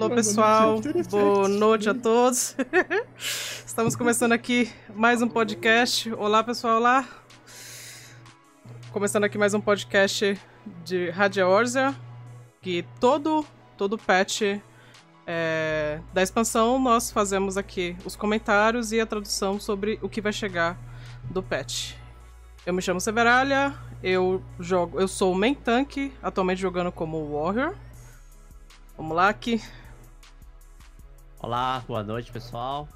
Alô, pessoal. Boa noite a todos. Estamos começando aqui mais um podcast. Olá, pessoal. Olá. Começando aqui mais um podcast de Rádio Orzia, que todo, todo patch é, da expansão nós fazemos aqui os comentários e a tradução sobre o que vai chegar do patch. Eu me chamo Severalha, eu jogo, eu sou o main tank, atualmente jogando como Warrior. Vamos lá aqui. Olá, boa noite pessoal.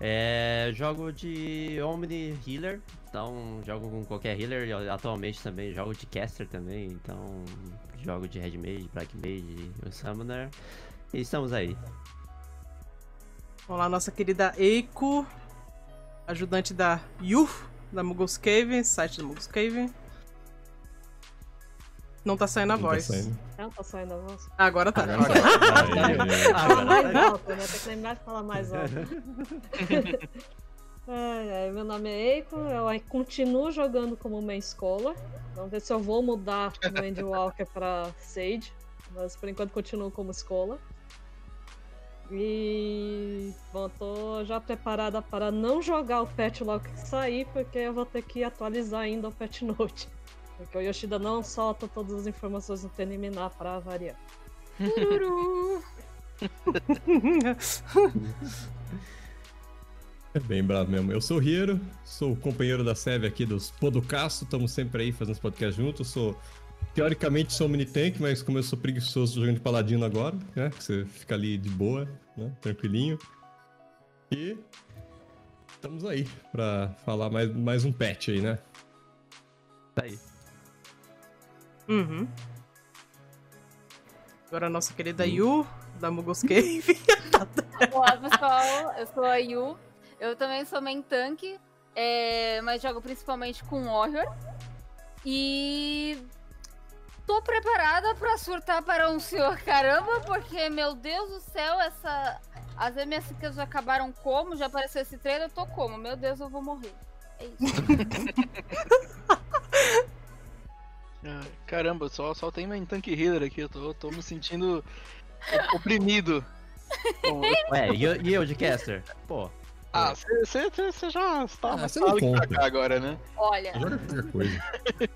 É, jogo de Omni Healer, então jogo com qualquer healer. Atualmente também jogo de caster também, então jogo de Red Mage, Black Mage, Summoner. E estamos aí. Vamos lá, nossa querida Eiko, ajudante da Yu, da Muggles Cave, site da Muggles Cave. Não tá saindo a Não tá voz. saindo. Não tá saindo a voz. Agora tá. Agora tá. Fala mais alto, né? Tem que lembrar de falar mais alto. Ai, ai, meu nome é Eiko, eu continuo jogando como main scholar. Vamos ver se eu vou mudar do Endwalker pra Sage. Mas por enquanto continuo como escola. E bom, tô já preparada para não jogar o patch logo que sair, porque eu vou ter que atualizar ainda o patch note. Porque o Yoshida não solta todas as informações no preliminar para variar. É bem bravo mesmo. Eu sou o Hiro, sou o companheiro da Seve aqui dos Podocasto, estamos sempre aí fazendo os podcasts juntos. Sou, teoricamente, sou mini tank, mas como eu sou preguiçoso jogando de paladino agora, né? Que você fica ali de boa, né? Tranquilinho. E estamos aí pra falar mais, mais um patch aí, né? Tá aí. Uhum. Agora a nossa querida Yu, da Muggles Cave. Olá, pessoal. Eu sou a Yu. Eu também sou main tank, é, mas jogo principalmente com Warrior. E tô preparada pra surtar para um senhor caramba, porque, meu Deus do céu, essa... As MSQs já acabaram como? Já apareceu esse trailer? Eu tô como? Meu Deus, eu vou morrer. É isso. Ai, Caramba, só, só tem main tank healer aqui, eu tô, tô me sentindo oprimido. Bom, Ué, e eu, e eu de caster? Pô. ah, você já está Ah, você não pra conta. cá agora, né? Olha, Joga qualquer coisa.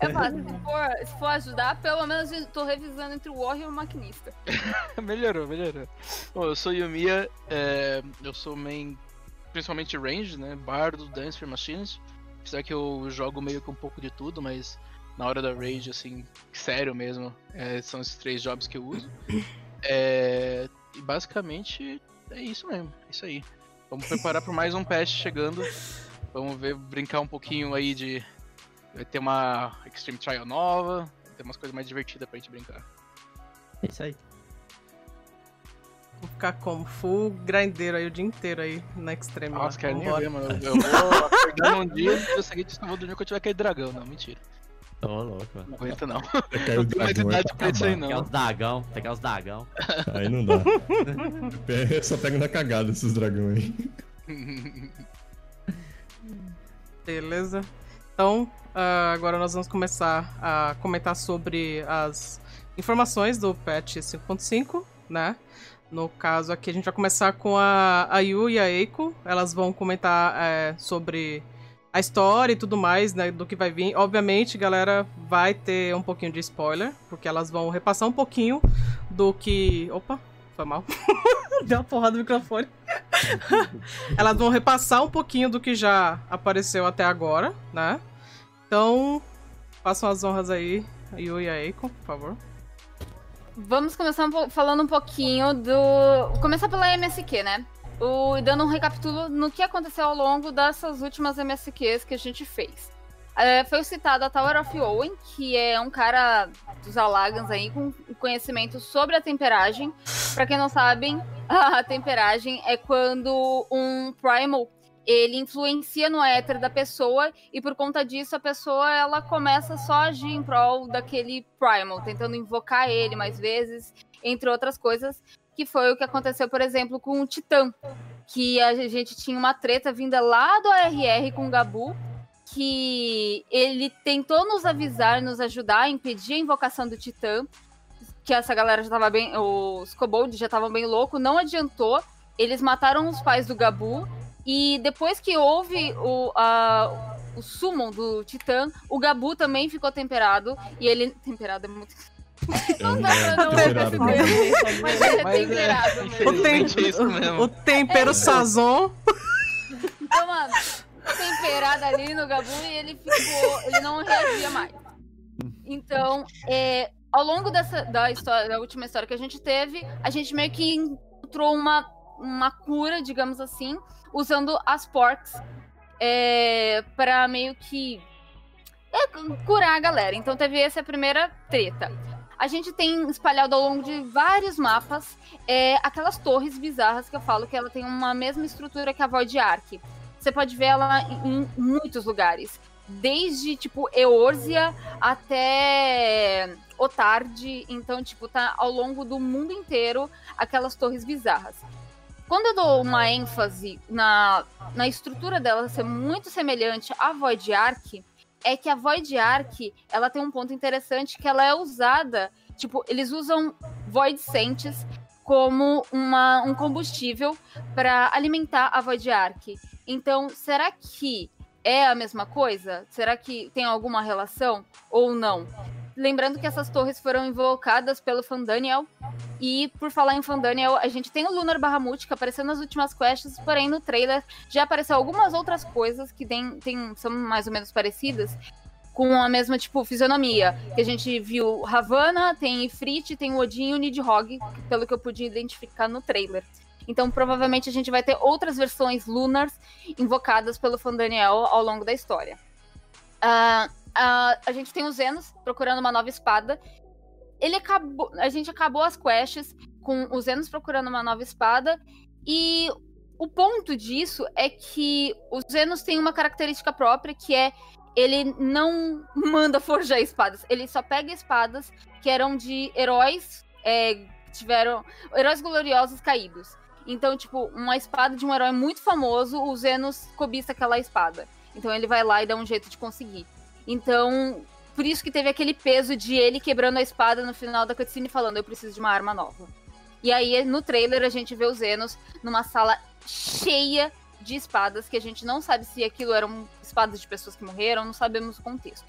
é fácil. Se for, se for ajudar, pelo menos eu tô revisando entre o Warrior e o Maquinista. melhorou, melhorou. Bom, eu sou Yumiya, é, eu sou main, principalmente range, né? Bardo, Dancer, Machines. Apesar que eu jogo meio que um pouco de tudo, mas na hora da rage, assim, sério mesmo, é, são esses três jobs que eu uso. É, e basicamente é isso mesmo, é isso aí. Vamos preparar para mais um patch chegando. Vamos ver, brincar um pouquinho aí de. Vai ter uma Extreme Trial nova, vai ter umas coisas mais divertidas pra gente brincar. É isso aí. Vou ficar como full grindeiro aí o dia inteiro aí na Extreme. Nossa, quero nem Vambora. ver, mano. Eu vou acordar um dia e no dia seguinte eu vou dormir quando eu tiver aquele dragão. Não, mentira. Ô, louco, mano. Não aguento não. Não tenho mais dragão, é idade pra pra isso aí, acabar. Pegar não. os dagão, pegar os dagão. Aí não dá. Eu só pego na cagada esses dragões aí. Beleza. Então, ah, agora nós vamos começar a comentar sobre as informações do patch 5.5, né? No caso aqui, a gente vai começar com a, a Yu e a Eiko. Elas vão comentar é, sobre a história e tudo mais, né? Do que vai vir. Obviamente, galera, vai ter um pouquinho de spoiler, porque elas vão repassar um pouquinho do que. Opa, foi mal. Deu uma porrada no microfone. Elas vão repassar um pouquinho do que já apareceu até agora, né? Então, façam as honras aí, Yu e a Eiko, por favor. Vamos começar um falando um pouquinho do. Começar pela MSQ, né? O... Dando um recapitulo no que aconteceu ao longo dessas últimas MSQs que a gente fez. É, foi citado a Tower of Owen, que é um cara dos Alagans aí com conhecimento sobre a temperagem. Pra quem não sabem, a temperagem é quando um Primal ele influencia no éter da pessoa e por conta disso a pessoa ela começa só a agir em prol daquele primal, tentando invocar ele mais vezes, entre outras coisas, que foi o que aconteceu, por exemplo, com o Titã, que a gente tinha uma treta vinda lá do ARR com o Gabu, que ele tentou nos avisar, nos ajudar a impedir a invocação do Titã, que essa galera já tava bem. Os kobolds já estavam bem loucos, não adiantou. Eles mataram os pais do Gabu. E depois que houve o, a, o summon do Titã, o Gabu também ficou temperado. E ele. Temperado é muito. Não dá pra não temperado? Mas ele é é, temperado mesmo. é isso mesmo. O tempero sazon. Então, mano, temperado ali no Gabu e ele ficou. Ele não reagia mais. Então, é, ao longo dessa da história, da última história que a gente teve, a gente meio que encontrou uma, uma cura, digamos assim, usando as porks é, para meio que é, curar a galera. Então teve essa primeira treta. A gente tem espalhado ao longo de vários mapas é, aquelas torres bizarras que eu falo que ela tem uma mesma estrutura que a Void Ark. Você pode ver ela em muitos lugares. Desde, tipo, Eorzea até Otard. Então, tipo, tá ao longo do mundo inteiro aquelas torres bizarras. Quando eu dou uma ênfase na, na estrutura dela ser muito semelhante à Void Ark, é que a Void Ark, ela tem um ponto interessante que ela é usada, tipo, eles usam Void Sentes como uma, um combustível para alimentar a Void Ark. Então, será que é a mesma coisa? Será que tem alguma relação ou não? Lembrando que essas torres foram invocadas pelo Fandaniel. E por falar em Fandaniel, a gente tem o Lunar Bahamut que apareceu nas últimas quests, porém no trailer já apareceu algumas outras coisas que tem, tem, são mais ou menos parecidas, com a mesma, tipo, fisionomia. Que a gente viu Havana, tem Ifrit, tem o Odin e o Nidhogg, pelo que eu pude identificar no trailer. Então, provavelmente, a gente vai ter outras versões Lunars invocadas pelo Fandaniel ao longo da história. Ah, ah, a gente tem o Zenos procurando uma nova espada. Ele acabou. A gente acabou as quests com o Zenos procurando uma nova espada. E o ponto disso é que o Zenos tem uma característica própria que é ele não manda forjar espadas. Ele só pega espadas que eram de heróis é, tiveram. Heróis gloriosos caídos. Então, tipo, uma espada de um herói muito famoso, o Zenos cobiça aquela espada. Então ele vai lá e dá um jeito de conseguir. Então, por isso que teve aquele peso de ele quebrando a espada no final da cutscene falando, eu preciso de uma arma nova. E aí, no trailer, a gente vê o Zenos numa sala cheia de espadas, que a gente não sabe se aquilo eram espadas de pessoas que morreram, não sabemos o contexto.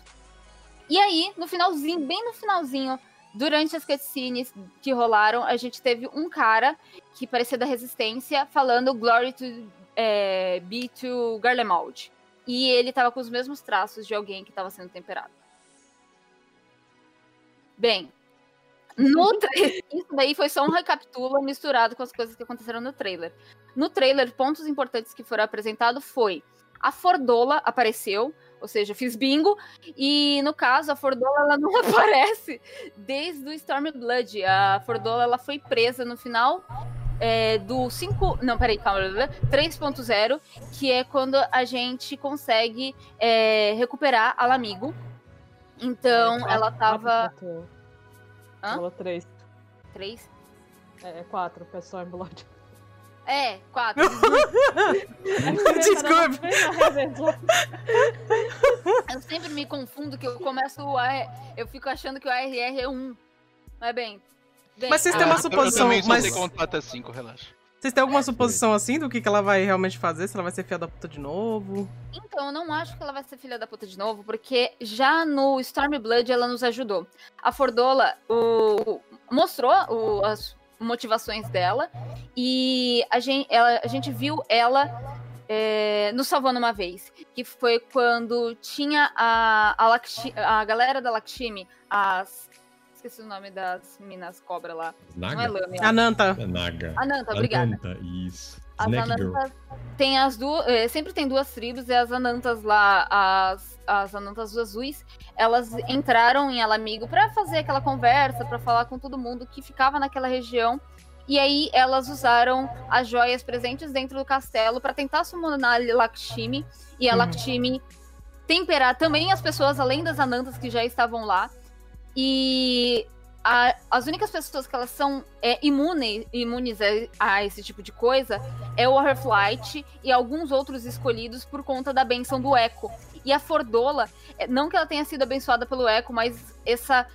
E aí, no finalzinho, bem no finalzinho, durante as cutscenes que rolaram, a gente teve um cara que parecia da Resistência falando Glory to é, be to Garlemald. E ele tava com os mesmos traços de alguém que tava sendo temperado. Bem, no trailer, isso daí foi só um recapitula misturado com as coisas que aconteceram no trailer. No trailer, pontos importantes que foram apresentados foi a Fordola apareceu, ou seja, fiz bingo, e no caso a Fordola ela não aparece desde o Stormblood. A Fordola ela foi presa no final é, do 5. Não, peraí, calma. 3.0, que é quando a gente consegue é, recuperar a Lamigo. Então, É, ela tava. Hã? Falou três. 3? É, é quatro, que é Stormblood. É, 4. Desculpe. eu sempre me confundo que eu começo o AR. Eu fico achando que o ARR é 1. Mas bem. bem Mas vocês têm uma Eu- suposição, Eu também só mas- sei contar até 5, relaxa. Vocês têm alguma suposição assim do que, que ela vai realmente fazer? Se ela vai ser filha da puta de novo? Então, eu não acho que ela vai ser filha da puta de novo, porque já no Stormblood ela nos ajudou. A Fordola o, mostrou o- as motivações dela e a gente, ela- a gente viu ela é, nos salvando uma vez. Que foi quando tinha a, a, a galera da Lakshmi, as. Esqueci o nome das minas cobra lá. Não é Naga? Lâmina. Ananta. É Naga. Ananta, obrigada. Ananta, isso. As Snack Girl. Anantas tem as duas. eh, sempre tem duas tribos, e as Anantas lá, as, as Anantas azuis, elas entraram em Alamigo pra fazer aquela conversa, pra falar com todo mundo que ficava naquela região. E aí elas usaram as joias presentes dentro do castelo pra tentar summonar a Lakshmi e a Uhum. Lakshmi temperar também as pessoas além das Anantas que já estavam lá. E a- as únicas pessoas que elas são é, imune, imunes a, a esse tipo de coisa é o Warflight e alguns outros escolhidos por conta da benção do Echo. E a Fordola, é, não que ela tenha sido abençoada pelo Echo, mas essa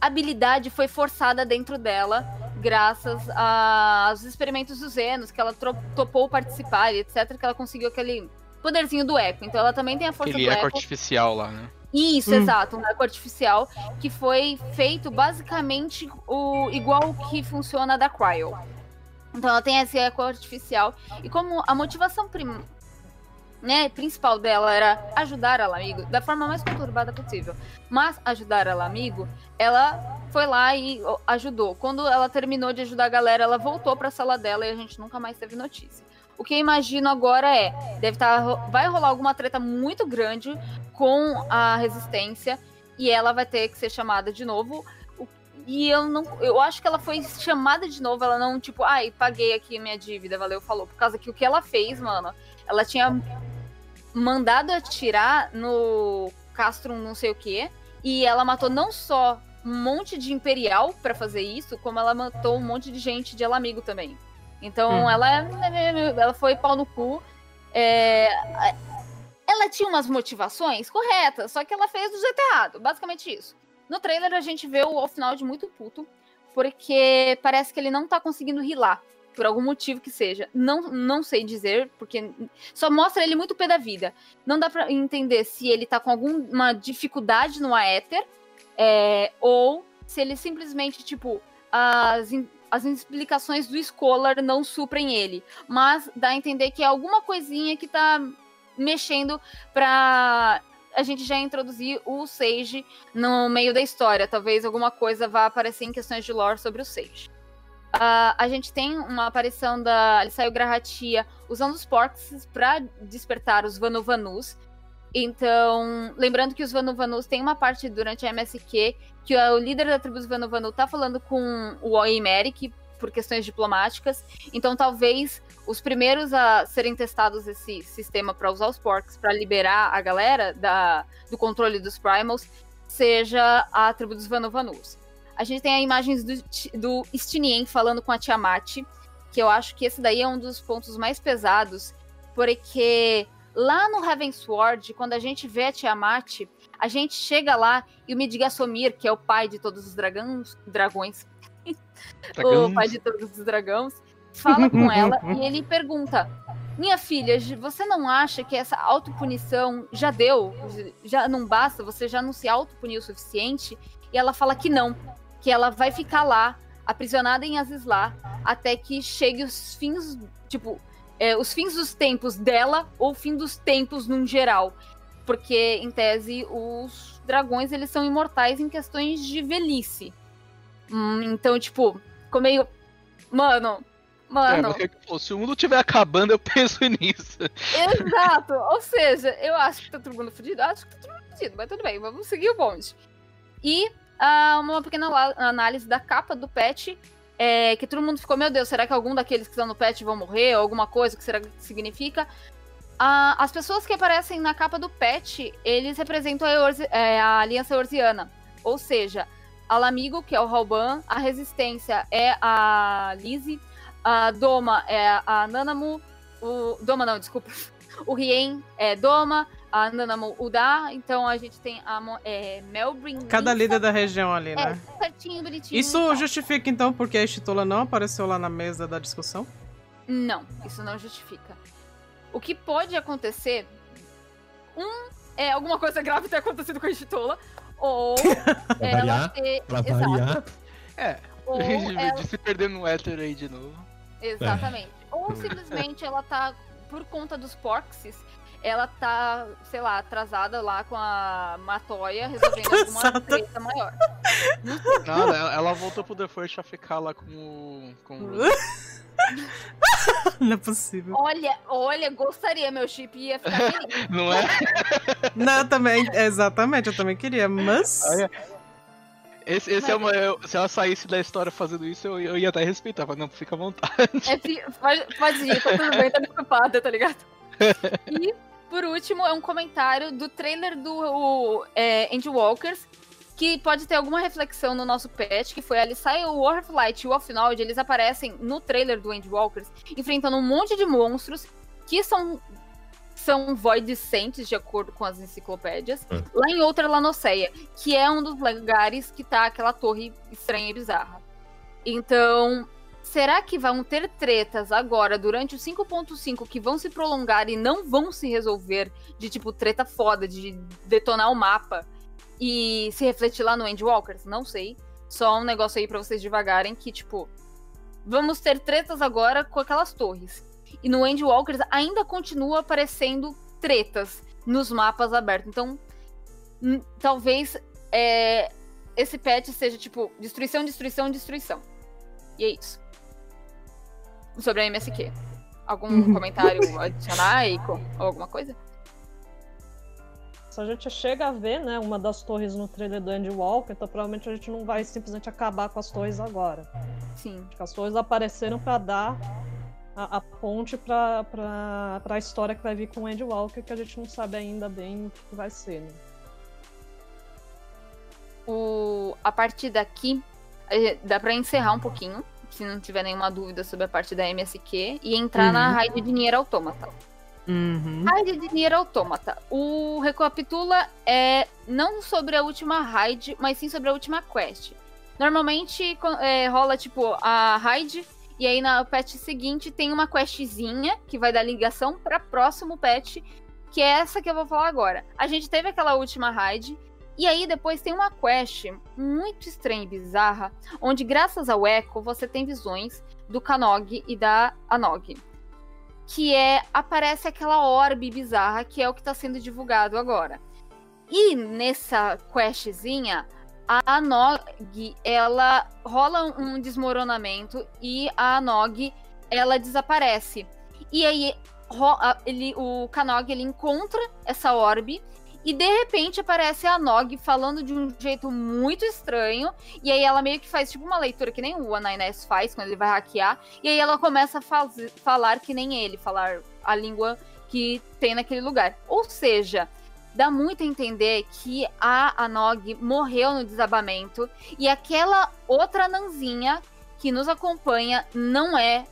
habilidade foi forçada dentro dela, graças aos experimentos dos Zenos, que ela topou participar e etc, que ela conseguiu aquele poderzinho do eco. Então ela também tem a força Aquele do eco eco. artificial lá, né? Isso, Hum. exato, um eco artificial que foi feito basicamente o igual o que funciona da Cryo. Então ela tem esse eco artificial e como a motivação prim- né, principal dela era ajudar ela amigo da forma mais conturbada possível, mas ajudar ela amigo, ela foi lá e ajudou. Quando ela terminou de ajudar a galera, ela voltou para a sala dela e a gente nunca mais teve notícia. O que eu imagino agora é, deve estar vai rolar alguma treta muito grande com a resistência e ela vai ter que ser chamada de novo. E eu não, eu acho que ela foi chamada de novo, ela não tipo, ai, paguei aqui minha dívida, valeu, falou, por causa que o que ela fez, mano, ela tinha mandado atirar no Castro não sei o quê, e ela matou não só um monte de imperial pra fazer isso, como ela matou um monte de gente de ela amigo também. Então Hum. ela ela foi pau no cu. É, ela tinha umas motivações corretas, só que ela fez do jeito errado. Basicamente isso. No trailer a gente vê o Alfinald muito puto, porque parece que ele não tá conseguindo rilar. Por algum motivo que seja. Não, não sei dizer, porque só mostra ele muito pé da vida. Não dá pra entender se ele tá com alguma dificuldade no Aether, é, ou se ele simplesmente, tipo, as, as explicações do Scholar não suprem ele. Mas dá a entender que é alguma coisinha que tá mexendo pra a gente já introduzir o Sage no meio da história. Talvez alguma coisa vá aparecer em questões de lore sobre o Sage. Ah, a gente tem uma aparição da Alisaio Grahatia usando os Porks para despertar os Vanovanus. Então, lembrando que os Vanovanus tem uma parte durante a MSQ que o líder da tribo dos Vanovanu tá falando com o Oimeric por questões diplomáticas. Então, talvez os primeiros a serem testados esse sistema para usar os Porks para liberar a galera da, do controle dos Primals seja a tribo dos Vanovanus. A gente tem imagens do, do Stinien falando com a Tiamat, que eu acho que esse daí é um dos pontos mais pesados, porque lá no Heavensward, quando a gente vê a Tiamat, a gente chega lá e o Midgasomir, que é o pai de todos os dragões, dragões, o pai de todos os dragões, fala com ela e ele pergunta: Minha filha, você não acha que essa autopunição já deu? Já não basta? Você já não se autopuniu o suficiente? E ela fala que não, que ela vai ficar lá, aprisionada em Azizlar, até que chegue os fins, tipo, é, os fins dos tempos dela ou o fim dos tempos num geral. Porque, em tese, os dragões eles são imortais em questões de velhice. Hum, então, tipo, ficou meio. Mano. Mano. É, mas, se o mundo estiver acabando, eu penso nisso. Exato. Ou seja, eu acho que tá todo mundo fudido. Acho que tá todo mundo fudido, mas tudo bem, vamos seguir o bonde. E uh, uma pequena análise da capa do patch. É, que todo mundo ficou, meu Deus, será que algum daqueles que estão no patch vão morrer? Ou alguma coisa, o que será que significa? Uh, as pessoas que aparecem na capa do patch, eles representam a, Eorzi é, a Aliança Eorziana. Ou seja, a Lamigo, que é o Halban, a Resistência é a Lizzie, a Doma é a Nanamu, o... Doma não, desculpa. O Rien é Doma, a Nanamu Uda, então a gente tem a é, Melbrin. Cada líder da região ali, né? É, certinho, bonitinho. Isso justifica então porque a Estitola não apareceu lá na mesa da discussão? Não, isso não justifica. O que pode acontecer. Um é alguma coisa grave ter acontecido com a Estitola. Ou ela variar, ter. Exato. variar. É. Ou de, ela... de se perder no éter aí de novo. Exatamente. Ou simplesmente ela tá, por conta dos Porxes, ela tá, sei lá, atrasada lá com a Matoya, resolvendo alguma treta maior. Nada, ela voltou pro The First a ficar lá com o. Com o... Não é possível. Olha, olha, gostaria, meu chip ia ficar feliz. Não é? Não, eu também, exatamente, eu também queria, mas. Olha, esse, esse é uma, eu, se ela saísse da história fazendo isso, eu, eu ia até respeitar, mas não, fica à vontade. É, pode, pode ir, tá tudo bem, tá preocupada, tá ligado? E, por último, é um comentário do trailer do o, é, Endwalkers, que pode ter alguma reflexão no nosso patch, que foi ali sai o War of Light e o Offnod, eles aparecem no trailer do Endwalkers, enfrentando um monte de monstros que são são voidicentes, de acordo com as enciclopédias. É. Lá em outra Lanoceia, que é um dos lugares que tá aquela torre estranha e bizarra. Então, será que vão ter tretas agora, durante o 5.5, que vão se prolongar e não vão se resolver de, tipo, treta foda, de detonar o mapa e se refletir lá no Endwalkers? Não sei. Só um negócio aí pra vocês devagarem, que, tipo, vamos ter tretas agora com aquelas torres. E no Endwalkers ainda continua aparecendo tretas nos mapas abertos. Então, hum, talvez é, esse patch seja tipo destruição, destruição, destruição. E é isso. Sobre a MSQ. Algum Uhum. comentário a adicionar, Eiko? Ou alguma coisa? Se a gente chega a ver, né, uma das torres no trailer do Endwalker, então provavelmente a gente não vai simplesmente acabar com as torres agora. Sim. As torres apareceram pra dar a, a ponte pra, pra, pra história que vai vir com o Endwalker, que a gente não sabe ainda bem o que vai ser, né? O, a partir daqui, eh, dá pra encerrar um pouquinho, se não tiver nenhuma dúvida sobre a parte da MSQ, e entrar na Uhum. raid de Nier Automata. Uhum. Raid de Nier Automata. O recapitula é não sobre a última raid, mas sim sobre a última quest. Normalmente é, rola tipo a raid e aí na patch seguinte tem uma questzinha que vai dar ligação para próximo patch, que é essa que eu vou falar agora. A gente teve aquela última raid e aí depois tem uma quest muito estranha e bizarra, onde graças ao Echo você tem visões do Kanog e da Anog que é aparece aquela orbe bizarra que é o que está sendo divulgado agora. E nessa questzinha, a Nog, ela rola um desmoronamento e a Nog, ela desaparece. E aí ele, o Kanog ele encontra essa orbe e de repente aparece a Nog falando de um jeito muito estranho. E aí ela meio que faz tipo uma leitura que nem o Anainés faz quando ele vai hackear. E aí ela começa a falar que nem ele, falar a língua que tem naquele lugar. Ou seja, dá muito a entender que a Anog morreu no desabamento e aquela outra nanzinha que nos acompanha não é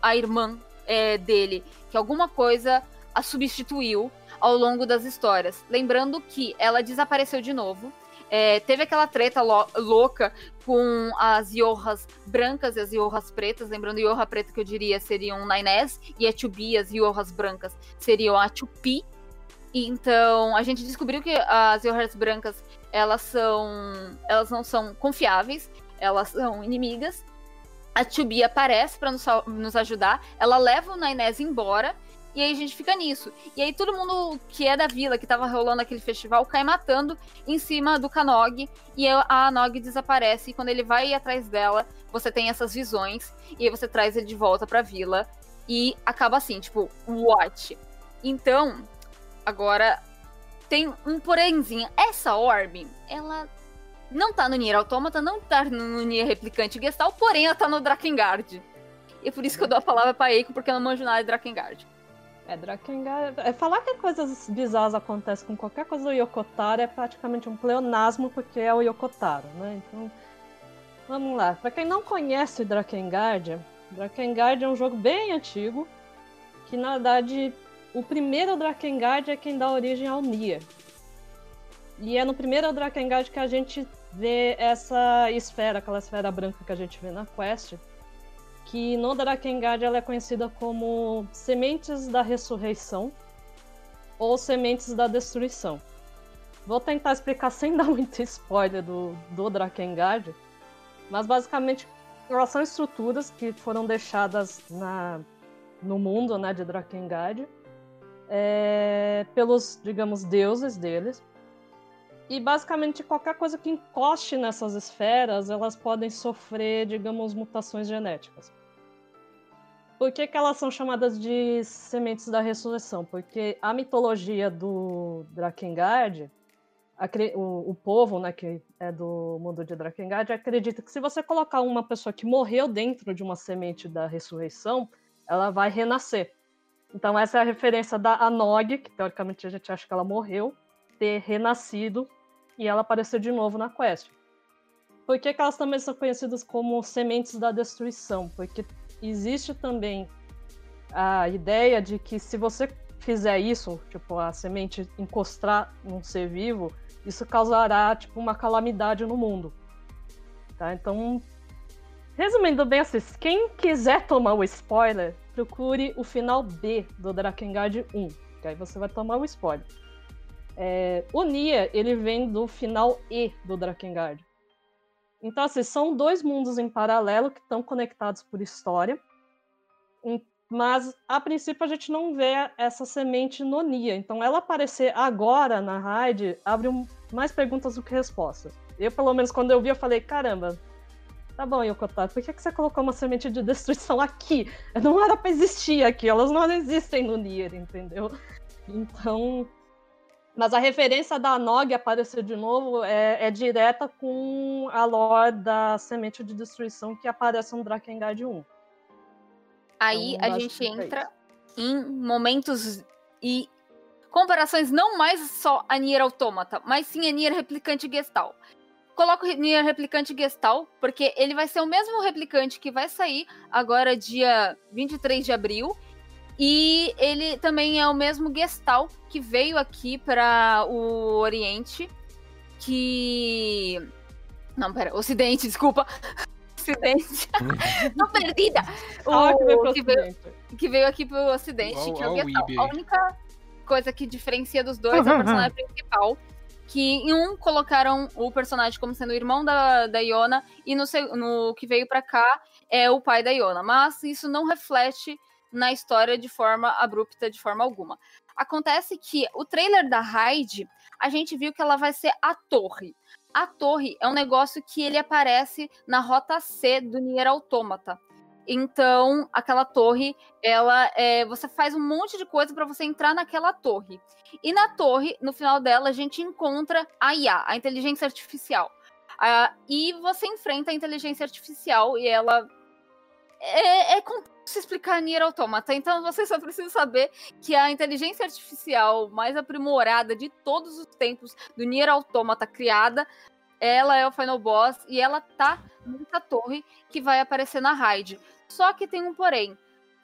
a irmã é, dele, que alguma coisa a substituiu ao longo das histórias. Lembrando que ela desapareceu de novo. É, teve aquela treta lou- louca com as Yohas brancas e as Yohas pretas. Lembrando, Yoha preta que eu diria seriam Nainés e a Chubi, as Yohas brancas, seriam a Chupi. Então, a gente descobriu que as Yohas brancas, elas são. Elas não são confiáveis, elas são inimigas. A Chubi aparece para nos, nos ajudar. Ela leva o Nainés embora. E aí a gente fica nisso. E aí todo mundo que é da vila, que tava rolando aquele festival, cai matando em cima do Kanog. E a Nog desaparece. E quando ele vai atrás dela, você tem essas visões. E aí você traz ele de volta pra vila. E acaba assim, tipo, what? Então, agora tem um porémzinho. Essa orbe, ela não tá no Nier Automata, não tá no Nier Replicante Gestal, porém ela tá no Drakengard. E por isso que eu dou a palavra pra Eiko, porque eu não manjo nada de Drakengard. É, Drakengard. É, falar que coisas bizarras acontecem com qualquer coisa do Yokotaro é praticamente um pleonasmo, porque é o Yokotaro, né? Então, vamos lá. Pra quem não conhece Drakengard, Drakengard é um jogo bem antigo, que na verdade o primeiro Drakengard é quem dá origem ao Nier. E é no primeiro Drakengard que a gente vê essa esfera, aquela esfera branca que a gente vê na quest, que no Drakengard ela é conhecida como Sementes da Ressurreição ou Sementes da Destruição. Vou tentar explicar sem dar muito spoiler do, do Drakengard, mas basicamente elas são estruturas que foram deixadas na, no mundo né, de Drakengard é, pelos, digamos, deuses deles. E basicamente qualquer coisa que encoste nessas esferas, elas podem sofrer, digamos, mutações genéticas. Por que, que elas são chamadas de sementes da ressurreição? Porque a mitologia do Drakengard, o povo né, que é do mundo de Drakengard, acredita que se você colocar uma pessoa que morreu dentro de uma semente da ressurreição, ela vai renascer. Então essa é a referência da Anog, que teoricamente a gente acha que ela morreu, ter renascido e ela apareceu de novo na quest. Por que, que elas também são conhecidas como sementes da destruição? Porque existe também a ideia de que se você fizer isso, tipo, a semente encostar num ser vivo, isso causará, tipo, uma calamidade no mundo. Tá? Então, resumindo bem assim, quem quiser tomar o spoiler, procure o final B do Drakengard 1, que aí você vai tomar o spoiler. É, o Nia, ele vem do final E do Drakengard. Então, assim, são dois mundos em paralelo que estão conectados por história. Mas, a princípio, a gente não vê essa semente no Nia. Então, ela aparecer agora na raid abre um, mais perguntas do que respostas. Eu, pelo menos, quando eu vi, eu falei, caramba, tá bom, Yokotaro, por que, que você colocou uma semente de destruição aqui? Não era pra existir aqui, elas não existem no Nier, entendeu? Então... Mas a referência da Nog aparecer de novo é, é direta com a lore da semente de destruição que aparece no Drakengard 1. Aí Então, a gente que é entra em momentos e comparações não mais só a Nier Automata, mas sim a Nier Replicante Gestal. Coloco o Nier Replicante Gestal, porque ele vai ser o mesmo replicante que vai sair agora dia 23 de abril. E ele também é o mesmo Gestal que veio aqui para o Oriente, que... Não, pera, Ocidente, desculpa. Ocidente. Tô perdida! Ah, que que veio- que veio aqui pro ocidente, que é o. Ibi A única coisa que diferencia dos dois é o personagem principal. Que em um colocaram o personagem como sendo o irmão da, da Iona, e no, no que veio pra cá é o pai da Iona. Mas isso não reflete na história de forma abrupta, de forma alguma. Acontece que o trailer da Raid, a gente viu que ela vai ser a torre. A torre é um negócio que ele aparece na rota C do Nier Automata. Então, aquela torre, ela é, você faz um monte de coisa para você entrar naquela torre. E na torre, no final dela, a gente encontra a IA, a inteligência artificial. Ah, e você enfrenta a inteligência artificial e ela é, é complexo explicar Nier Automata. Então, você só precisa saber que a inteligência artificial mais aprimorada de todos os tempos do Nier Automata criada, ela é o final boss e ela tá nessa torre que vai aparecer na raid. Só que tem um porém.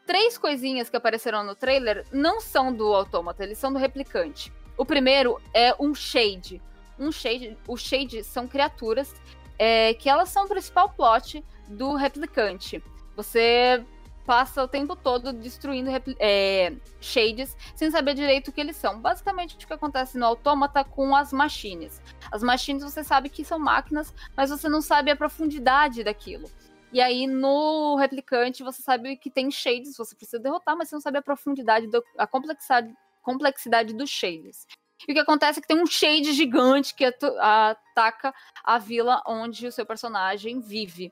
Três coisinhas que apareceram no trailer não são do Autômata, eles são do replicante. O primeiro é um Shade. Um Shade, o Shade são criaturas é, que elas são o principal plot do replicante. Você passa o tempo todo destruindo é, Shades sem saber direito o que eles são. Basicamente o que acontece no Autômata com as machines. As machines você sabe que são máquinas, mas você não sabe a profundidade daquilo. E aí, no replicante, você sabe que tem shades, você precisa derrotar, mas você não sabe a profundidade, do, a complexidade, complexidade dos shades. E o que acontece é que tem um shade gigante que ataca a vila onde o seu personagem vive,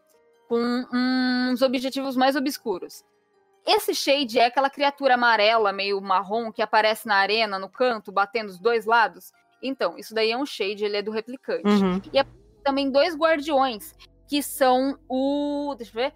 com uns objetivos mais obscuros. Esse shade é aquela criatura amarela, meio marrom, que aparece na arena, no canto, batendo os dois lados. Então, isso daí é um shade, ele é do replicante Uhum. também dois guardiões, que são o. Deixa eu ver.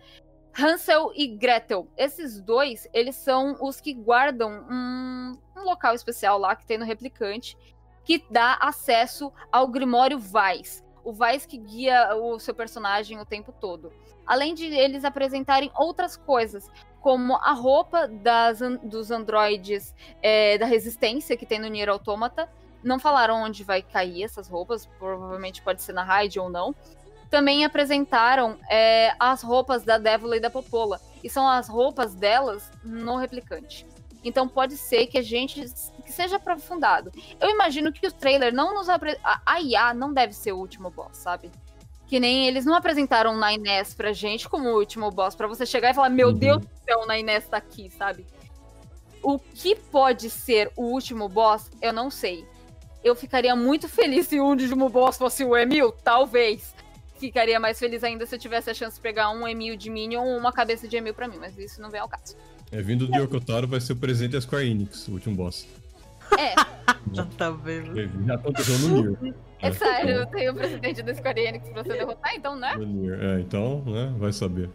Hansel e Gretel. Esses dois, eles são os que guardam um, um local especial lá que tem no replicante, que dá acesso ao Grimório Vais. O Vais que guia o seu personagem o tempo todo. Além de eles apresentarem outras coisas, como a roupa das, dos androides é, da resistência que tem no Nier Automata. Não falaram onde vai cair essas roupas, provavelmente pode ser na raid ou não. Também apresentaram é, as roupas da Dévola e da Popola. E são as roupas delas no replicante. Então pode ser que a gente que seja aprofundado. Eu imagino que o trailer não nos apre... a IA não deve ser o último boss, sabe? Que nem eles não apresentaram o Nainés pra gente como o último boss, pra você chegar e falar, meu Uhum. Deus do céu, o Nainés tá aqui, sabe? O que pode ser o último boss, eu não sei. Eu ficaria muito feliz se o último boss fosse o Emil, talvez. Ficaria mais feliz ainda se eu tivesse a chance de pegar um Emil de Minion ou uma cabeça de Emil pra mim, mas isso não vem ao caso. É vindo do Yokotaro, vai ser o presente da Square Enix, o último boss. É, Já tá vendo. Já aconteceu no Nier. é sério, eu tenho o presidente da Square Enix pra você derrotar, então, né? No Nier. É, então, né, vai saber.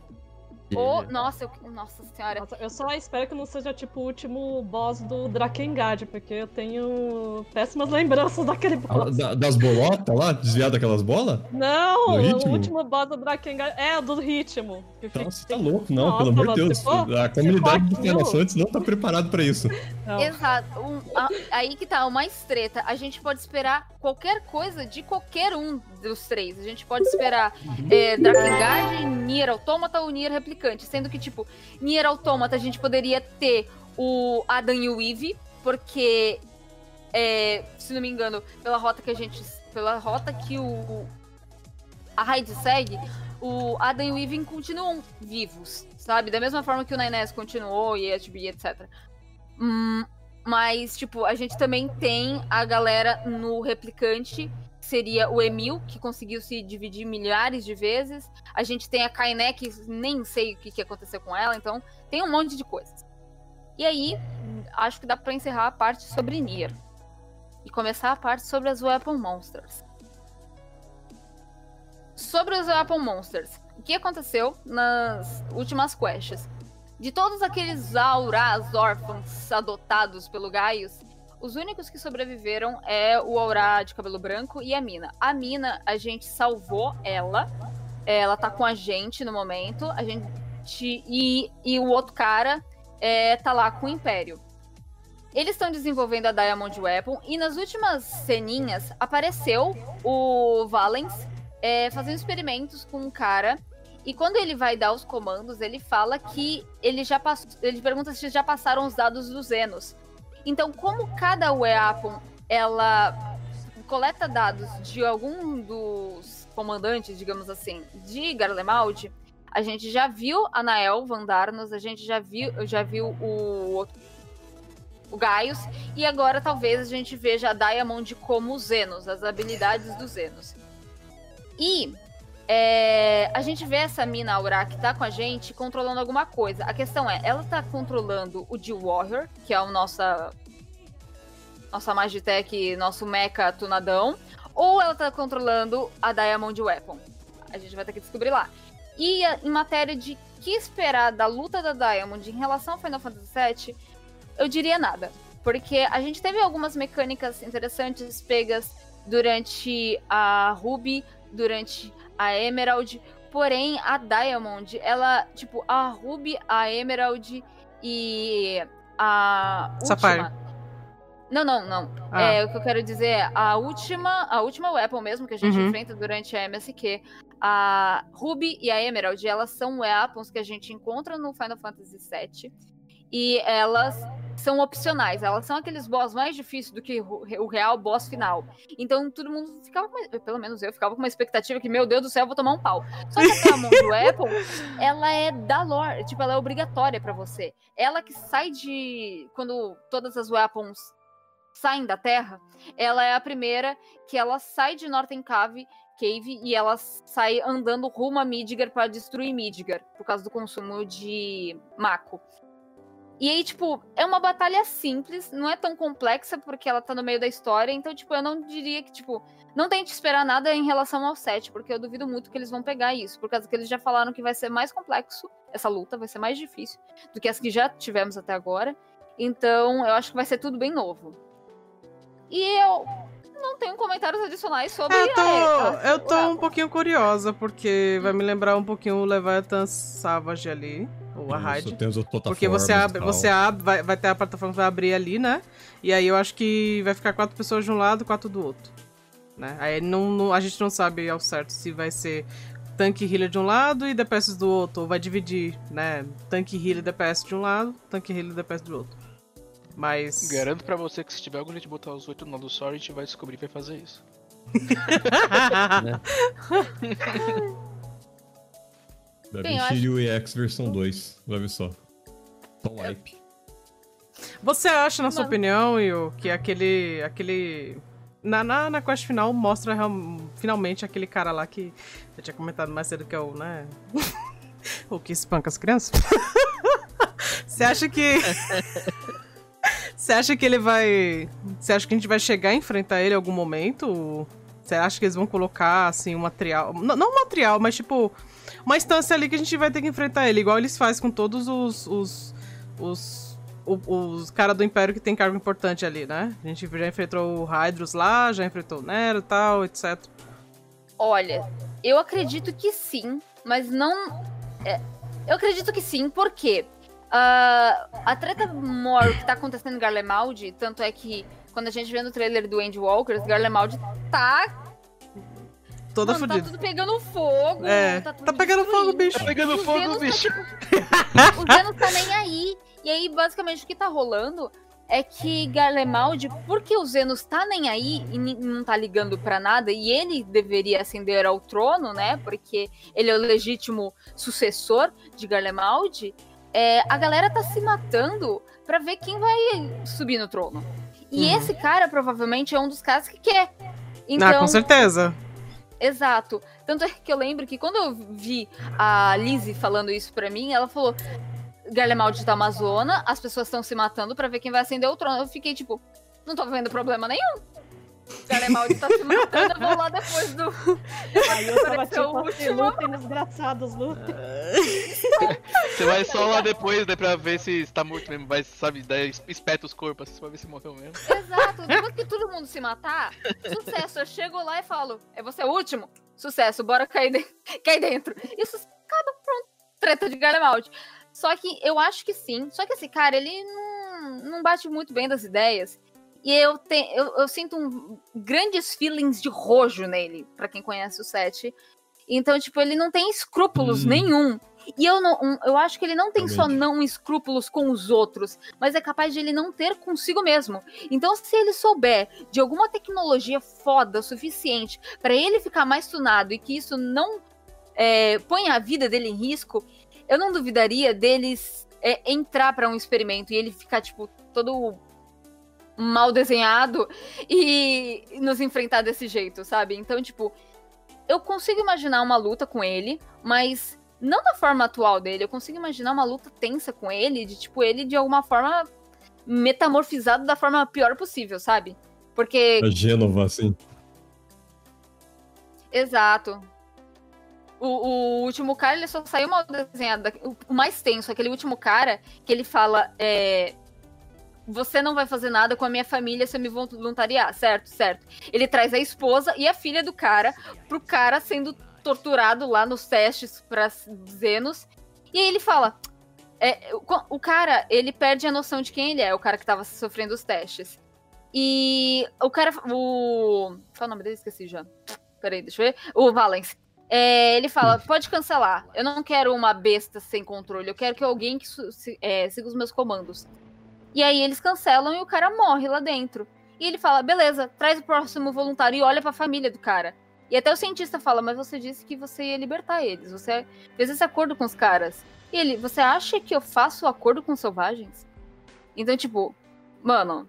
O, nossa, eu, nossa senhora. Nossa, eu só espero que não seja tipo o último boss do Drakengard, porque eu tenho péssimas lembranças daquele boss. da- das bolotas lá? Desviar daquelas bolas? Não, o último boss do Drakengard é o do ritmo. Nossa, você tá louco? Não, Nossa, pelo amor de Deus. for- a comunidade aquilo- Fantasy não tá preparado pra isso. Não. Exato. Um- a- aí que tá, uma treta. A gente pode esperar qualquer coisa de qualquer um dos três. A gente pode esperar é, Drakengard, Nier Automata ou Nier Replicante. Sendo que, tipo, Nier Automata a gente poderia ter o Adam e o Eve, porque, é, se não me engano, pela rota que a gente. Pela rota que o. A Raid segue, o Adam e o Even continuam vivos, sabe? Da mesma forma que o Nines continuou e HB, etc. Hum, mas, tipo, a gente também tem a galera no replicante, seria o Emil, que conseguiu se dividir milhares de vezes. A gente tem a Kainé, que nem sei o que, que aconteceu com ela, então tem um monte de coisas. E aí, acho que dá pra encerrar a parte sobre Nier. E começar a parte sobre as Weapon Monsters. Sobre os Weapon Monsters, o que aconteceu nas últimas quests? De todos aqueles auras órfãos adotados pelo Gaius, os únicos que sobreviveram é o Aura de cabelo branco e a Mina. A Mina, a gente salvou ela. Ela tá com a gente no momento. A gente. E, e o outro cara é, tá lá com o Império. Eles estão desenvolvendo a Diamond Weapon e nas últimas ceninhas apareceu o Valens é, fazendo experimentos com um cara e quando ele vai dar os comandos, ele fala que ele já passou. Ele pergunta se já passaram os dados dos Zenos. Então, como cada weapon ela coleta dados de algum dos comandantes, digamos assim, de Garlemald, a gente já viu a Nael Vandarnos, a gente já viu, já viu o o Gaius, e agora talvez a gente veja a Diamond como os Zenos, as habilidades dos Zenos. E é, a gente vê essa mina Aura que tá com a gente controlando alguma coisa. A questão é, ela tá controlando o de Warrior, que é o nossa nossa Magitech, nosso mecha tunadão, ou ela tá controlando a Diamond Weapon. A gente vai ter que descobrir lá. E a- em matéria de que esperar da luta da Diamond em relação ao Final Fantasy VII, eu diria nada. Porque a gente teve algumas mecânicas interessantes pegas durante a Ruby, durante a Emerald. Porém, a Diamond, ela, tipo, a Ruby, a Emerald e a última. Sapphire. Não, não, não. Ah. É, o que eu quero dizer é a última, a última weapon mesmo que a gente Uhum. enfrenta durante a MSQ, a Ruby e a Emerald, elas são weapons que a gente encontra no Final Fantasy VII e elas são opcionais, elas são aqueles boss mais difíceis do que o real boss final. Então todo mundo ficava, com pelo menos eu ficava com uma expectativa que, meu Deus do céu, eu vou tomar um pau. Só que a Diamond Weapon, ela é da lore, tipo, ela é obrigatória pra você. Ela que sai de quando todas as weapons saem da Terra, ela é a primeira que ela sai de Northern Cave, Cave e ela sai andando rumo a Midgar para destruir Midgar, por causa do consumo de Mako. E aí, tipo, é uma batalha simples, não é tão complexa porque ela tá no meio da história, então, tipo, eu não diria que, tipo, não tente esperar nada em relação ao set, porque eu duvido muito que eles vão pegar isso, por causa que eles já falaram que vai ser mais complexo, essa luta vai ser mais difícil do que as que já tivemos até agora. Então, eu acho que vai ser tudo bem novo. E eu não tenho comentários adicionais sobre Eu tô, a, a- eu tô um pouquinho curiosa, porque vai me lembrar um pouquinho o Leviathan Savage ali, ou a Raid. tem as outras Porque você abre, você abre, vai, vai ter a plataforma que vai abrir ali, né? E aí eu acho que vai ficar quatro pessoas de um lado, quatro do outro. Né? Aí não, não- a gente não sabe ao certo se vai ser tanque healer de um lado e DPS do outro, ou vai dividir, né? Tanque healer e DPS de um lado, tanque healer e DPS do outro. Mas. Garanto pra você que se tiver algum jeito de botar os oito no do Sorry, a gente vai descobrir e vai fazer isso. Da Shiryu EX versão 2. Vai ver só. Um wipe. Você acha, na sua Não. opinião, Io, que aquele. aquele. Na, na, na quest final mostra real- finalmente aquele cara lá que eu tinha comentado mais cedo que é o, né? o que espanca as crianças? Você acha que. Você acha que ele vai. Você acha que a gente vai chegar a enfrentar ele em algum momento? Você acha que eles vão colocar, assim, um material. Não, não um material, mas tipo. Uma instância ali que a gente vai ter que enfrentar ele, igual eles fazem com todos os. os. os, o- os caras do Império que tem cargo importante ali, né? A gente já enfrentou o Hydros lá, já enfrentou o Nero e tal, etc. Olha, eu acredito que sim, mas não. é, eu acredito que sim, porque a treta maior que tá acontecendo em Garlemald, tanto é que quando a gente vê no trailer do Andy Walker, Garlemald tá. Toda mano, tá fodida. tudo pegando fogo. É, tá, tudo tá pegando fogo, bicho. Tá pegando O fogo, tá, bicho. tipo, o Zenos tá nem aí. E aí, basicamente, o que tá rolando é que Garlemald, porque o Zenos tá nem aí e não tá ligando pra nada, e ele deveria ascender ao trono, né? Porque ele é o legítimo sucessor de Garlemald, é, a galera tá se matando pra ver quem vai subir no trono. E Uhum. esse cara provavelmente é um dos caras que quer. Então, ah, com certeza. Exato. Tanto é que eu lembro que quando eu vi a Lizzie falando isso pra mim, ela falou: Garlemald tá uma zona, as pessoas estão se matando pra ver quem vai acender o trono. Eu fiquei tipo, não tô vendo problema nenhum. Garlemald tá se matando, eu vou lá depois do. Aí eu tava tipo assim, lutem desgraçados, lutem. Você vai só lá depois, né, pra ver se tá morto mesmo. Vai, sabe, daí espeta os corpos assim, pra ver se morreu mesmo. Exato. Depois que todo mundo se matar, sucesso. Eu chego lá e falo: é você o último? Sucesso, bora cair, de... cair dentro. Isso acaba, pronto. Treta de Garlemald. Só que eu acho que sim. Só que esse cara, ele não, não bate muito bem das ideias. E eu, te, eu, eu sinto um, grandes feelings de rojo nele, pra quem conhece o set. Então, tipo, ele não tem escrúpulos Hum. nenhum. E eu, não, eu acho que ele não tem só não escrúpulos com os outros, mas é capaz de ele não ter consigo mesmo. Então, se ele souber de alguma tecnologia foda o suficiente pra ele ficar mais tunado e que isso não é, ponha a vida dele em risco, eu não duvidaria deles é, entrar pra um experimento e ele ficar, tipo, todo mal desenhado e nos enfrentar desse jeito, sabe? Então, tipo, eu consigo imaginar uma luta com ele, mas não da forma atual dele. Eu consigo imaginar uma luta tensa com ele, de tipo, ele de alguma forma metamorfizado da forma pior possível, sabe? Porque A Gênova, assim. Exato. O, o último cara, ele só saiu mal desenhado. o mais tenso, aquele último cara que ele fala: é, Você não vai fazer nada com a minha família se eu me voluntariar, certo? Certo. Ele traz a esposa e a filha do cara pro cara sendo torturado lá nos testes pra Zenos. E aí ele fala. é, o, o cara, ele perde a noção de quem ele é, o cara que tava sofrendo os testes. E o cara. O. Qual é o nome dele? Esqueci já. Peraí, deixa eu ver. O Valens. É, ele fala: pode cancelar. Eu não quero uma besta sem controle. Eu quero que alguém que é, siga os meus comandos. E aí eles cancelam e o cara morre lá dentro. E ele fala: beleza, traz o próximo voluntário e olha pra família do cara. E até o cientista fala: mas você disse que você ia libertar eles. Você fez esse acordo com os caras. E ele: você acha que eu faço acordo com os selvagens? Então, tipo, mano,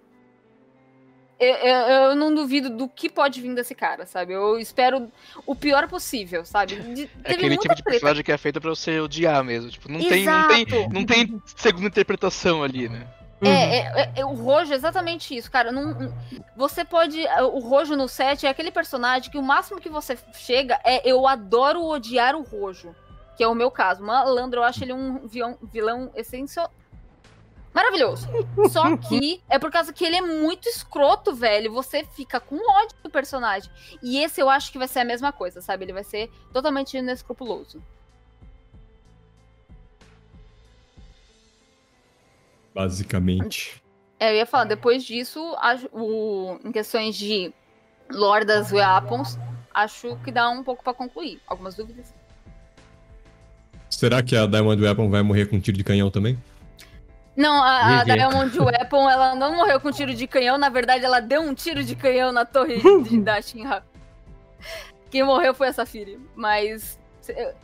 eu, eu- eu não duvido do que pode vir desse cara, sabe? Eu espero o pior possível, sabe? De- É aquele tipo de treta. personagem que é feito pra você odiar mesmo. Tipo, não tem, não tem, Exato. não tem segunda interpretação ali, né? Uhum. É, é, é, o Rojo é exatamente isso, cara. Não, você pode. O Rojo no set é aquele personagem que o máximo que você chega é eu adoro odiar o Rojo. Que é o meu caso. Malandro, eu acho ele um vilão, vilão essencial. Maravilhoso. Só que é por causa que ele é muito escroto, velho. Você fica com ódio do personagem. E esse eu acho que vai ser a mesma coisa, sabe? Ele vai ser totalmente inescrupuloso. Basicamente. É, eu ia falar, depois disso, acho- o- em questões de lore das weapons, acho que dá um pouco pra concluir. Algumas dúvidas? Será que a Diamond Weapon vai morrer com tiro de canhão também? Não, a, a. Diamond Weapon, ela não morreu com tiro de canhão, na verdade, ela deu um tiro de canhão na torre de, da Shinra. Quem morreu foi a Safiri, mas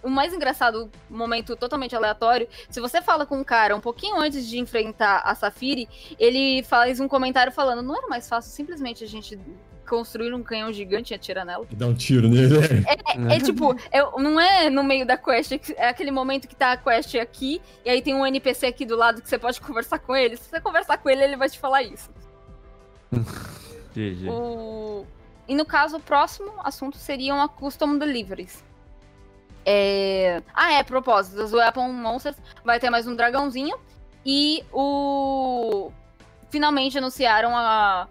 o mais engraçado, um momento totalmente aleatório, se você fala com um cara um pouquinho antes de enfrentar a Safiri, ele faz um comentário falando, não era mais fácil simplesmente a gente construir um canhão gigante e atirar nela? E dar um tiro nele, né? É tipo, é- não é no meio da quest, é é aquele momento que tá a quest aqui, e aí tem um NPC aqui do lado que você pode conversar com ele. Se você conversar com ele, ele vai te falar isso. GG. O, E no caso, o próximo assunto seriam a Custom Deliveries. É... Ah, é, propósito, as Weapon Monsters vai ter mais um dragãozinho. E o. Finalmente anunciaram a...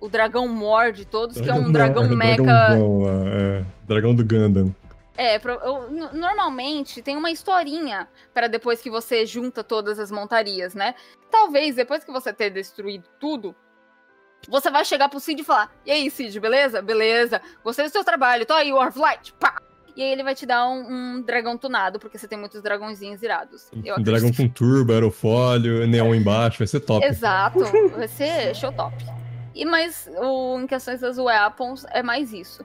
o dragão Mor de todos, que é um dragão É, mecha. dragãozão lá, é, dragão do Gundam. É, eu- normalmente tem uma historinha para depois que você junta todas as montarias, né? Talvez depois que você ter destruído tudo, você vai chegar pro Cid e falar: E aí, Cid, beleza? Beleza, gostei do seu trabalho, tô aí, War of Light, pá! E aí ele vai te dar um, um dragão tunado, porque você tem muitos dragõezinhos irados. Um dragão com turbo, aerofólio, neon embaixo, vai ser top. Exato, vai ser show top. E mas o, em questões das weapons é mais isso.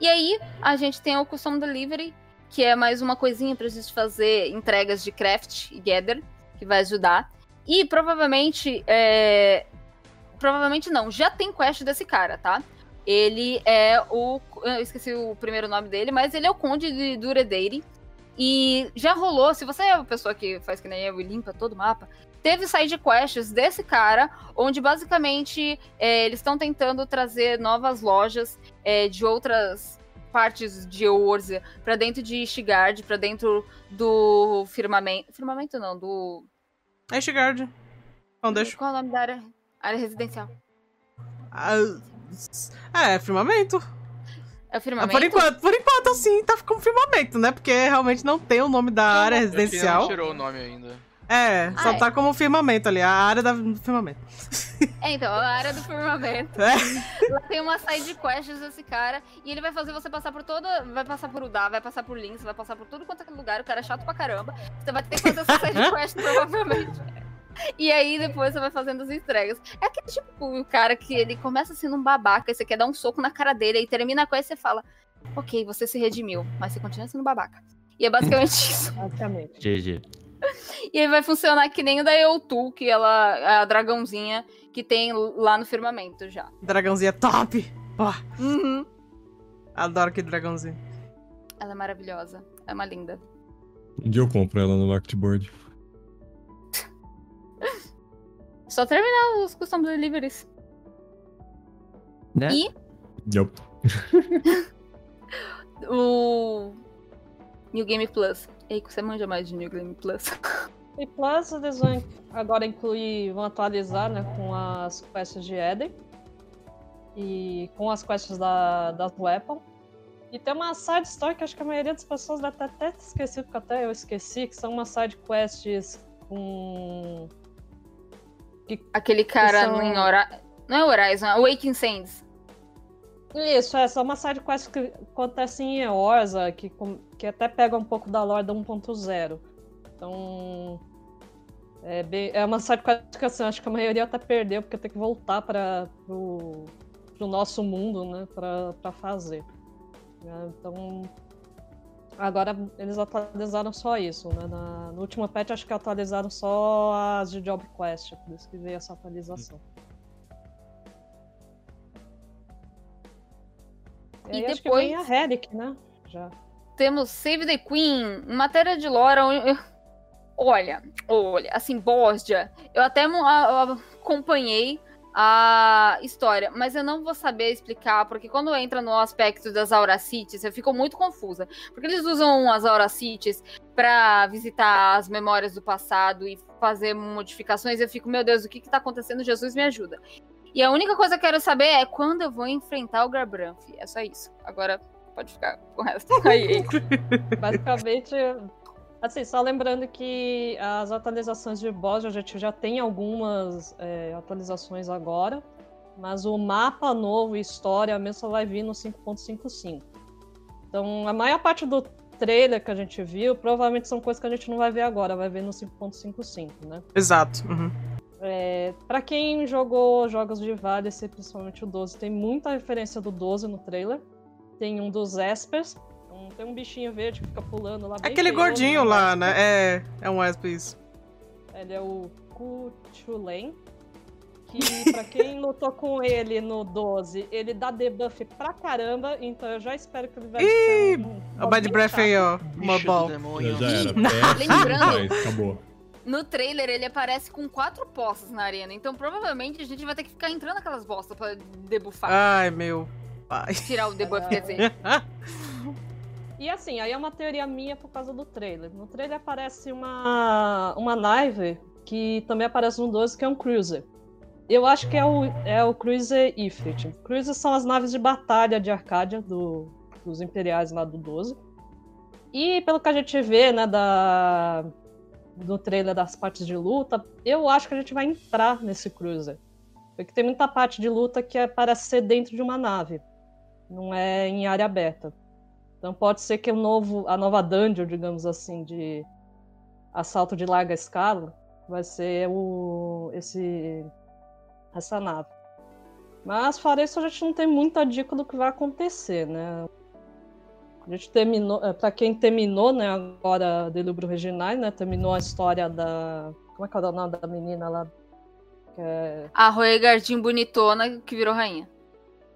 E aí a gente tem o Custom Delivery, que é mais uma coisinha pra gente fazer entregas de craft e gather, que vai ajudar. E provavelmente, é... provavelmente não, já tem quest desse cara, tá? Ele é o, eu esqueci o primeiro nome dele, mas ele é o Conde de Duredeire. E já rolou, se você é a pessoa que faz que nem eu e limpa todo o mapa, teve side quests desse cara, onde basicamente é, eles estão tentando trazer novas lojas é, de outras partes de Eorzea pra dentro de Ishgard, pra dentro do firmamento. Firmamento não, do. É Ishgard. Foundation. Qual é o nome da área? Área residencial. Ah, é, firmamento. É o Ah, firmamento? Por enquanto, por enquanto, assim, tá com firmamento, né? Porque realmente não tem o nome da área Acho que residencial. não tirou o nome ainda. É, só Ah, é. tá como firmamento ali, a área da- do firmamento. É, então, a área do firmamento. É. Lá tem uma side quest desse cara e ele vai fazer você passar por toda. Vai passar por Udá, vai passar por Links, vai passar por tudo quanto é lugar. O cara é chato pra caramba. Você vai ter que fazer essa side quest, provavelmente. E aí depois você vai fazendo as entregas. É aquele tipo o cara que ele começa sendo um babaca, e você quer dar um soco na cara dele, aí termina a quest e você fala: Ok, você se redimiu, mas você continua sendo babaca. E é basicamente isso. Basicamente. GG. E aí vai funcionar que nem o da Eutu, que ela é a dragãozinha que tem lá no firmamento já. Dragãozinho é top! Pô, Uhum. adoro aquele dragãozinho. Ela é maravilhosa. É uma linda. Um dia eu compro ela no Marketboard. Só terminar os custom deliveries. Né? E Yup. o New Game Plus. Ei, você manja mais de New Game Plus. E Plus eles vão agora incluir, vão atualizar né, com as quests de Eden e com as quests da, das Weapon. E tem uma side story que acho que a maioria das pessoas deve ter até esquecido, porque até eu esqueci, que são umas side quests com. Aquele cara são- em Hora... Não é Horizon, é Awakening Sands. Isso, é só uma side quest que acontece em Eorza, que, com- que até pega um pouco da lore da 1.0. Então. É, bem- é uma side quest que assim, acho que a maioria até perdeu, porque tem que voltar para pro nosso mundo, né, pra, pra fazer. É, Então. Agora eles atualizaram só isso, né? Na, no último patch acho que atualizaram só as de Job Quest, por isso que veio essa atualização. E acho que vem a depois- Relic, né? Já. Temos Save the Queen, matéria de onde- Olha, olha, assim, Bosdia, eu até acompanhei a história, mas eu não vou saber explicar, porque quando entra no aspecto das Auracities, eu fico muito confusa. Porque eles usam as Auracities pra visitar as memórias do passado e fazer modificações, eu fico, meu Deus, o que que tá acontecendo? Jesus me ajuda. E a única coisa que eu quero saber é quando eu vou enfrentar o Garbranf. É só isso. Agora pode ficar com o resto aí. Basicamente, assim, só lembrando que as atualizações de boss a gente já tem algumas é, atualizações agora, mas o mapa novo e história mesmo só vai vir no 5.55. Então, a maior parte do trailer que a gente viu, provavelmente são coisas que a gente não vai ver agora, vai ver no 5.55, né? Exato. uhum. É, para quem jogou jogos de Valice, principalmente o 12, tem muita referência do 12 no trailer. Tem um dos Espers, tem um bichinho verde que fica pulando lá. bem Aquele feioso, gordinho né? lá, né? É, é um Esp isso. Ele é o Kuchulen. Que pra quem lutou com ele no 12, ele dá debuff pra caramba, então eu já espero que ele vai Ih, ser um, O Bad Breath aí, ó. Uma ball. demônio. Já era. É, lembrando- acabou. No trailer, ele aparece com quatro postas na arena. Então, provavelmente, a gente vai ter que ficar entrando naquelas bostas pra debuffar. Ai, meu. Rapaz. Tirar o debuff, quer dizer. E assim, aí é uma teoria minha por causa do trailer. No trailer aparece uma, uma nave que também aparece no 12, que é um cruiser. Eu acho que é o, é o Cruiser Ifrit. Cruisers são as naves de batalha de Arcadia do, dos Imperiais lá do 12. E pelo que a gente vê, né, da, do trailer das partes de luta, eu acho que a gente vai entrar nesse Cruiser. Porque tem muita parte de luta que é, parece ser dentro de uma nave. Não é em área aberta. Então pode ser que o novo, a nova dungeon, digamos assim, de assalto de larga escala, vai ser o, esse, essa nave. Mas fora isso, a gente não tem muita dica do que vai acontecer, né? A gente terminou, é, para quem terminou, né, agora Delibro Reginai, né, terminou a história da, como é que é o nome da menina lá? Que é... A Roegardin bonitona que virou rainha.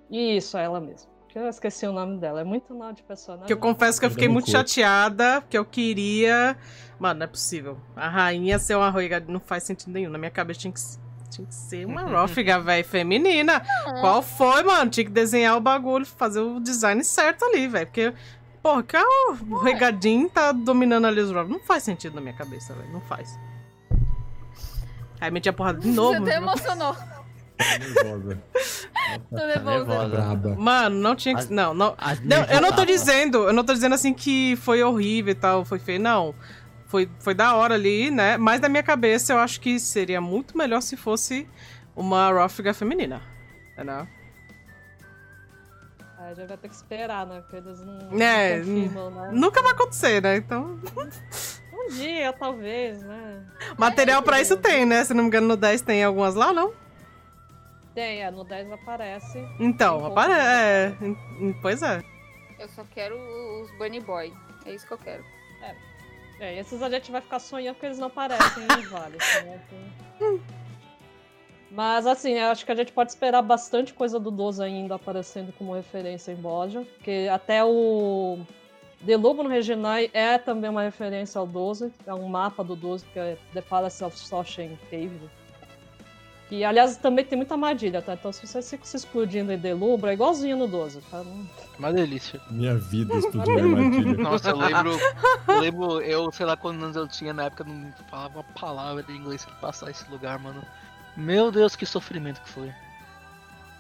Isso, é ela mesma. Eu esqueci o nome dela. É muito nome de personagem. Que eu confesso que eu fiquei muito chateada, porque eu queria. Mano, não é possível. A rainha ser uma Roiga não faz sentido nenhum. Na minha cabeça tinha que, tinha que ser uma Rófiga, velho, feminina. Qual foi, mano? Tinha que desenhar o bagulho, fazer o design certo ali, velho. Porque, porra, que o Regadinho tá dominando ali os Rófigos. Não faz sentido na minha cabeça, velho. Não faz. Aí metia porrada de novo. Você até emocionou. Nervosa. Tô nervosa. Braba. Mano, não tinha que. As- Não, não. Não, eu não tô dizendo, eu não tô dizendo assim que foi horrível e tal, foi feio, não. Foi, foi da hora ali, né? Mas na minha cabeça eu acho que seria muito melhor se fosse uma Rófiga feminina. Né? Aí já vai ter que esperar, né? Porque eles não, É, não confirmam, né? Nunca vai acontecer, né? Então, Um dia, talvez, né? material pra isso tem, né? Se não me engano, no 10 tem algumas lá, não? Tem, é, no 10 aparece. Então, Tem apare... pouco, é, Pois é. Eu só quero os Bunny Boy. É isso que eu quero. É, e esses a gente vai ficar sonhando porque eles não aparecem em Vale. Né? Então- Mas assim, eu acho que a gente pode esperar bastante coisa do 12 ainda aparecendo como referência em Boja. Porque até o The Lobo no Reginai é também uma referência ao 12. É um mapa do 12, que é The Palace of Soshen Cave. Que, aliás, também tem muita armadilha, tá? Então, se você fica se explodindo em Delubra, é igualzinho no 12, tá? Uma delícia. Minha vida explodiu minha armadilha. Nossa, eu lembro. Eu lembro, eu sei lá quantos anos eu tinha na época, não falava uma palavra de inglês pra passar esse lugar, mano. Meu Deus, que sofrimento que foi.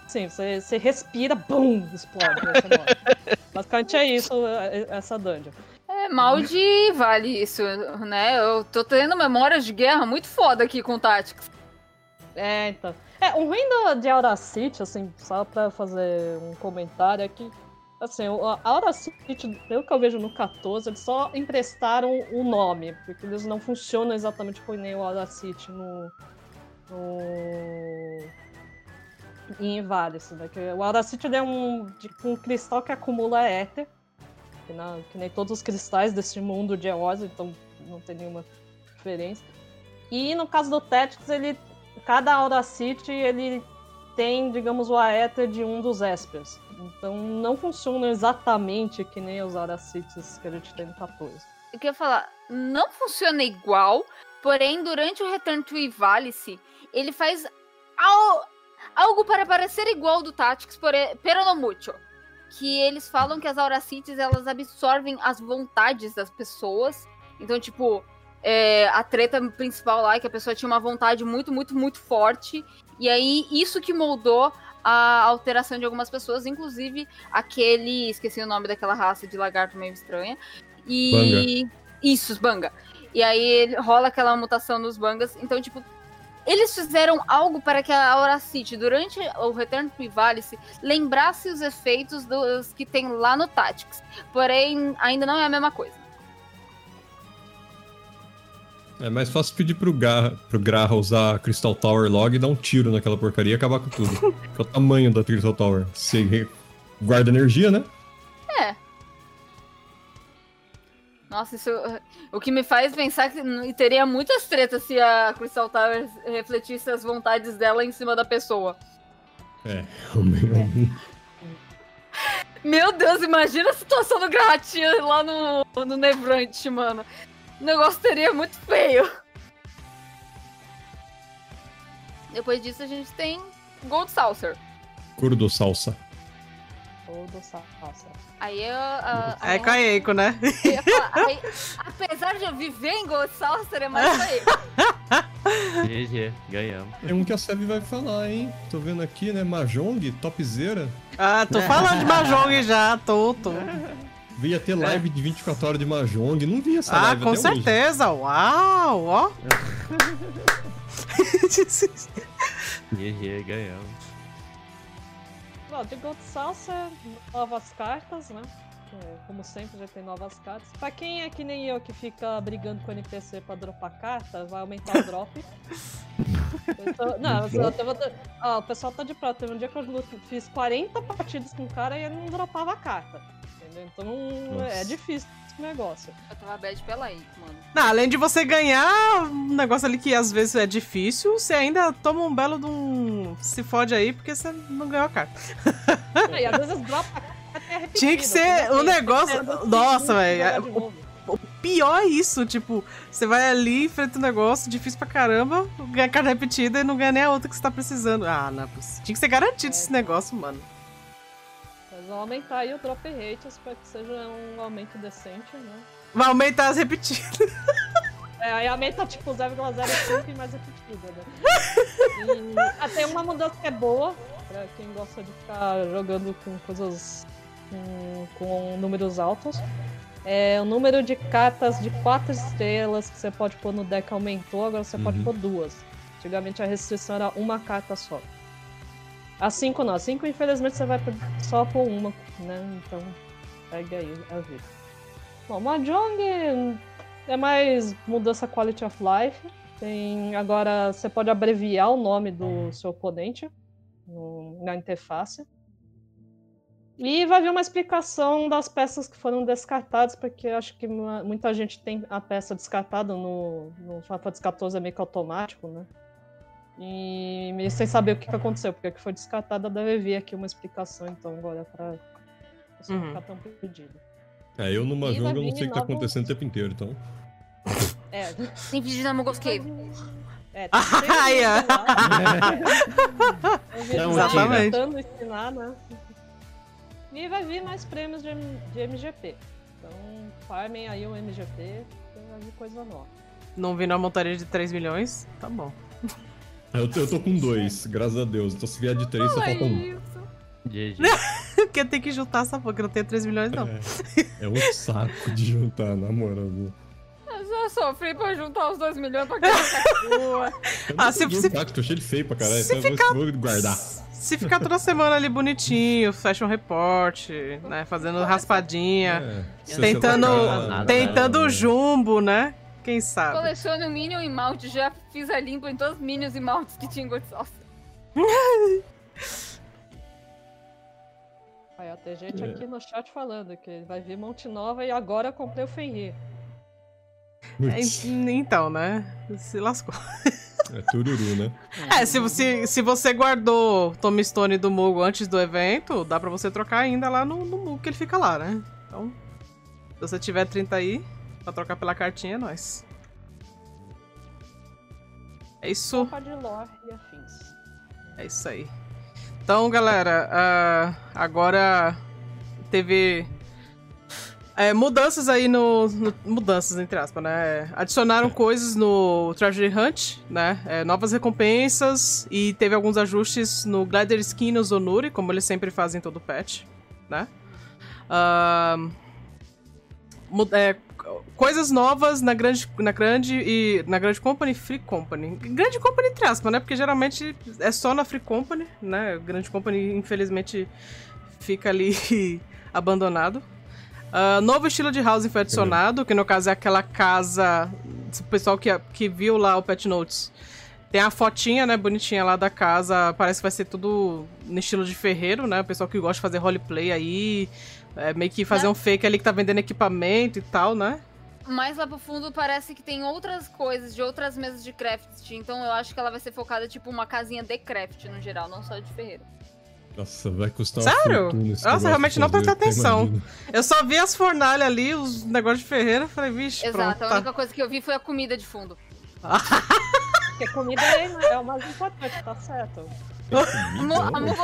Sim, você, você respira, bum, explode. morre. Basicamente é isso, é- essa dungeon. É mal de vale isso, né? Eu tô tendo memórias de guerra muito foda aqui com Tactics. É, então. É, o ruim do, de Auracity, assim, só pra fazer um comentário, é que, assim, a Auracity, pelo que eu vejo no 14, eles só emprestaram o nome, porque eles não funcionam exatamente como nem o Auracity no. no em Invalis, né? Que o Auracity é um, de- um cristal que acumula éter, que, na- que nem todos os cristais desse mundo de Eos, então não tem nenhuma diferença. E no caso do Tactics, ele cada Auracity ele tem, digamos, o Aether de um dos Espers. Então não funciona exatamente que nem os Auracities que a gente tem no 14. Eu queria falar, não funciona igual, porém, durante o Return to Ivalice, ele faz al- algo para parecer igual ao do Tactics, pero no mucho. Que eles falam que as Auracities, elas absorvem as vontades das pessoas. Então, tipo, é, a treta principal lá é que a pessoa tinha uma vontade muito, muito, muito forte. E aí, isso que moldou a alteração de algumas pessoas, inclusive aquele. Esqueci o nome daquela raça de lagarto meio estranha. E. Isso, os banga. E aí rola aquela mutação nos bangas. Então, tipo, eles fizeram algo para que a Auracity, durante o Return to Ivalice, lembrasse os efeitos dos que tem lá no Tactics. Porém, ainda não é a mesma coisa. É mais fácil pedir pro, Garra, pro Graha usar Crystal Tower Log e dar um tiro naquela porcaria e acabar com tudo. que é o tamanho da Crystal Tower. Você guarda energia, né? Nossa, isso. O que me faz pensar que teria muitas tretas se a Crystal Tower refletisse as vontades dela em cima da pessoa. É, realmente. Meu Deus, imagina a situação do Grahatia lá no, no Nevrante, mano. O negócio teria muito feio. Depois disso, a gente tem Gold Saucer. Curdo salsa. ou do Sasa. Aí eu. É aí com a Eiko, né? falar, aí, apesar de eu viver em Ghost Saucer, é mais ele. GG, ganhamos. Tem um que a Sev vai falar, hein? Tô vendo aqui, né? Mahjong, topzera. Ah, tô falando de Mahjong já, tô, tô. Via ter live de 24 horas de Mahjong. Não vi essa Ah, live com até hoje. certeza. Uau, ó. GG, ganhamos. Bom, de Gold Salsa, novas cartas, né? É, como sempre, já tem novas cartas. Pra quem é que nem eu que fica brigando com o NPC pra dropar carta, vai aumentar o drop. Eu tô- não, eu ó, o pessoal tá de prata. Teve um dia que eu fiz 40 partidas com o cara e ele não dropava carta. Entendeu? Então não- é difícil esse negócio. Eu tava bad pela aí, mano. Não, além de você ganhar um negócio ali que às vezes é difícil, você ainda toma um belo de um. Se fode aí porque você não ganhou a carta. e às vezes dropa a carta é repetida, Tinha que ser o negócio- Nossa, velho, é-. O pior é isso, tipo, você vai ali, enfrenta um negócio difícil pra caramba, ganha carta repetida e não ganha nem a outra que você tá precisando. Ah, não é. Tinha que ser garantido esse negócio, mano. Vão aumentar aí o drop rate, eu espero que seja um aumento decente, né? Vai aumentar as repetidas. É, aí aumenta tipo 0,05 e mais repetida, né? E ah, tem uma mudança que é boa, pra quem gosta de ficar jogando com coisas com, com números altos. É, o número de cartas de 4 estrelas que você pode pôr no deck aumentou, agora você pode Uhum. pôr duas. Antigamente a restrição era uma carta só. A 5 não, a 5 infelizmente você vai só por uma, né? Então pegue aí a vida. Bom, Mahjong é mais mudança quality of life. Tem agora você pode abreviar o nome do seu oponente no- na interface. E vai vir uma explicação das peças que foram descartadas, porque acho que mu- muita gente tem a peça descartada no, no Final Fantasy XIV, é meio que automático, né? E meio sem saber o que que aconteceu, porque que foi descartada deve vir aqui uma explicação, então, agora pra você não Uhum. ficar tão perdido. É, eu vai Mahjong eu não sei o que tá acontecendo o tempo inteiro, então. É, Tem vídeo na Mogos Cave. É, tem um lá. Eu vi Não, exatamente. tentando ensinar, né? E vai vir mais prêmios de, de MGP. Então, farmem aí o MGP, que vai vir coisa nova. Não vindo a montaria de 3 milhões, tá bom. Eu, tô- eu tô com dois, graças a Deus. Então se vier de três, só falta um. isso. GG. Porque tem que juntar essa porra, que não tem 3 milhões, não. É um saco de juntar, na moral. Eu já sofri pra juntar os 2 milhões pra. Eu não Ah, se- se- que tô cheio de feio pra caralho. se Então eu vou, guardar. Se ficar toda semana ali bonitinho, fashion report, né? Fazendo raspadinha, É, tentando, tentando né? o jumbo, né? Quem sabe? Coleciono Minion e Malte. Já fiz a limpa em todos os Minions e Maltes que tinha em Gold Sauce. Aí, ó, tem gente É. aqui no chat falando que vai vir Monte Nova e agora comprei o Fenrir. É, Então, né? Se lascou. É tururu, né? É, se você, se você guardou Tommy Stone do Mugo antes do evento, dá pra você trocar ainda lá no, no Mugo que ele fica lá, né? Então, se você tiver 30 aí, pra trocar pela cartinha, é nóis. É isso. De lore e afins. É isso aí. Então, galera, ah, agora teve é, mudanças aí no, no- Mudanças, entre aspas, né? Adicionaram coisas no Treasury Hunt, né? É, novas recompensas e teve alguns ajustes no Glider Skin e no Zonuri, como eles sempre fazem em todo patch, né? Mu- é, coisas novas na grande, na grande e na grande company, free company. Grande company entre aspas, né? Porque geralmente é só na free company, né? Grande company infelizmente fica ali abandonado. Ah, novo estilo de housing foi adicionado, que no caso é aquela casa. O pessoal que, que viu lá o Pet Notes. Tem a fotinha, né, bonitinha lá da casa. Parece que vai ser tudo no estilo de ferreiro, né? O pessoal que gosta de fazer roleplay aí. é, meio que fazer Né? um fake ali que tá vendendo equipamento e tal, né? Mais lá pro fundo parece que tem outras coisas de outras mesas de craft. Então eu acho que ela vai ser focada tipo uma casinha de craft no geral, não só de ferreiro. Nossa, vai custar Sério? uma fortuna Nossa, realmente não prestei atenção. imagino. Eu só vi as fornalhas ali, os negócios de ferreira. Falei, vixe, Exato, pronto. a Tá. única coisa que eu vi foi a comida de fundo. Porque comida é, é o mais importante, tá certo. A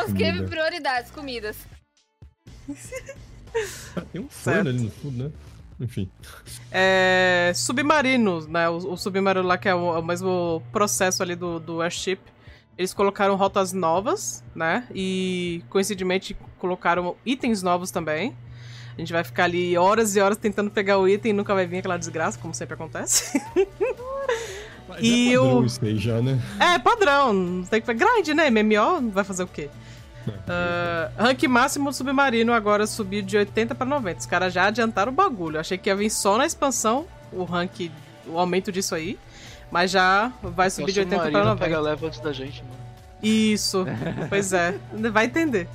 Cave comida. prioridades, comidas. Ah, Tem um Certo. forno ali no fundo, né? Enfim. É, submarinos, né? O, o submarino lá que é o, é o mesmo processo ali do, do Airship. Eles colocaram rotas novas, né? E coincidentemente colocaram itens novos também. A gente vai ficar ali horas e horas tentando pegar o item e nunca vai vir aquela desgraça, como sempre acontece. Mas E é padrão o- isso aí já, né? é, padrão. Tem que grind, né? MMO vai fazer o quê? Ah, rank máximo submarino agora subiu de 80 pra 90. Os caras já adiantaram o bagulho. Achei que ia vir só na expansão o rank, o aumento disso aí. Mas já vai subir de 80 pra Submarino 90. pega leva antes da gente, mano. Isso, pois é. Vai entender.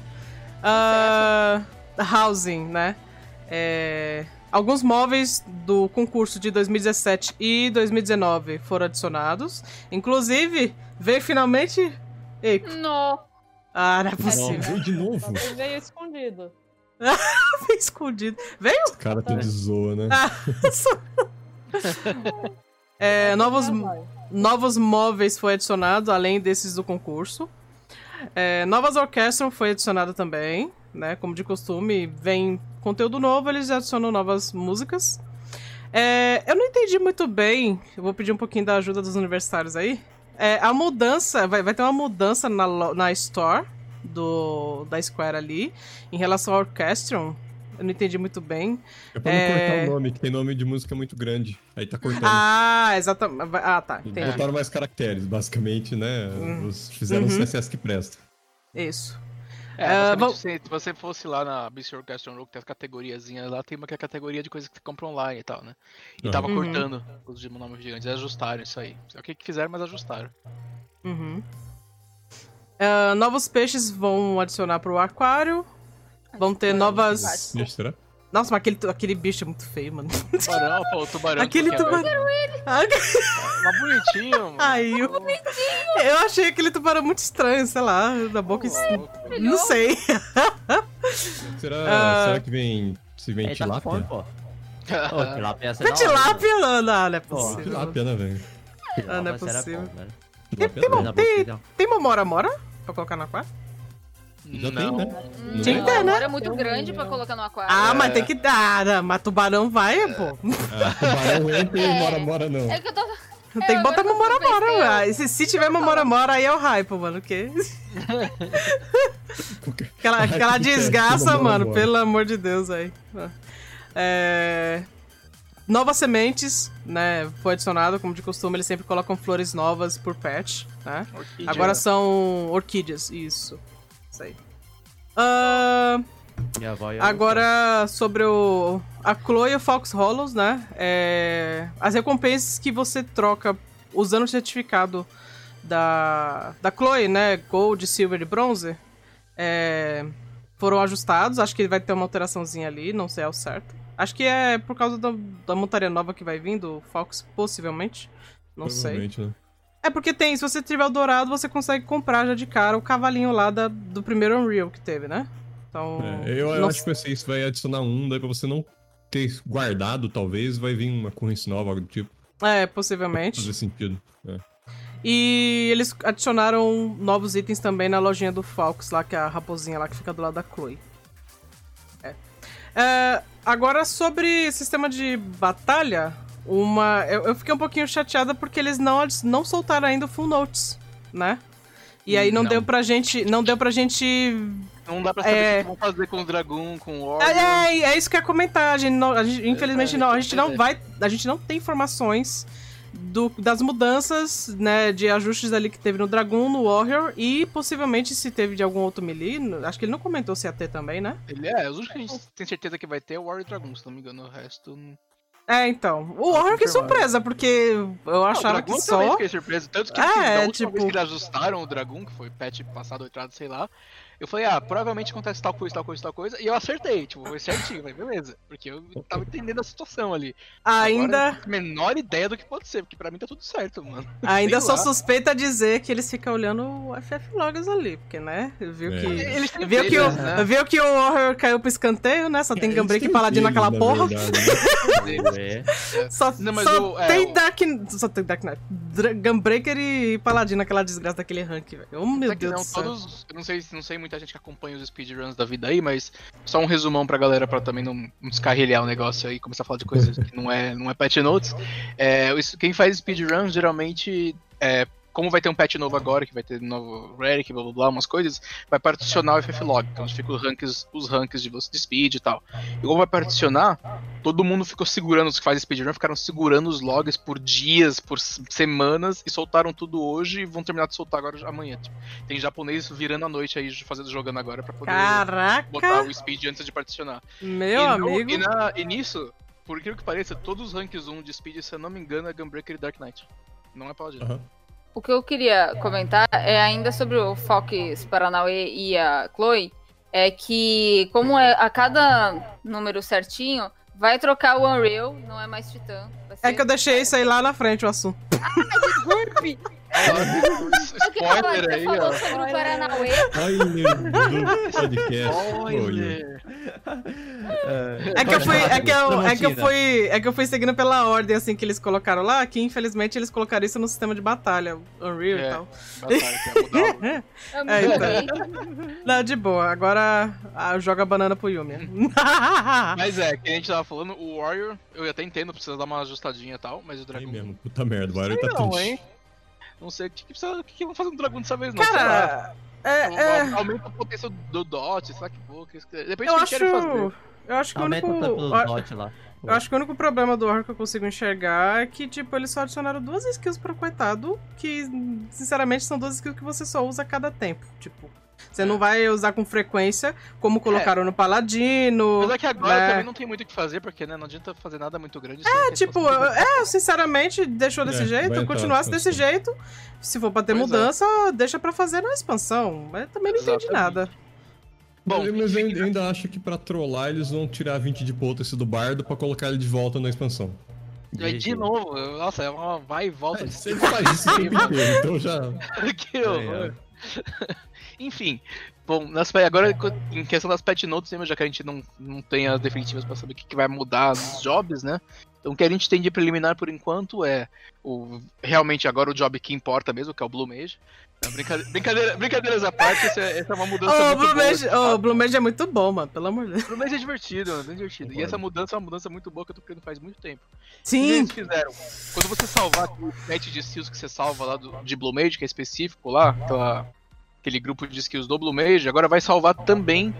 Ah, housing, né? É, alguns móveis do concurso de 2017 e 2019 foram adicionados. Inclusive, veio finalmente. Ei, No. Ah, não é possível. veio de novo. Talvez veio escondido. Veio escondido. Veio? Os caras tudo zoa, né? Ah, É, novos, novos móveis foi adicionado, além desses do concurso. É, novas orquestras foi adicionada também, né? Como de costume, vem conteúdo novo, eles adicionam novas músicas. É, eu não entendi muito bem, eu vou pedir um pouquinho da ajuda dos universitários aí. É, a mudança, vai, vai ter uma mudança na, na Store do, da Square ali, em relação ao Orchestron. Eu não entendi muito bem. É pra não É. cortar o nome, que tem nome de música muito grande. Aí tá cortando. Ah, exatamente. Ah, tá, entendi. Botaram mais caracteres, basicamente, né? Hum. Os, fizeram Uhum. um CSS que presta. Isso. É, vamos- se, você fosse lá na BC Orchestra Rock, tem as categoriazinhas lá, tem uma que é a categoria de coisas que você compra online e tal, né? E Aham. tava Uhum. cortando os de nomes gigantes, ajustaram isso aí. O que que fizeram, mas ajustaram. Uhum. Ah, novos peixes vão adicionar pro aquário. Vão ter novas. Deixa, será? Nossa, mas aquele, aquele bicho é muito feio, mano. Tubarão, pô, o tubarão. aquele que é tubarão. Mas bonitinho, mano. Ai, eu... eu achei aquele tubarão muito estranho, sei lá, da boca. es- Não sei. Será, Ah. será que vem. Se vem Ele tá tilápia? fome, pô. Ô, tilápia hora, tilápia? Não, não, não é Pô, possível. Tilápia, né, velho? Tilápia Ah, não é possível. tem é tem- Tem uma mora-mora pra colocar no aquário? Já tem, Não. né? Hum, Tinha que ter, né? agora é muito grande pra colocar no aquário. Ah, É. mas tem que dar. né? Mas tubarão vai, pô. Ah, tubarão entra e É. mora-mora não. É que eu tô. Tem que botar uma que eu mora-mora. pensei, ah, e Se, se tiver uma mora-mora, aí é o hype, mano. Porque... Aquela, aquela que desgraça, mano. Pelo amor de Deus, aí. É... Novas sementes, né? Foi adicionado, como de costume, eles sempre colocam flores novas por patch, né? Orquídea. Agora são orquídeas, isso. Isso aí. Minha avó ia Agora, sobre o. A Chloe e o Fox Hollows, né? É, as recompensas que você troca usando o certificado da, da Chloe, né? Gold, Silver e Bronze. é, foram ajustados. Acho que vai ter uma alteraçãozinha ali, não sei ao certo. Acho que é por causa da, da montaria nova que vai vir, do Fox, possivelmente. Não sei. Né? É porque tem, se você tiver o dourado, você consegue comprar já de cara o cavalinho lá da, do primeiro Unreal que teve, né? Então. É, eu, eu acho que vai ser isso, vai adicionar um, daí pra você não ter guardado, talvez, vai vir uma corrente nova, algo do tipo. É, possivelmente. Fazer sentido. É. E eles adicionaram novos itens também na lojinha do Falcos, lá, que é a raposinha lá que fica do lado da Chloe. É. É, agora, sobre sistema de batalha, uma. Eu, eu fiquei um pouquinho chateada porque eles não, não soltaram ainda o Full Notes, né? E aí não, Não. deu pra gente. Não deu pra gente. Não dá pra saber É. o que vão fazer com o Dragon, com o Warrior. É, é, é isso que eu ia comentar. A gente não- a gente- infelizmente é, não. A gente não é. vai. A gente não tem informações do, das mudanças, né, de ajustes ali que teve no Dragon, no Warrior e possivelmente se teve de algum outro melee. Acho que ele não comentou se ia ter também, né? Ele é, os únicos que a gente tem certeza que vai ter é o Warrior Dragon, se não me engano. O resto. não- É, então. O Warrior que confirmado. surpresa, porque eu achava Não, que Dragon também só. fiquei surpreso. Tanto que É, assim, da última tipo- vez que eles ajustaram o Dragon, que foi patch passado, entrado, sei lá. Eu falei, ah, provavelmente acontece tal coisa, tal coisa, tal coisa. E eu acertei, tipo, foi certinho. Falei, beleza. Porque eu tava entendendo a situação ali. Ainda, Agora, eu não tenho a menor ideia do que pode ser, porque pra mim tá tudo certo, mano. ainda sei sou lá. suspeita a dizer que eles ficam olhando o FF Logs ali, porque, né? Viu É. que. Eles Viu que, o, né? viu que o Warrior caiu pro escanteio, né? Só tem É, Gambreak e Paladino naquela na porra. verdade, né? É. Só, Não, mas só é, tem o- Dark. Só tem Dark Knight. Gunbreaker e Paladino, aquela desgraça daquele rank, velho. Oh, meu Só Deus não, do céu. todos. Eu não sei, não sei muito muita gente que acompanha os speedruns da vida aí, mas só um resumão pra galera pra também não, descarrilhar o negócio aí e começar a falar de coisas que não é, não é patch notes. É, quem faz speedruns geralmente é. Como vai ter um patch novo agora, que vai ter novo Relic, blá blá blá, umas coisas, vai particionar o FFlog, então onde ficam os ranks, os ranks de, de speed e tal. E como vai particionar, todo mundo ficou segurando, os que fazem speedrun ficaram segurando os logs por dias, por semanas, e soltaram tudo hoje e vão terminar de soltar agora amanhã. Tipo, tem japonês virando a noite aí, fazendo, jogando agora pra poder botar Caraca, o speed antes de particionar. meu e, no- amigo. e, na- e nisso, por incrível que pareça, todos os ranks 1 de speed, se eu não me engano, é Gunbreaker e Dark Knight. Não é Paladino. Aham. O que eu queria comentar é ainda sobre o Fox Paranauê e a Chloe, é que como é a cada número certinho, vai trocar o Unreal, não é mais Titã. É ser- que eu deixei isso aí lá na frente, o assunto. Desculpe! Spoiler você aí, falou ó. sobre o Paranauê. Spoiler do podcast. Olha. Spoiler! É que eu fui, é que eu, é que eu fui, é que eu fui seguindo pela ordem assim que eles colocaram lá, que infelizmente eles colocaram isso no sistema de batalha, o Unreal e É. tal. Batalha, que é É, mudei. Não, de boa. Agora ah, joga a banana pro Yumi. Mas é, que a gente tava falando, o Warrior, eu até entendo, precisa dar uma ajustadinha e tal, mas o Aí Dragon. mesmo, puta merda, o Warrior tá Não, triste. Não sei o que, que precisa. O que, que vão fazer no Dragon dessa vez, não? Cara, é, é, Aumenta a potência do dot, lá que pouco. Depende eu do que acho, querem fazer. eu acho que o Aumenta único, o eu- dot lá. eu acho que o único problema do Warrior que eu consigo enxergar é que tipo eles só adicionaram duas skills pro coitado, que sinceramente são duas skills que você só usa a cada tempo, tipo. Você não vai usar com frequência, como colocaram no Paladino. Mas é que agora né? também não tem muito o que fazer, porque né, não adianta fazer nada muito grande. É, tipo, é, eu sinceramente deixou desse É, jeito, continuasse desse jeito. Se for pra ter Pois é. mudança, deixa pra fazer na expansão. Mas também não entendi nada. Bom, Mas- mas eu enfim, ainda, eu ainda acho que pra trollar eles vão tirar 20 de potência do bardo pra colocar ele de volta na expansão. Aí, de novo, nossa, é uma vai e volta. É, Ele faz isso o tempo inteiro, então já. que horror. Enfim, bom, nas, agora em questão das patch notes, né, já que a gente não, não tem as definitivas pra saber o que, que vai mudar nos jobs, né? Então o que a gente tem de preliminar por enquanto é o realmente agora o job que importa mesmo, que é o Blue Mage. Não, brincadeira, brincadeira, brincadeiras à parte, essa é, essa é uma mudança Ô, muito Blue boa. Mage, ô, Blue Mage é muito bom, mano, pelo amor de Deus. Blue Mage é divertido, mano, bem divertido. E essa mudança é uma mudança muito boa que eu tô querendo faz muito tempo. O que Sim, eles fizeram? Quando você salvar o set de skills que você salva lá do, de Blue Mage, que é específico lá, aquela- aquele grupo de skills do Blue Mage, agora vai salvar também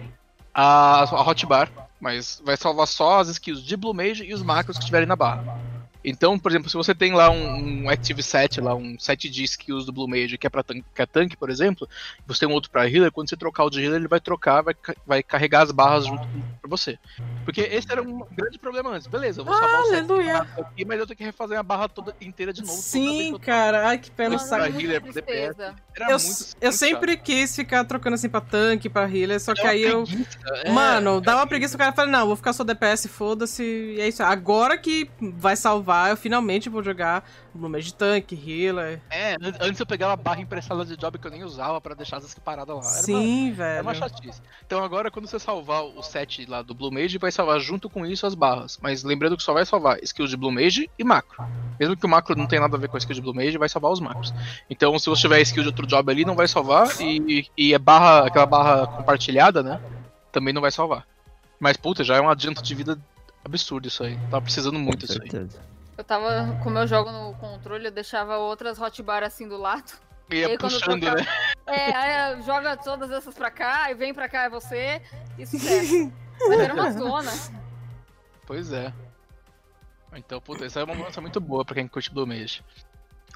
a, a hotbar, mas vai salvar só as skills de Blue Mage e os macros que estiverem na barra. Então, por exemplo, se você tem lá um, um Active Set, lá, um set de skills do Blue Mage que é pra tanque, que é tanque, por exemplo, e você tem um outro pra healer, quando você trocar o de healer, ele vai trocar, vai, vai carregar as barras junto pra você. Porque esse era um grande problema antes. Beleza, eu vou salvar o set aleluia. aqui, mas eu tenho que refazer a barra toda inteira de novo. Sim, cara. Ai, que pé no Nossa, saco. pra healer, pro DPS. Eu, muito- eu muito sempre quis ficar trocando assim pra tanque, pra healer, só chato. que aí eu. é, Mano, dá uma preguiça o cara fala, não, vou ficar só DPS, foda-se. E é isso. Agora que vai salvar, eu finalmente vou jogar Blue Mage tanque, healer. É, an- antes eu pegava a barra emprestada de job que eu nem usava pra deixar as paradas lá. Era uma- Sim, É velho. uma chatice. Então agora, quando você salvar o set lá do Blue Mage, vai salvar junto com isso as barras. Mas lembrando que só vai salvar skills de Blue Mage e macro. Mesmo que o macro não tenha nada a ver com a skill de Blue Mage, vai salvar os macros. Então, se você tiver skill de outro job ali, não vai salvar. E, e é barra, aquela barra compartilhada, né? Também não vai salvar. Mas, puta, já é um adianto de vida absurdo isso aí. Tava precisando muito disso aí. Eu tava, como eu jogo no controle, eu deixava outras hotbar assim do lado. E E ia aí, quando eu puxando, tocava- né? É, aí joga todas essas pra cá, e vem pra cá é você, e sucesso. Mas era uma zona. Pois é. Então, puta, essa é uma mudança muito boa pra quem curte Blue Mage.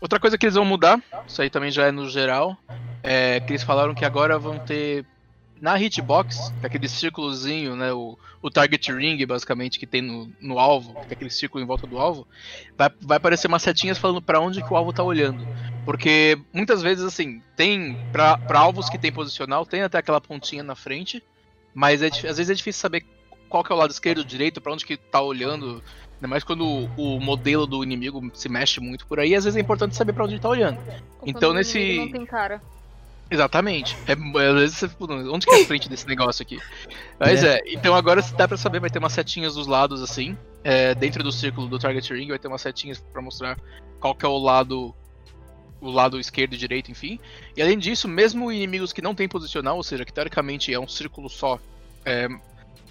Outra coisa que eles vão mudar, isso aí também já é no geral, é que eles falaram que agora vão ter na hitbox, que é aquele círculozinho, né, o, o target ring basicamente que tem no, no alvo, que é aquele círculo em volta do alvo, vai, vai aparecer umas setinhas falando pra onde que o alvo tá olhando. Porque muitas vezes assim, tem pra, pra alvos que tem posicional, tem até aquela pontinha na frente, mas é às vezes é difícil saber qual que é o lado esquerdo, direito, pra onde que tá olhando. Ainda mais quando o, o modelo do inimigo se mexe muito por aí, às vezes é importante saber pra onde ele tá olhando. Ou Então, nesse- Não tem cara. Exatamente. É, às vezes você. pô, Onde que é a frente desse negócio aqui? Mas é. então agora se dá pra saber, vai ter umas setinhas dos lados assim. é, dentro do círculo do Target Ring vai ter umas setinhas pra mostrar qual que é o lado. O o lado esquerdo e direito, enfim. E além disso, mesmo inimigos que não tem posicional, ou seja, que teoricamente é um círculo só, é,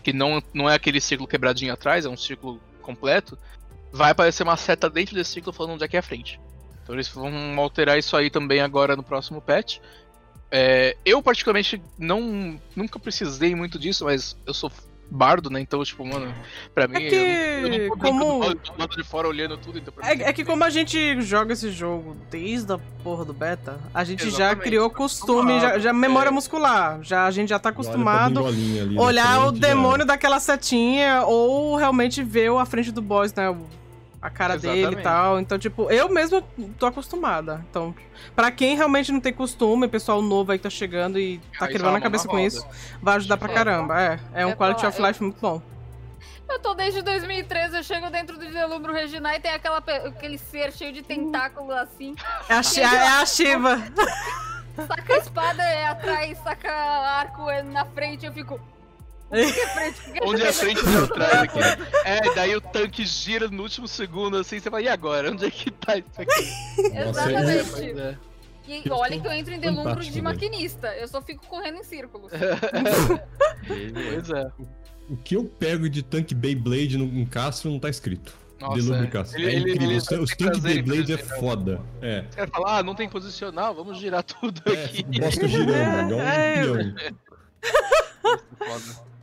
que não, não é aquele círculo quebradinho atrás, é um círculo completo, vai aparecer uma seta dentro desse círculo falando onde é que é a frente. Então eles vão alterar isso aí também agora no próximo patch. É, eu particularmente não nunca precisei muito disso, mas eu sou bardo, né? Então, tipo, mano, pra mim. É que, eu, eu não como- do lado- de fora olhando tudo, então É, é que como a gente joga esse jogo desde a porra do beta, a gente já Exatamente. criou costume, já, já memória É. muscular. Já, a gente já tá acostumado Olha ali na olhar o frente, já- demônio daquela setinha ou realmente ver a frente do boss, né? A cara dele e Exatamente. tal. Então, tipo, eu mesmo tô acostumada. Então, pra quem realmente não tem costume, pessoal novo aí que tá chegando e tá Aí quebrando só a cabeça com roda. isso, vai ajudar pra É. caramba. É, é um Eu quality falar, of eu- life muito bom. Eu tô desde 2013, eu chego dentro do Delumbro Regina e tem aquela, aquele ser cheio de tentáculo assim. É a, Shi- é a Shiva. Saca a espada é atrás, saca arco é na frente, eu fico. Onde é a frente? e onde é atrás aqui. É, daí o tanque gira no último segundo assim, você fala, e agora? Onde é que tá isso aqui? Nossa, Exatamente. Pois é. E olha que eu entro em Delumbro de maquinista. Eu só fico correndo em círculos. Pois é. O que eu pego de tanque Beyblade no, em Castro não tá escrito. Nossa, é. Castro. Ele- é ele- incrível. ele- os, os tanques Beyblade é foda. É. Os caras falam, ah, não tem posicional, vamos girar tudo É, aqui. bosta girando, igual um É,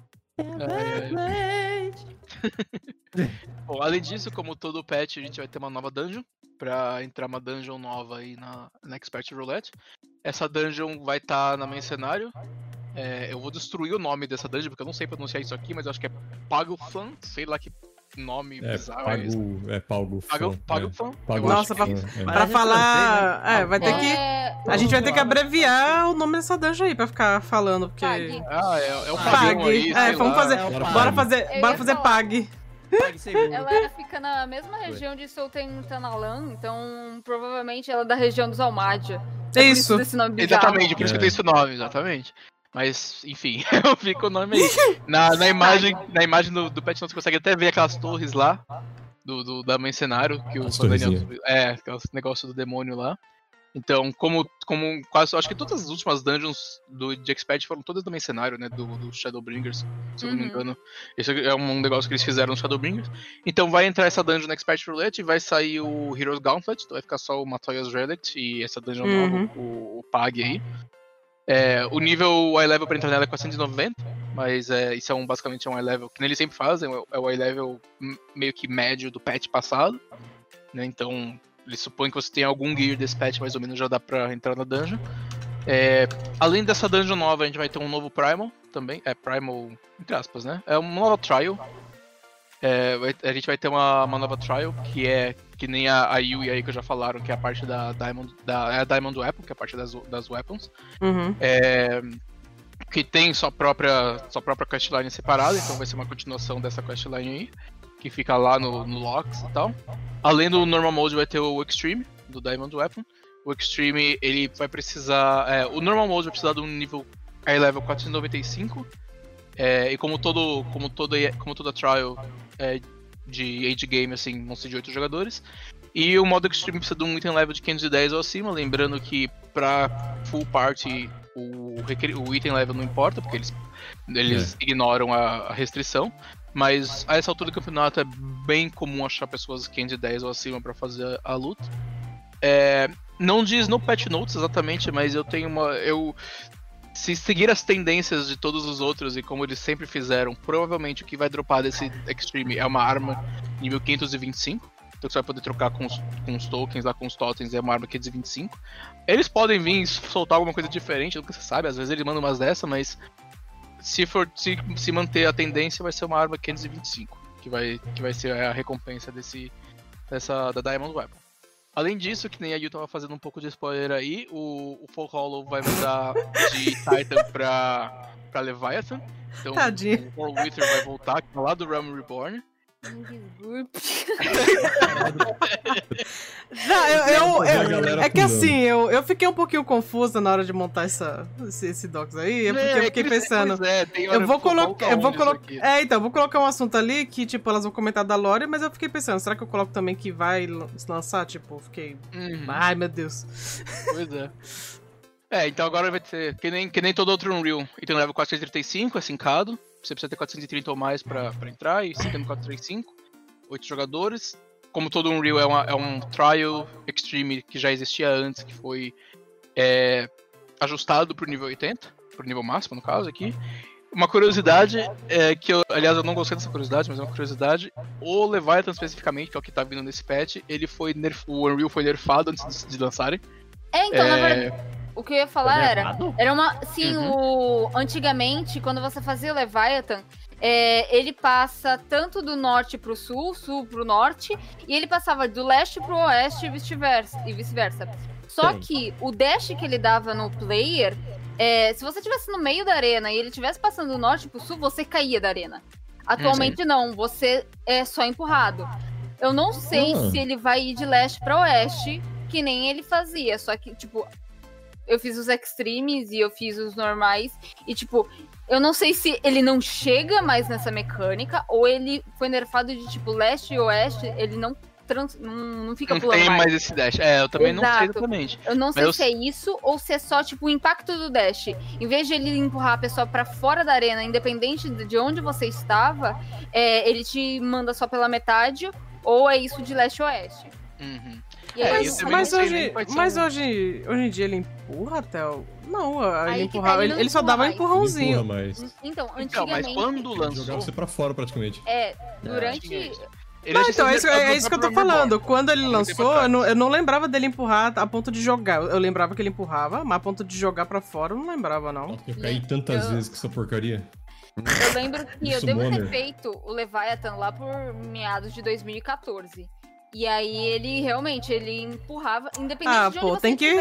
Bom, além disso, como todo patch, a gente vai ter uma nova dungeon. Pra entrar uma dungeon nova aí na, na Expert Roulette. Essa dungeon vai estar na main cenário. É, eu vou destruir o nome dessa dungeon, porque eu não sei pronunciar isso aqui, mas eu acho que é Pagofan, sei lá que nome É, bizarro é esse. pago. É, pago. Pago, fã, Pagofan? é. Pago Nossa, fã, pra- é. Pra é falar. né? É, vai ter que. É, A gente vai ter que abreviar o nome dessa dungeon aí pra ficar falando, porque. Pag. Ah, é, é o Pag. pagão aí, É, vamos lá. fazer. É Bora fazer, Eu bora fazer. Pague seguro. Ela fica na mesma região de Solten Tanalan, então provavelmente ela é da região dos Almádia. É por Isso. desse nome bizarro. Exatamente, por isso que É. tem esse nome, exatamente. Mas, enfim, eu fico o nome aí. Na, na imagem, na imagem do, do Pet você consegue até ver aquelas torres lá, do, do- da main cenário, que o Daniel-. É, aqueles negócio do demônio lá. Então, como, como quase, acho que todas as últimas dungeons do, de Expert foram todas do main cenário, né, do, do Shadowbringers, se eu não me Uhum. engano. Isso é um negócio que eles fizeram no Shadowbringers. Então vai entrar essa dungeon na Expert Roulette e vai sair o Heroes Gauntlet, então vai ficar só o Matoya's Relic e essa dungeon Uhum. nova, o, o Pag aí. É, o nível high level pra entrar nela é 490, mas é, isso é um, basicamente é um high level que eles sempre fazem, é o high level m- meio que médio do patch passado. Né? Então, eles supõem que você tem algum gear desse patch, mais ou menos já dá pra entrar na dungeon. É, além dessa dungeon nova, a gente vai ter um novo Primal também. É Primal, entre aspas, né? É uma nova Trial. É, a gente vai ter uma, uma nova Trial, que é que nem a, a Yui aí que já falaram, que é a parte da Diamond, da, é a Diamond Weapon, que é a parte das, das weapons. Uhum. É, que tem sua própria, sua própria questline separada, então vai ser uma continuação dessa questline aí, que fica lá no, no Locks e tal. Além do Normal Mode vai ter o Extreme, do Diamond Weapon. O Extreme, ele vai precisar... é, o Normal Mode vai precisar de um nível High Level 495, é, e como todo, como toda, como toda trial é, de age game, assim, vão ser de 8 jogadores. E o modo Extreme precisa de um item level de 510 ou acima, lembrando que pra full party o, o item level não importa, porque eles, eles ignoram a, a restrição. Mas a essa altura do campeonato é bem comum achar pessoas 510 ou acima pra fazer a luta. É, não diz no patch notes exatamente, mas eu tenho uma. Eu, se seguir as tendências de todos os outros e como eles sempre fizeram, provavelmente o que vai dropar desse Extreme é uma arma nível 525. Então você vai poder trocar com os, com os tokens lá, com os totens, é uma arma 525. Eles podem vir soltar alguma coisa diferente, nunca se sabe, às vezes eles mandam umas dessa, mas se for se, se manter a tendência, vai ser uma arma 525, que vai, que vai ser a recompensa desse, dessa, da Diamond Weapon. Além disso, que nem a Yu tava fazendo um pouco de spoiler aí, o, o Folk Hollow vai mudar de Titan pra, pra Leviathan. Então Tadinho. o War Wither vai voltar, que é lá do Realm Reborn. Não, eu, eu- É, eu- é que assim, eu, eu fiquei um pouquinho confusa na hora de montar essa, esse, esse docs aí, é porque eu fiquei pensando. É, Eu vou colocar. Eu vou colocar. É, então, eu vou colocar um assunto ali que, tipo, elas vão comentar da Lore, mas eu fiquei pensando, será que eu coloco também que vai se lançar? Tipo, fiquei. Uhum, Ai, meu Deus. Pois é. É, então agora vai ser que nem, que nem todo outro Unreal. E tem um level 435, é sincado. Você precisa ter 430 ou mais pra, pra entrar, e você tem 435, 8 jogadores. Como todo Unreal é, uma- é um Trial Extreme que já existia antes, que foi é, ajustado pro nível 80, pro nível máximo no caso aqui. Uma curiosidade é que eu, aliás, eu não gostei dessa curiosidade, mas é uma curiosidade. O Leviathan especificamente, que é o que tá vindo nesse patch, ele foi nerf, o Unreal foi nerfado antes de, de lançarem. É, então, na É, verdade, o que eu ia falar Foi era. Era uma. Sim, Uhum. o. Antigamente, quando você fazia o Leviathan, é, ele passa tanto do norte pro sul, sul pro norte, e ele passava do leste pro oeste e vice-versa. Vice-versa. Só Sim. que o dash que ele dava no player, é, se você estivesse no meio da arena e ele estivesse passando do norte pro sul, você caía da arena. Atualmente não, você é só empurrado. Eu não sei Ah. se ele vai ir de leste pra oeste, que nem ele fazia. Só que, tipo, eu fiz os extremes e eu fiz os normais. E, tipo, eu não sei se ele não chega mais nessa mecânica ou ele foi nerfado de, tipo, leste e oeste. Ele não, trans, não, não fica Não pulando tem mais. mais esse dash. É, eu também não sei Exato. exatamente. Eu não sei eu- se é isso ou se é só, tipo, o impacto do dash. Em vez de ele empurrar a pessoa pra fora da arena, independente de de onde você estava, é, ele te manda só pela metade, ou é isso de leste a oeste. Uhum. É, Mas, mas hoje, mas hoje, hoje em dia ele empurra até o. Não, Aí ele que tá, empurrava. ele ele, ele só empurra dava um empurrãozinho. Empurra mais. Então, Então, mas antigamente. quando Jogava lançou. você pra fora praticamente. É, durante. Tinha isso. Ele Não, então, é isso, é isso que eu tô falando. Quando ele lançou, eu não, eu não lembrava dele empurrar a ponto de jogar. Eu lembrava que ele empurrava, mas a ponto de jogar pra fora eu não lembrava, não. Eu caí tantas Eu- vezes com essa porcaria. Eu lembro que eu devo ter feito o Leviathan lá por meados de 2014. E aí ele realmente, ele empurrava, independente Ah, de onde pô, você tem que-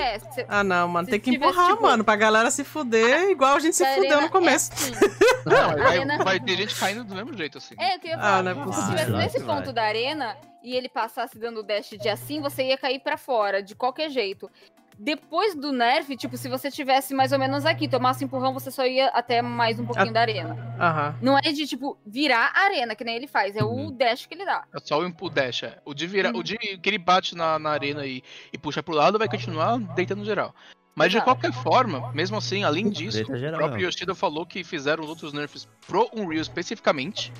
Ah, não, mano, Se tem que tivesse, empurrar, tipo- mano, pra galera se fuder igual a gente se fudeu no começo. É, assim. Não, vai, arena- vai ter gente caindo do mesmo jeito, assim. É, eu queria Ah, falar. não é se possível. estivesse Claro nesse que ponto vai. da arena e ele passasse dando dash de assim, você ia cair pra fora, de qualquer jeito. Depois do nerf, tipo, se você tivesse mais ou menos aqui, tomasse empurrão, você só ia até mais um pouquinho da arena. Aham. Não é de, tipo, virar a arena, que nem ele faz, é o Uhum. dash que ele dá. É só o dash, é. O de virar, Uhum. o de que ele bate na, na arena e, e puxa pro lado vai continuar deitando geral. Mas de qualquer forma, mesmo assim, além disso, o próprio. Yoshida falou que fizeram os outros nerfs pro Unreal especificamente.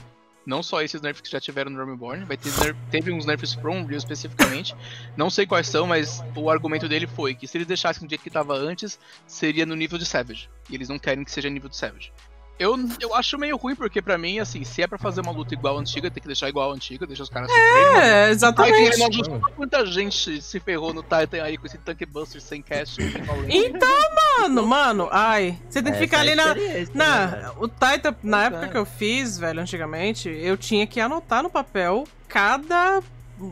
Não só esses nerfs que já tiveram no Reborn, vai ter ner- teve uns nerfs pro Unreal especificamente. Não sei quais são, mas o argumento dele foi que se eles deixassem do jeito que tava antes, seria no nível de Savage. E eles não querem que seja nível de Savage. Eu, eu acho meio ruim, porque pra mim, assim, se é pra fazer uma luta igual a antiga, tem que deixar igual a antiga, deixa os caras sofrerem. É, Aí tem exatamente. ele ajustou quanta gente se ferrou no Titan aí com esse Tank Buster sem cast. Então, mano, mano, ai. Você tem que ficar é ali na. né, Na, velho? o Titan, na Pois época é. que eu fiz, velho, antigamente, eu tinha que anotar no papel cada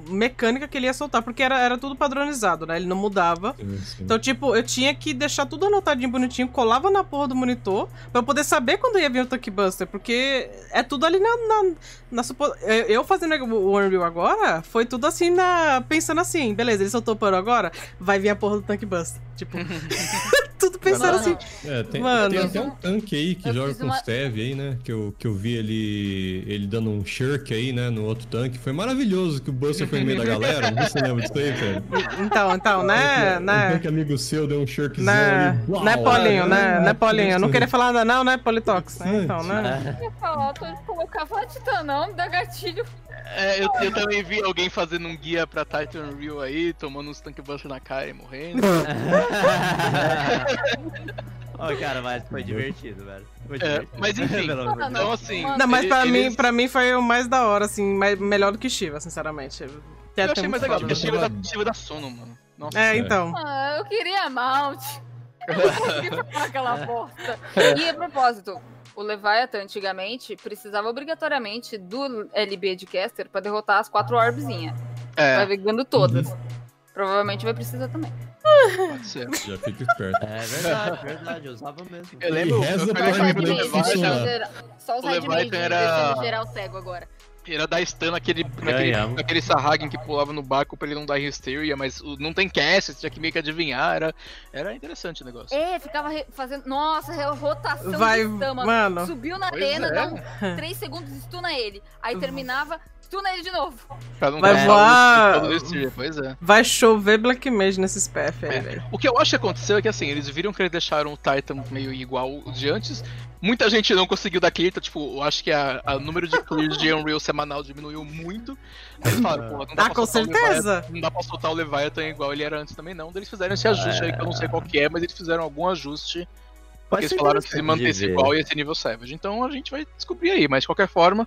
mecânica que ele ia soltar, porque era, era tudo padronizado, né? Ele não mudava. Sim, sim. Então, tipo, eu tinha que deixar tudo anotadinho, bonitinho, colava na porra do monitor, pra eu poder saber quando ia vir o Tank Buster, porque é tudo ali na. na, na supo... eu- Eu fazendo o Unreal agora, foi tudo assim, na pensando assim, beleza, ele soltou o pano agora, vai vir a porra do Tank Buster. Tipo, tudo pensando assim. É, tem, Mano. tem até um tanque aí que Eu joga com uma- o Steve aí, né? Que eu, que eu vi ele, ele dando um shirk aí, né? No outro tanque. Foi maravilhoso que o Buster foi no meio da galera. Não sei se você lembra disso aí, velho. Então, então, né? Um né tanque amigo seu deu um shirkzão né, ali. Uau, né, Paulinho, é, né, é, né, Paulinho? Eu não queria falar nada, não, né, Politox? né? Então, né? Eu ia falar, tô de colocar Vatita não, me dá gatilho. É, eu, eu também vi alguém fazendo um guia pra Titan Real aí, tomando uns Tank Buster na cara e morrendo. Ó, cara, mas foi divertido, velho. Foi É, divertido. mas enfim. Então, assim. Não, mas ele- pra, mim, eles- pra mim foi o mais da hora, assim, mais, melhor do que Shiva, sinceramente. Eu achei mais legal, porque né? Shiva da, Shiva da Sono, mano. Nossa. É, então. Ah, eu queria Mount. Eu não consegui aquela bosta. E a propósito, o Leviathan antigamente precisava obrigatoriamente do LB de Caster pra derrotar as quatro orbzinhas. Vai É, pegando todas. Provavelmente vai precisar também. pode ser. Já fica esperto. É verdade, verdade, eu usava mesmo. Eu lembro. eu pra falei Só que ele o poder Leviathan- funcionar. Só os O Leviathan era- geral cego agora. Era dar stun naquele, naquele, Ganhamos. naquele Sahagin que pulava no barco pra ele não dar Hysteria, mas o- não tem cast, tinha que meio que adivinhar, era, era interessante o negócio. É, ficava re- fazendo. Nossa, rotação Vai, de stun, mano. Subiu na Pois arena, é. dá um 3 segundos, stuna ele. Aí terminava, stuna ele de novo. Pra não Vai voar- Pois é. Vai chover Black Mage nesses PF aí, É. velho. O que eu acho que aconteceu é que assim, eles viram que eles deixaram o Titan meio igual o de antes. Muita gente não conseguiu dar clear, então, tipo, eu acho que o número de clears de Unreal semanal diminuiu muito. Eles falaram, pô, não dá Ah, pra com soltar o certeza. Leviathan- não dá pra soltar o Leviathan igual ele era antes também, não. Eles fizeram esse ajuste aí que eu não sei qual que é, mas eles fizeram algum ajuste. Porque eles falaram que se mantesse igual ia ser nível Savage. Então a gente vai descobrir aí, mas de qualquer forma,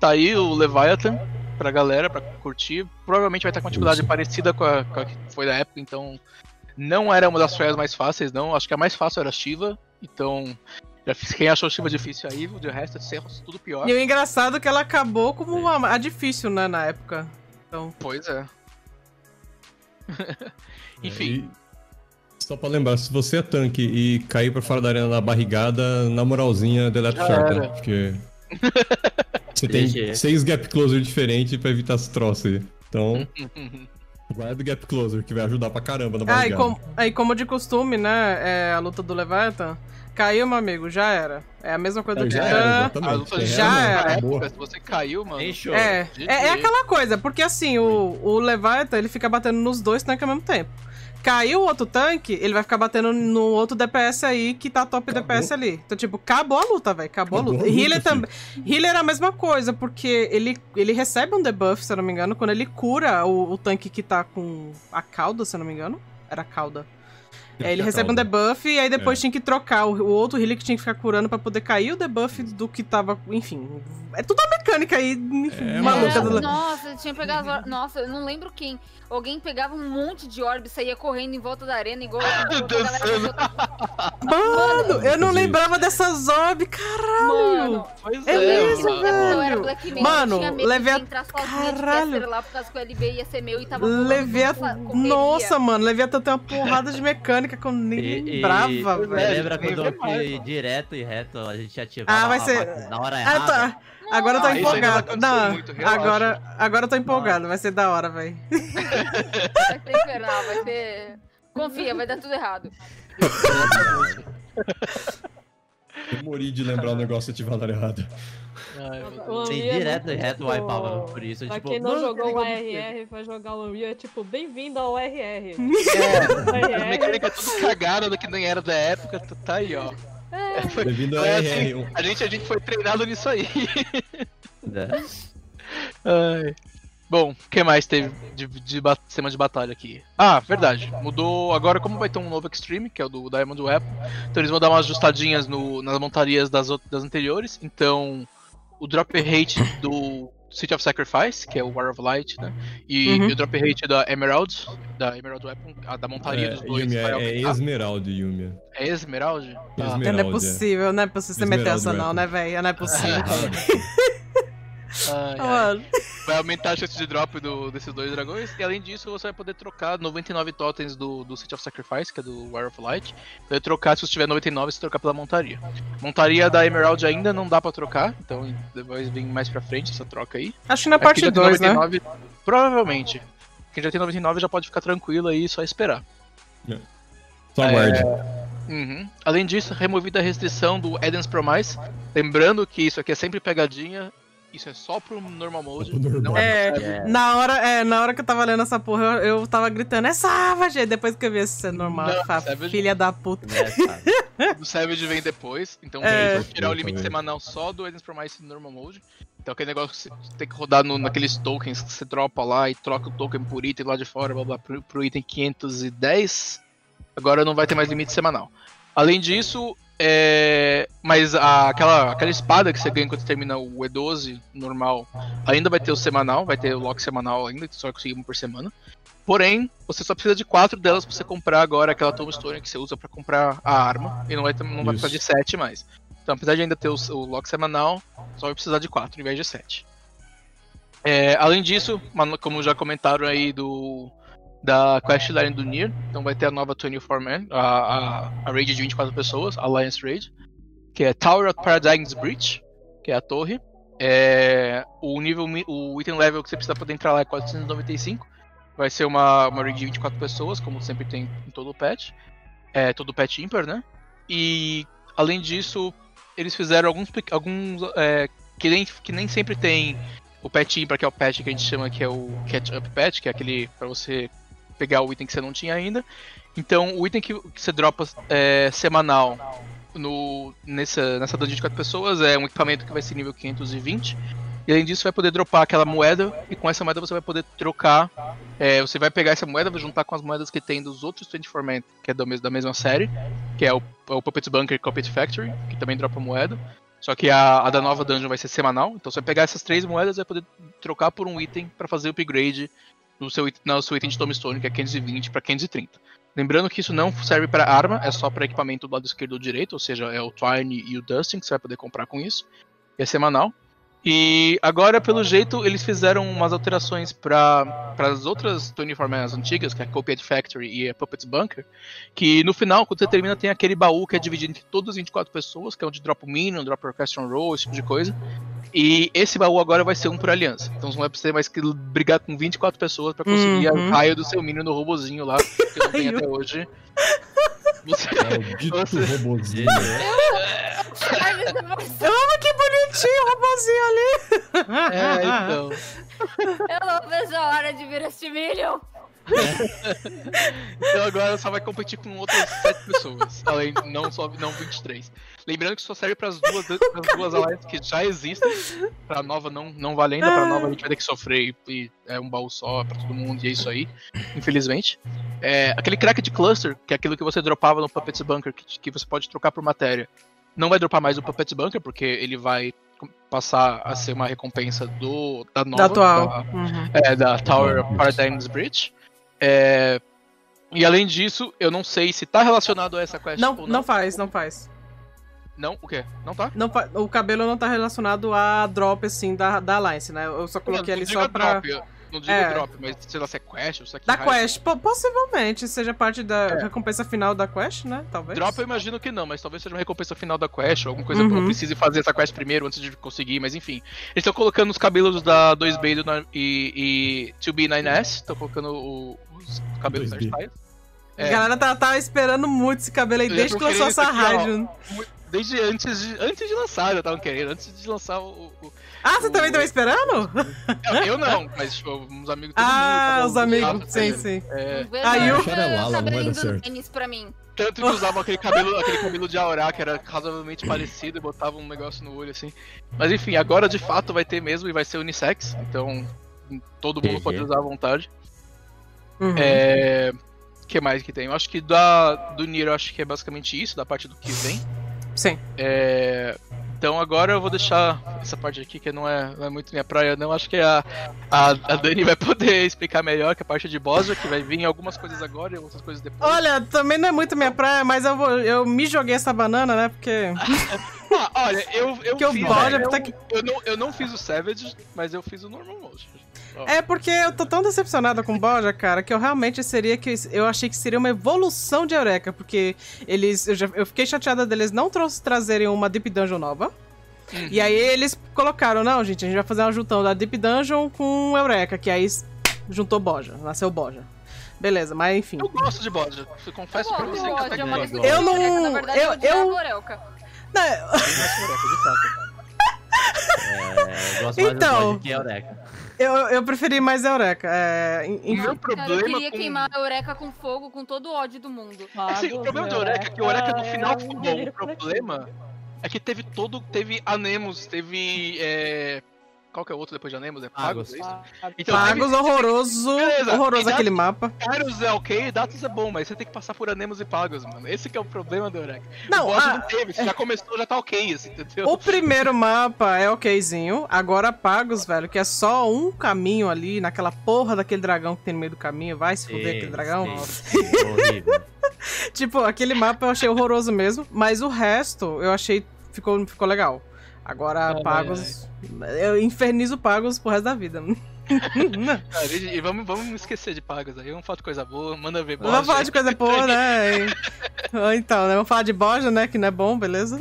tá aí o Leviathan pra galera, pra curtir. Provavelmente vai estar com uma dificuldade parecida com a, com a que foi da época, então não era uma das traias mais fáceis, não. Acho que a mais fácil era a Shiva, então quem achou Shiva difícil aí, de resto é tudo pior. E o engraçado é que ela acabou como a, a difícil, né, na época. Então, Pois é. Enfim. E só pra lembrar, se você é tanque e cair pra fora da arena na barrigada, na moralzinha, deleta Já short, né? Porque. Você tem seis gap closer diferentes pra evitar esse troço aí. Então, guarda o gap closer, que vai ajudar pra caramba na ah, e, barrigada. com, aí, como de costume, né, é, a luta do Leviathan, caiu, meu amigo, já era. É a mesma coisa É, do já Titã. era, A exatamente. luta Quem já era. época, se você caiu, mano. É, é, é aquela coisa, porque assim, o, o Leviathan, ele fica batendo nos dois tanques ao mesmo tempo. Caiu o outro tanque, ele vai ficar batendo no outro DPS aí que tá top Acabou. DPS ali. Então, tipo, acabou a luta, velho. Acabou, Acabou a luta. a luta, Healer filho. também. Healer é a mesma coisa, porque ele, ele recebe um debuff, se eu não me engano, quando ele cura o, o tanque que tá com a cauda, se eu não me engano. Era a cauda. É, ele recebe um debuff e aí depois É. tinha que trocar o, o outro healer que tinha que ficar curando pra poder cair o debuff do que tava. Enfim. É tudo a mecânica aí, enfim, É, maluca É, do. nossa, tinha pegado as. Nossa, eu não lembro quem. Alguém pegava um monte de orb e saía correndo em volta da arena, igual enquanto a galera fazia outra- Mano, eu não lembrava dessas orb, caralho. Mano, Pois É mesmo, mano. velho. eu era Black Mano, levei a- Caralho. lá, por causa que o LB ia ser meu e tava Levei a... Nossa, mano, Leviathan tem uma porrada de mecânica que eu nem E- e- lembrava, e velho. Lembra quando eu fui direto e reto, a gente ativava Ah, vai ser- na hora Ah, errada? tá. Agora eu tô Ah, empolgado. Não, muito, agora, agora eu tô empolgado. Vai ser da hora, velho. Vai ser infernal, vai ser... Confia, vai dar tudo errado. Eu morri de lembrar o negócio e ativar na hora errada. Ai, meu Deus. O Sim, Unreal é direto e tipo- wipeava por isso. Pra tipo, quem não jogou o que negócio RR, vai jogar o Unreal, é tipo, bem-vindo ao RR. É, as RR. mecânicas tudo cagada do que nem era da época, tu tá aí, ó. É, Bem-vindo ao É RR. assim, a, gente, a gente foi treinado nisso aí. né? Ai. Bom, o que mais teve de, de sistema de batalha aqui? Ah, verdade. Mudou agora, como vai ter um novo Extreme, que é o do Diamond Weapon. Então eles vão dar umas ajustadinhas no- nas montarias das, das anteriores. Então, o drop rate do City of Sacrifice, que é o War of Light, né? E, Uhum. e o drop rate da Emerald, da Emerald Weapon, a da montaria É, dos dois. Yumi, é, é. Esmeralda, Yumi. É Esmeralda? Tá. Esmeralda. Não é possível, não é possível você meter essa não, né, velho? Não é possível. Ai. Vai aumentar a chance de drop do- desses dois dragões. E além disso, você vai poder trocar 99 totens do, do City of Sacrifice, que é do War of Light. Vai trocar, se você tiver 99, você trocar pela montaria. Montaria da Emerald ainda não dá pra trocar, então vai vir mais pra frente essa troca aí. Acho que na parte já tem 2, né? 99, Provavelmente. Quem já tem 99 já pode ficar tranquilo aí, só esperar. Só aguarde. Uhum. Além disso, removida a restrição do Eden's Promise. Lembrando que isso aqui é sempre pegadinha. Isso é só pro normal mode. Normal. Não é, É. É. na hora, é, na hora que eu tava lendo essa porra, eu, eu tava gritando, é Savage! Depois que eu vi esse ser normal, Não, falei, Savage- filha da puta. Né, sabe? O Savage vem depois, então É. vai tirar o limite semanal só do Eden's Promise no normal mode. Então aquele negócio que você tem que rodar no, naqueles tokens que você dropa lá e troca o token por item lá de fora, blá blá, pro, pro item 510. Agora não vai ter mais limite semanal. Além disso, é... mas a- aquela, aquela espada que você ganha quando termina o E12 normal ainda vai ter o semanal, vai ter o lock semanal ainda, que só vai conseguir uma por semana. Porém, você só precisa de quatro delas pra você comprar agora aquela Tombstone que você usa pra comprar a arma. E não vai, não vai precisar de sete mais. Então, apesar de ainda ter o, o lock semanal, só vai precisar de quatro em vez de sete. É, além disso, como já comentaram aí do da questline do Nier, então vai ter a nova 24 Man, a, a, a raid de 24 pessoas, Alliance Raid, que é Tower of Paradigm's Breach, que é a torre. É, o nível, o item level que você precisa poder entrar lá é 495. Vai ser uma, uma rig de 24 pessoas, como sempre tem em todo o patch. É, todo o patch ímpar, né? E além disso, eles fizeram alguns, alguns é, que, nem, que nem sempre tem o patch ímpar, que é o patch que a gente chama que é o catch up patch, que é aquele pra você pegar o item que você não tinha ainda. Então, o item que, você dropa é, semanal no, nessa, nessa dungeon de 4 pessoas é um equipamento que vai ser nível 520. E além disso, vai poder dropar aquela moeda. E com essa moeda você vai poder trocar. é, você vai pegar essa moeda, vai juntar com as moedas que tem dos outros 24 Man, que é do da mesma série. Que é o, é o Puppet Bunker e Puppet Factory, que também dropa moeda. Só que a, a da nova dungeon vai ser semanal. Então você vai pegar essas três moedas e vai poder trocar por um item para fazer o upgrade no seu, no seu item de Tombstone, que é 520 para 530. Lembrando que isso não serve para arma, é só para equipamento do lado esquerdo ou direito, ou seja, é o Twine e o Dusting que você vai poder comprar com isso. E é semanal. E agora, pelo jeito, eles fizeram umas alterações para as outras 24 Mans antigas, que é a Copied Factory e a Puppets Bunker, que no final, quando você termina, tem aquele baú que é dividido entre todas as 24 pessoas, que é onde drop o Minion, drop o Orchestral Roll, esse tipo de coisa. E esse baú agora vai ser um por aliança. Então você não vai precisar mais que brigar com 24 pessoas para conseguir Uhum. a raio do seu Minion no robozinho lá, que não tem até hoje. Você... Maldito Você- robozinho. Ai, meu Deus, Eu amo que bonitinho o robozinho ali. É, então. eu não vejo a hora de vir este Minion. Então agora só vai competir com outras 7 pessoas. Além, não só não 23. Lembrando que só serve para as duas, pras duas alliances que já existem. Pra nova não, não vale ainda, pra nova a gente vai ter que sofrer e, é um baú só pra todo mundo, e é isso aí, infelizmente. É, aquele crack de cluster, que é aquilo que você dropava no Puppets Bunker, que, que você pode trocar por matéria. Não vai dropar mais o Puppets Bunker, porque ele vai passar a ser uma recompensa do da nova. Da atual. da- Uhum. é, da Tower. Paradigms Bridge. É, e além disso, eu não sei se tá relacionado a essa quest Não, não não. faz, não faz. Não, o quê? Não tá? Não O cabelo não tá relacionado a drop, assim, da, da Alliance, né? Eu só coloquei ali só pra... drop, não digo É. drop, mas sei lá se é quest ou se é que Da quest, Po- possivelmente seja parte da É. recompensa final da quest, né? Talvez. Drop eu imagino que não, mas talvez seja uma recompensa final da quest, ou alguma coisa Uhum. eu precise fazer essa quest primeiro antes de conseguir, mas enfim. Eles estão colocando os cabelos da 2B do na- e, e 2B9S, estão colocando o- os cabelos da 2B. Styles. A É, galera tá, tá esperando muito esse cabelo aí Eu desde que lançou essa ó. rádio. desde antes de, antes de lançar, já estavam querendo, antes de lançar o- o, Ah, você O- também tava esperando? Eu, eu não, mas tipo, uns amigos todo mundo, Ah, um os amigos, sim, sim. É, Não Aí a eu- hora Cara, do Lala, não vai dar cabelinho do certo. Denis pra mim. tanto que usavam aquele cabelo, aquele cabelo de aurá, que era razoavelmente parecido, e botavam um negócio no olho assim. Mas enfim, agora de fato vai ter mesmo e vai ser unissex, então todo mundo GG. pode usar à vontade. Uhum. É. O que mais que tem? Eu acho que da, do Nier eu acho que é basicamente isso, da parte do que vem. Sim. É, então agora eu vou deixar essa parte aqui que não é, não é muito minha praia, não. Acho que a, a, a Dani vai poder explicar melhor que a parte de boss, já que vai vir algumas coisas agora e outras coisas depois. Olha, também não é muito minha praia, mas eu, vou, eu me joguei essa banana, né? Porque. Ah, olha, eu, eu Que o fiz. boss eu, tá que- eu, não, eu não fiz o Savage, mas eu fiz o Normal Mode. É porque eu tô tão decepcionada com o Boja, cara, que eu realmente seria que. Eu achei que seria uma evolução de Eureka, porque eles. Eu, já, eu fiquei chateada deles não tra- trazerem uma Deep Dungeon nova. Uhum. E aí eles colocaram, não, gente, a gente vai fazer uma juntão da Deep Dungeon com Eureka, que aí juntou Boja, nasceu Boja. Beleza, mas enfim. Eu gosto de eu confesso Eu pra você que eu até gosto, é Eu não- Eureka, Na verdade, eu- eu, eu-. Não. É, eu gosto mais Então. do que Eureka. eu, eu preferi mais Eureka. É, enfim. meu Cara, eu problema queria com... queimar a Eureka com fogo, com todo o ódio do mundo. Assim, o problema do Eureka é que o Eureka no final ficou bom. O problema é que teve todo. Teve Anemos, teve. É... Qual que é o outro depois de Anemos? É Pagos? Pagos. é? Então, Pagos horroroso. Beleza, Horroroso aquele mapa. Kairos é ok, Datos é bom, mas você tem que passar por Anemos e Pagos, mano. Esse que é o problema do Eureka. Não, o a- não teve, você já começou, já tá ok, assim, entendeu? O primeiro mapa é okzinho. Agora Pagos, velho, que é só um caminho ali, naquela porra daquele dragão que tem no meio do caminho. Vai se fuder aquele dragão. horrível. Tipo, aquele mapa eu achei horroroso mesmo. Mas o resto eu achei ficou, ficou legal. Agora Ai, Pagos. Eu infernizo Pagos pro resto da vida. Cara, e, e vamos, vamos esquecer de Pagos aí, vamos falar de coisa boa, manda ver Vamos falar de coisa boa, né? Então, né? Vamos falar de Boja, né? Que não é bom, beleza?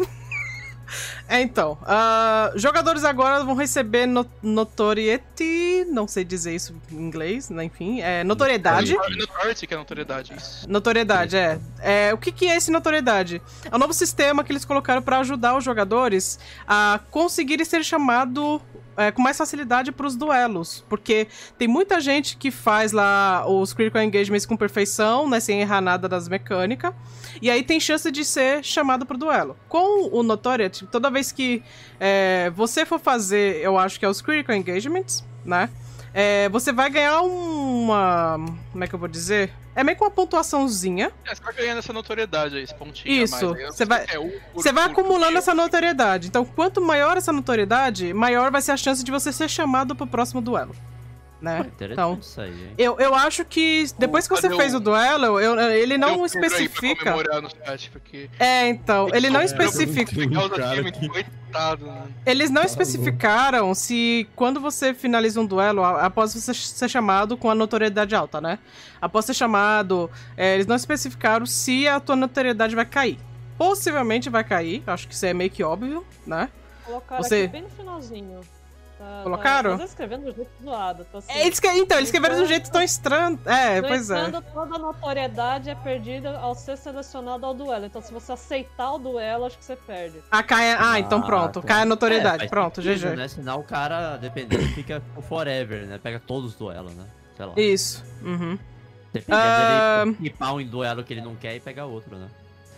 É, então, ah, jogadores agora vão receber no, notoriety, não sei dizer isso em inglês, né, enfim, é notoriedade. Notoriety, que é notoriedade, isso. Notoriedade, é. é. O que, que é esse notoriedade? É um novo sistema que eles colocaram para ajudar os jogadores a conseguirem ser chamado é, com mais facilidade para os duelos, porque tem muita gente que faz lá os critical engagements com perfeição, né, sem errar nada das mecânicas, e aí tem chance de ser chamado pro duelo. Com o Notoriety, toda vez que é, você for fazer, eu acho que é os critical engagements, né, é, você vai ganhar uma. Como é que eu vou dizer? É meio que uma pontuaçãozinha. É, você vai ganhando essa notoriedade aí, esse pontinho. Isso. Aí Você vai, é o- você vai acumulando essa notoriedade. Então, quanto maior essa notoriedade, maior vai ser a chance de você ser chamado pro próximo duelo. Né? Interessante Então, isso aí, hein? eu, eu acho que depois que você cadê fez o- o duelo, eu- ele Deu não especifica. chat, porque É, então, ele não É, especifica. Aqui. coitado, né? Eles não Tá especificaram se quando você finaliza um duelo, após você ser chamado com a notoriedade alta, né? Após ser chamado, é, eles não especificaram se a tua notoriedade vai cair. Possivelmente vai cair, acho que isso é meio que óbvio, né? Colocaram Você- aqui bem no finalzinho. Tá, Colocaram? Tá, escrevendo um jeito zoado. Tá assim, É, eles que- então, eles escreveram de um jeito tão estranho. É, pois é. toda notoriedade é perdida ao ser selecionado ao duelo. Então, se você aceitar o duelo, acho que você perde. Ah, cai, ah, então Ah, pronto, tá. cai a É, notoriedade. faz pronto, sentido, GG. Né? Senão o cara, dependendo, fica o forever, né? Pega todos os duelos, né? Sei lá. Isso. Uhum. Dependendo Ah. dele equipar um duelo que ele não quer e pegar outro, né?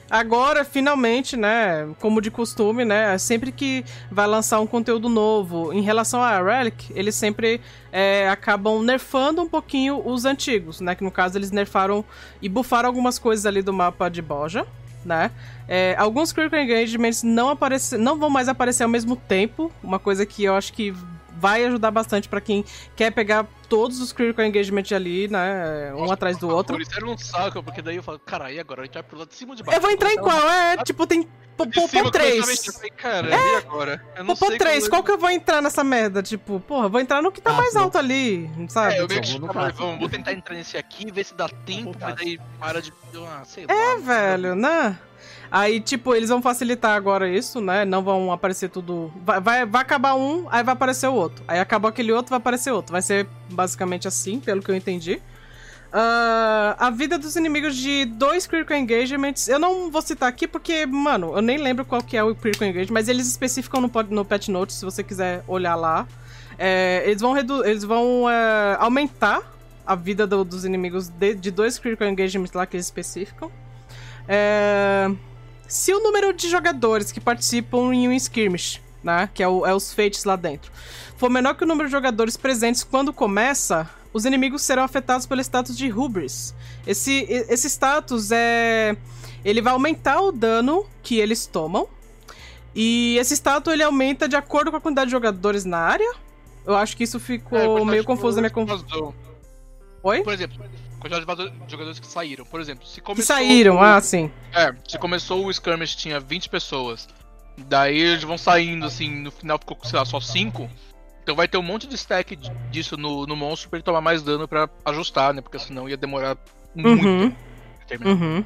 Agora, finalmente, né, como de costume, né, sempre que vai lançar um conteúdo novo em relação a Relic, eles sempre é, acabam nerfando um pouquinho os antigos, né, que no caso eles nerfaram e bufaram algumas coisas ali do mapa de Boja, né. É, alguns Critical Engagements não, aparece, não vão mais aparecer ao mesmo tempo, uma coisa que eu acho que vai ajudar bastante pra quem quer pegar todos os Critical Engagements ali, né, um Nossa, atrás do por outro. Isso era um saco, porque daí eu falo, cara, e agora? A gente vai pro lado de cima de baixo? Eu vou entrar em qual? É, tipo, tem pô, três. Cara, e agora? Sei três, qual que eu vou entrar nessa merda? Tipo, porra, vou entrar no que tá Ah, mais alto ali, sabe? É, eu meio que clássico. vamos, vou tentar entrar nesse aqui, ver se dá tempo, mas daí para de. Ah, sei É, lá. velho, né? Aí, tipo, eles vão facilitar agora isso, né? Não vão aparecer tudo. Vai, vai, vai acabar um, aí vai aparecer o outro. Aí acabou aquele outro, vai aparecer outro. Vai ser basicamente assim, pelo que eu entendi. Ah, a vida dos inimigos de dois Critical Engagements. Eu não vou citar aqui porque, mano, eu nem lembro qual que é o Critical Engagement, mas eles especificam no, no Patch Notes, se você quiser olhar lá. É, eles vão, eles vão é, aumentar a vida do- dos inimigos de, de dois Critical Engagements lá que eles especificam. É, se o número de jogadores que participam em um skirmish, né, que é, o- é os fates lá dentro, for menor que o número de jogadores presentes quando começa, os inimigos serão afetados pelo status de Hubris. Esse, esse status é. Ele vai aumentar o dano que eles tomam. E esse status ele aumenta de acordo com a quantidade de jogadores na área. Eu acho que isso ficou É, meio confuso na minha jogadores con... que vazou. Oi? Por exemplo, quantidade de jogadores que saíram. Por exemplo, se Que começou. saíram, ah, sim. É, se começou o skirmish tinha 20 pessoas. Daí eles vão saindo, assim, no final ficou, sei lá, só 5. Então vai ter um monte de stack disso no, no monstro pra ele tomar mais dano pra ajustar, né? Porque senão ia demorar muito Uhum. pra terminar. Uhum.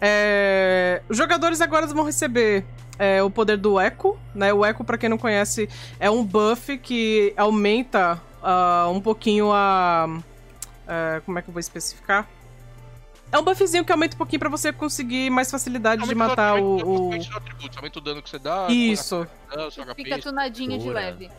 É, Os jogadores agora vão receber é, o poder do Echo, né? O Echo, pra quem não conhece, é um buff que aumenta ah, um pouquinho a. é, como é que eu vou especificar? É um buffzinho que aumenta um pouquinho pra você conseguir mais facilidade de Aumenta matar aumenta o. o- aumenta o atributo, Aumenta o dano que você dá. Isso. dano, Fica tunadinho de leve.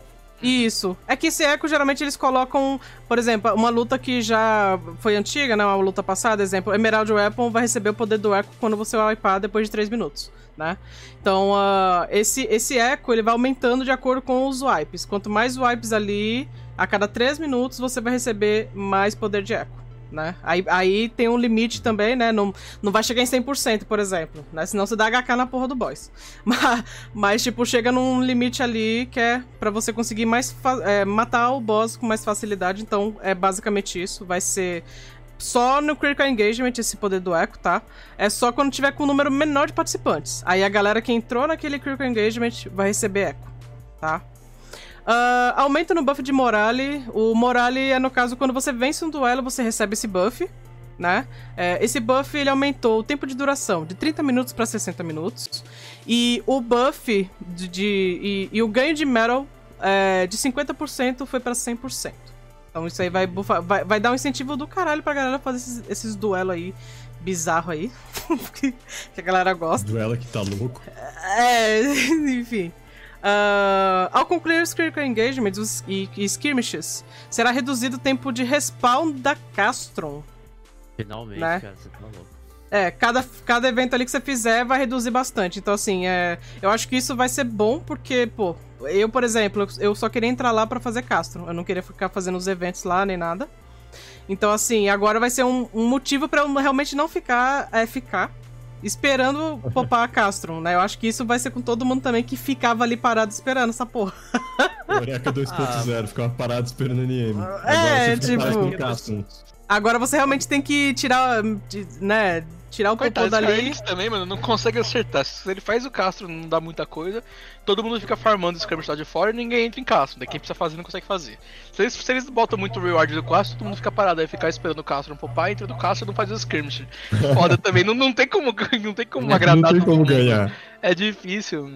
Isso. É que esse eco, geralmente, eles colocam, por exemplo, uma luta que já foi antiga, né? Uma luta passada, exemplo, Emerald Weapon vai receber o poder do eco quando você wipear depois de 3 minutos, né? Então, ah, esse, esse eco, ele vai aumentando de acordo com os wipes. Quanto mais wipes ali, a cada 3 minutos, você vai receber mais poder de eco. Né? Aí, aí tem um limite também, né? Não, não vai chegar em 100%, por exemplo, né? Senão você dá HK na porra do boss. Mas, mas, tipo, chega num limite ali que é pra você conseguir mais é, matar o boss com mais facilidade. Então, é basicamente isso. Vai ser só no Critical Engagement esse poder do Echo, tá? É só quando tiver com um número menor de participantes. Aí a galera que entrou naquele Critical Engagement vai receber Echo, tá? Ah, aumenta no buff de Morale. O Morale é, no caso, quando você vence um duelo, você recebe esse buff, né? É, esse buff ele aumentou o tempo de duração de 30 minutos para 60 minutos. E o buff de, de e, e, o ganho de metal é, de 50% foi para 100%. Então isso aí vai, vai, vai dar um incentivo do caralho pra galera fazer esses, esses duelos aí bizarro aí. que a galera gosta. Duelo que tá louco. É, enfim. Uh, ao concluir os Critical Engagements e, e skirmishes, será reduzido o tempo de respawn da Castron. Finalmente, Né? cara, você tá louco. É, cada, cada evento ali que você fizer vai reduzir bastante. Então, assim, é, eu acho que isso vai ser bom porque, pô, eu, por exemplo, eu só queria entrar lá pra fazer Castro. Eu não queria ficar fazendo os eventos lá nem nada. Então, assim, agora vai ser um, um motivo pra eu realmente não ficar, é, ficar esperando popar a Castro, né? Eu acho que isso vai ser com todo mundo também que ficava ali parado esperando essa porra. Eureka 2.0, ficava parado esperando o NM. É, Agora você fica tipo-. Agora você realmente tem que tirar, né? Tirar o Coitado, dali. Skrillex também, mano, não consegue acertar. Se ele faz o Castro não dá muita coisa, todo mundo fica farmando os skirmish lá de fora e ninguém entra em Castro. Daí quem precisa fazer não consegue fazer. Se eles, se eles botam muito reward do Castro, todo mundo fica parado aí, ficar esperando o Castro popar, entra no Castro e não faz os skirmish. Foda também, não, não tem como, não tem como agradar Não tem como ganhar. É difícil.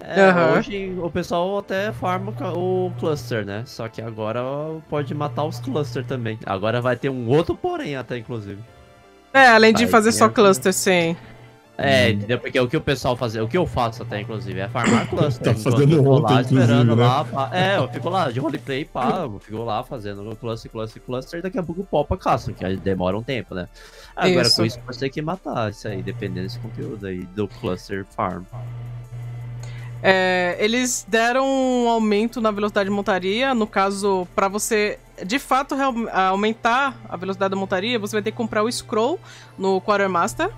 É, Aham. hoje o pessoal até farma o cluster, né? Só que agora pode matar os cluster também. Agora vai ter um outro porém até, inclusive. É, além de fazer só ter- cluster, sim. É, entendeu? Porque o que o pessoal faz, o que eu faço até, inclusive, é farmar cluster. Tá fazendo eu ontem, lá esperando né? lá. pá. É, eu fico lá de roleplay, pá, eu fico lá fazendo cluster, cluster, cluster, e daqui a pouco popa castro, que demora um tempo, né? Agora Isso. com isso você tem que matar isso aí, dependendo desse conteúdo aí do cluster farm. É, eles deram um aumento na velocidade de montaria. No caso, pra você de fato aumentar a velocidade da montaria, você vai ter que comprar o scroll no Quartermaster,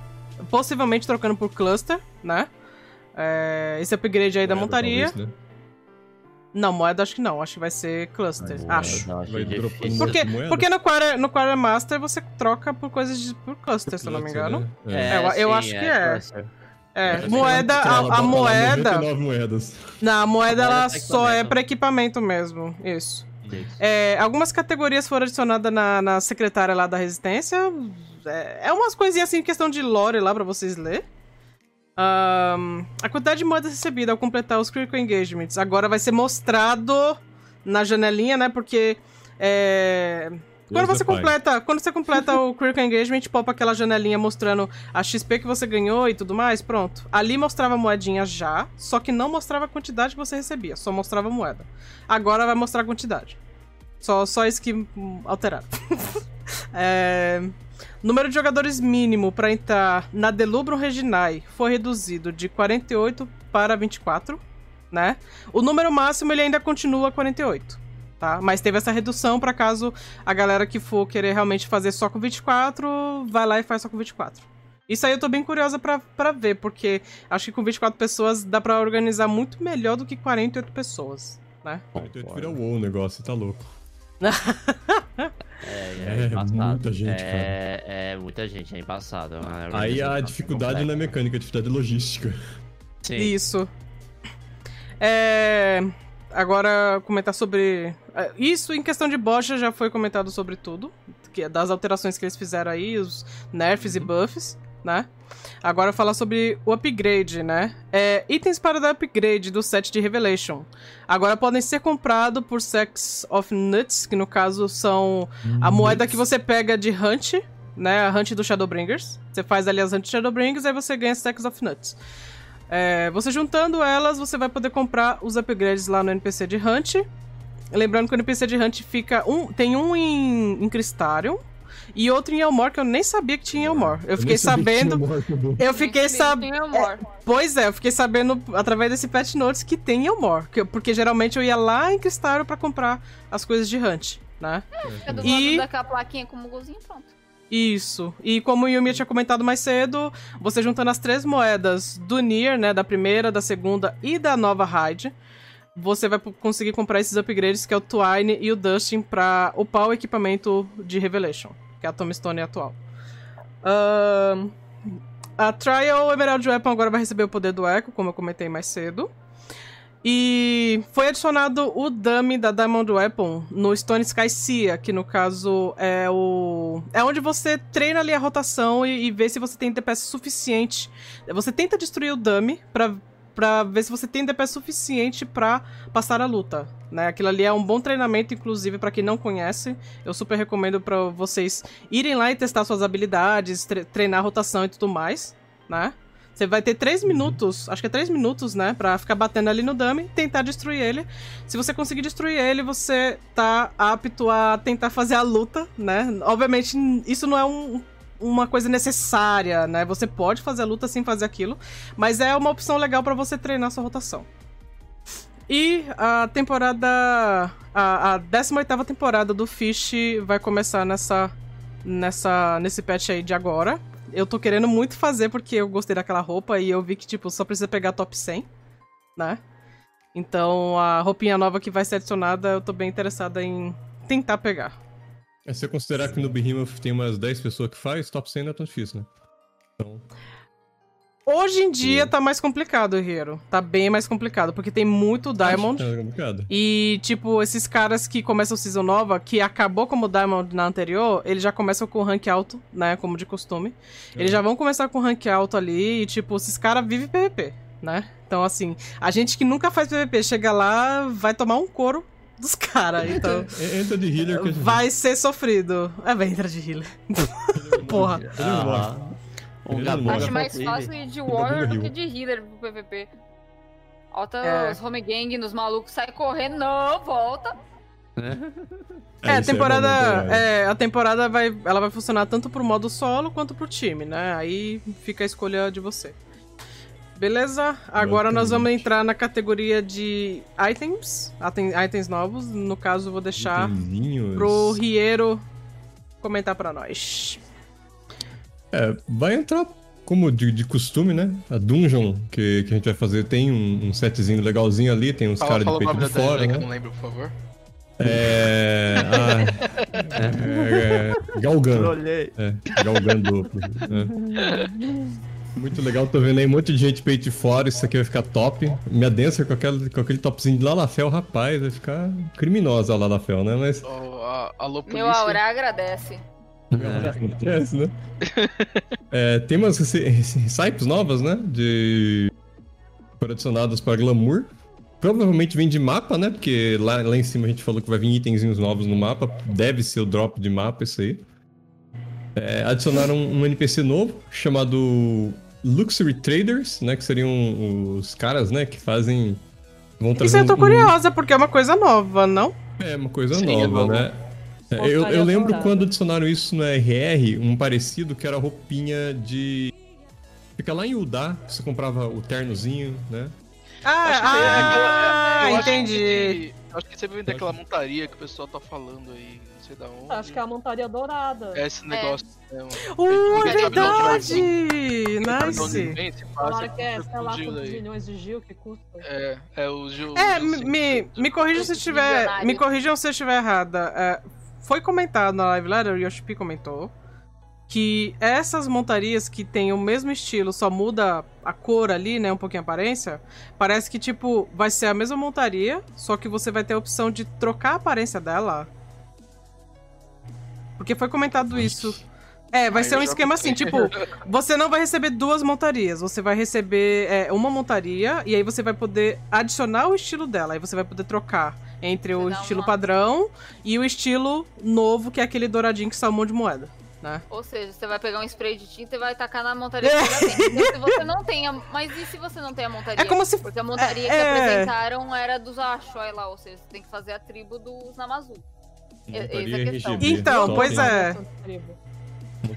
possivelmente trocando por cluster, né? É, esse upgrade aí da Moeda, montaria. talvez, né? Não, moeda acho que não, acho que vai ser cluster, Moeda, acho. acho difícil. Por Porque, porque no, Quarter, no Quartermaster você troca por coisas de, por cluster, se eu não me engano. Né? É, eu- eu sim, acho que é. cluster. É, Acho que moeda, a, a moeda. 99 moedas. Não, a moeda A moeda ela é só é pra equipamento mesmo. Isso. É, algumas categorias foram adicionadas na, na secretária lá da Resistência. É, é umas coisinhas assim, questão de lore lá pra vocês ler. Ahn, a quantidade de moedas recebida ao completar os Critical Engagements agora vai ser mostrado na janelinha, né? Porque. É, quando Deus você é pai. completa, quando você completa o Critical Engagement, popa aquela janelinha mostrando a XP que você ganhou e tudo mais, pronto. Ali mostrava a moedinha já, só que não mostrava a quantidade que você recebia, só mostrava a moeda. Agora vai mostrar a quantidade. Só, só isso que alteraram. É, número de jogadores mínimo para entrar na Delubrum Reginae foi reduzido de 48 para 24, né? O número máximo ele ainda continua 48 tá? Mas teve essa redução para caso a galera que for querer realmente fazer só com 24, vai lá e faz só com 24. Isso aí eu tô bem curiosa pra, pra ver, porque acho que com 24 pessoas dá pra organizar muito melhor do que 48 pessoas, né? 48 vira WoW o negócio, tá louco. É, É, embaçado. muita gente, é, É, muita gente, é embaçado. é Aí a dificuldade não é mecânica, a dificuldade é logística. Sim. Isso. É... Agora, comentar sobre. é, Isso em questão de bocha já foi comentado sobre tudo. Que é das alterações que eles fizeram aí, os nerfs e buffs, né? Agora falar sobre o upgrade, né? É, itens para dar upgrade do set de Revelation. Agora podem ser comprados por Sex of Nuts, que no caso são a moeda que você pega de Hunt, né? A Hunt do Shadowbringers. Você faz ali as Hunt Shadowbringers, aí você ganha Stacks of Nuts. É, você juntando elas, você vai poder comprar os upgrades lá no NPC de Hunt. Lembrando que o NPC de Hunt fica um, tem um em, em Crystarium e outro em Elmore, que eu nem sabia que tinha Elmore. Eu fiquei que tinha sabendo. Eu fiquei sabendo. Amor. Pois é, eu fiquei sabendo através desse patch notes que tem em Elmore. que eu- Porque geralmente eu ia lá em Crystarium pra comprar as coisas de Hunt, né? Fica do E- lado daquela plaquinha como golzinho, pronto. Isso. E como o Yumi tinha comentado mais cedo, você juntando as três moedas do Nier, né, da primeira, da segunda e da nova raid, você vai conseguir comprar esses upgrades que é o Twine e o Dustin pra upar o equipamento de Revelation, que é a Tombstone atual. Ahn, a Trial Emerald Weapon agora vai receber o poder do Echo, como eu comentei mais cedo. E foi adicionado o dummy da Diamond Weapon no Stone Sky Sea, que no caso é o. É onde você treina ali a rotação e, e vê se você tem DPS suficiente. Você tenta destruir o dummy pra, pra ver se você tem DPS suficiente pra passar a luta. Né? Aquilo ali é um bom treinamento, inclusive, pra quem não conhece. Eu super recomendo pra vocês irem lá e testar suas habilidades, tre- treinar a rotação e tudo mais, né? Você vai ter 3 minutos, acho que é 3 minutos, né? Pra ficar batendo ali no dummy, tentar destruir ele. Se você conseguir destruir ele, você tá apto a tentar fazer a luta, né? Obviamente, isso não é um- uma coisa necessária, né? Você pode fazer a luta sem fazer aquilo, mas é uma opção legal pra você treinar sua rotação. E a temporada. A, a 18 temporada do Fish vai começar nessa, nessa, nesse patch aí de agora. Eu tô querendo muito fazer porque eu gostei daquela roupa e eu vi que, tipo, só precisa pegar top 100, né? Então a roupinha nova que vai ser adicionada, eu tô bem interessada em tentar pegar. É se você considerar que no Behemoth tem umas 10 pessoas que faz, top 100 não é tão difícil, né? Então, Hoje em dia tá mais complicado, Hero. Tá bem mais complicado, porque tem muito Diamond. acho que é complicado. E, tipo, esses caras que começam season nova, que acabou como Diamond na anterior, eles já começam com rank alto, né? Como de costume. Eles já vão começar com rank alto ali e, tipo, esses caras vivem PVP, né? Então, assim, a gente que nunca faz PVP chega lá, vai tomar um couro dos caras. Então, É, Entra de healer que a gente vai ser sofrido. É, vai entrar de healer. Porra. Ele não Acho mais fácil ir de Warrior do que de Healer pro PVP. Alta É. os home gang nos malucos, sai correndo, não, volta. É, a isso aí temporada. é É, a temporada vai. Ela vai funcionar tanto pro modo solo quanto pro time, né? Aí fica a escolha de você. Beleza? Agora nós vamos entrar na categoria de itens. Item- Itens novos. No caso, eu vou deixar Itemzinhos. pro Riero comentar pra nós. É, vai entrar como de, de costume, né? A dungeon que, que a gente vai fazer tem um, um setzinho legalzinho ali, tem uns caras de peito de fora, né? não lembro, por favor. É. ah, é, é, Galgan. É, Galgan duplo. é. Muito legal, tô vendo aí um monte de gente peito de fora, isso aqui vai ficar top. Minha dança com, aquela, com aquele topzinho de Lalafel, rapaz, vai ficar criminosa a Lalafel, né? Mas Ó, a- alô. Meu Aura agradece. Acontece, né? É, tem umas recipes novas, né? De. Foram adicionadas para Glamour. Provavelmente vem de mapa, né? Porque lá, lá em cima a gente falou que vai vir itenzinhos novos no mapa. Deve ser o drop de mapa, isso aí. É, adicionaram um NPC novo chamado Luxury Traders, né? Que seriam os caras, né? Que fazem. Vão Isso eu tô um- curiosa, porque é uma coisa nova, não? é uma coisa Sim, é nova, novo. né? É, eu, eu lembro quando adicionaram isso no RR, um parecido que era roupinha de. Fica lá em Udá, que você comprava o ternozinho, né? Ah, Acho que é aquela- ah acho entendi. que- Acho que você vem daquela montaria que o pessoal tá falando aí, não sei da onde. Acho que é a montaria dourada. É esse negócio. É. Uh, é verdade! Nice! vem, Falaram que é, fica sei lá, quantos milhões de Gil que custa. É, é o Gil. É, Gil me, me, corrija se eu estiver. Me corrijam se eu estiver errada. É, foi comentado na live letter, o Yoshipi comentou, que essas montarias que tem o mesmo estilo, só muda a cor ali, né? Um pouquinho a aparência. Parece que, tipo, vai ser a mesma montaria, só que você vai ter a opção de trocar a aparência dela. Porque foi comentado isso. É, vai Aí ser um esquema assim, tipo, você não vai receber duas montarias, você vai receber é, uma montaria e aí você vai poder adicionar o estilo dela, aí você vai poder trocar entre o Você dá estilo uma- padrão e o estilo novo, que é aquele douradinho que sai um monte de moeda, né? Ou seja, você vai pegar um spray de tinta e vai tacar na montaria. Então, se você não tem a... Mas e se você não tem a montaria? É como se- Porque a montaria é- que é. apresentaram era dos Ashoi lá, ou seja, você tem que fazer a tribo dos Namazu. É- Montaria essa é a questão. RGB, Então, top, pois é.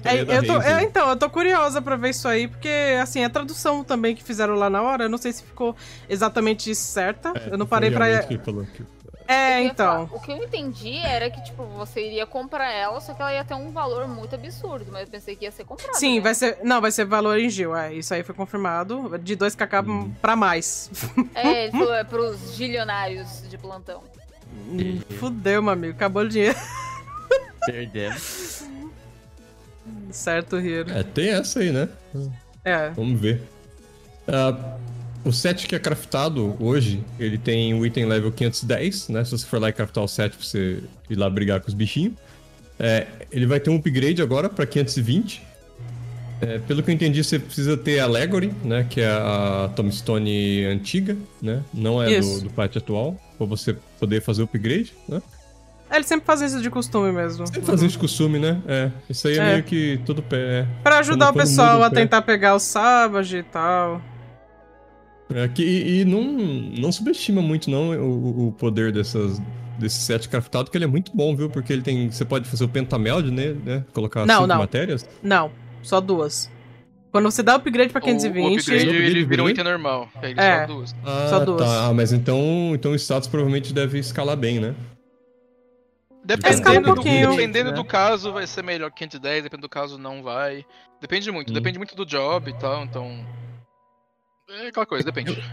É, eu tô, eu, então, eu tô curiosa pra ver isso aí, porque, assim, a tradução também que fizeram lá na hora, eu não sei se ficou exatamente certa. É, eu não parei pra. que falou que- É, então. falar, O que eu entendi era que, tipo, você iria comprar ela, só que ela ia ter um valor muito absurdo, mas eu pensei que ia ser comprada. Sim, né? vai ser. Não, vai ser valor em Gil, é. Isso aí foi confirmado. De 2kk Hum. pra mais. É, ele falou, é pros gilionários de plantão. Fudeu, meu amigo. Acabou o dinheiro. Perdemos. certo, Hiro. É, tem essa aí, né? É. Vamos ver. Ah, o set que é craftado hoje, ele tem o item level 510, né? Se você for lá e craftar o set pra você ir lá brigar com os bichinhos. É, ele vai ter um upgrade agora pra 520. É, pelo que eu entendi, você precisa ter a Legory, né? Que é a Tombstone antiga, né? Não é do, Isso. do patch atual. Pra você poder fazer o upgrade, né? É, Eles sempre fazem isso de costume mesmo. Sempre fazer de costume, né? É. Isso aí é, É. meio que todo pé. É. Pra ajudar Quando- o pessoal a pé. tentar pegar o Savage e tal. É, que, e e não, não subestima muito não o, o poder dessas, desse set craftado, que ele é muito bom, viu? Porque ele tem. Você pode fazer o pentameld nele, né? Colocar Não, cinco não. matérias. Não, só duas. Quando você dá upgrade pra O, o 520. upgrade Upgrade ele vira um item normal. Ele É. só duas. Ah, Só duas. tá. Ah, mas então, então o status provavelmente deve escalar bem, né? Dependendo, um do, dependendo Né? do caso, vai ser melhor que 510, dependendo do caso, não vai. Depende muito, Hum. depende muito do job e tal, então. É aquela coisa, depende.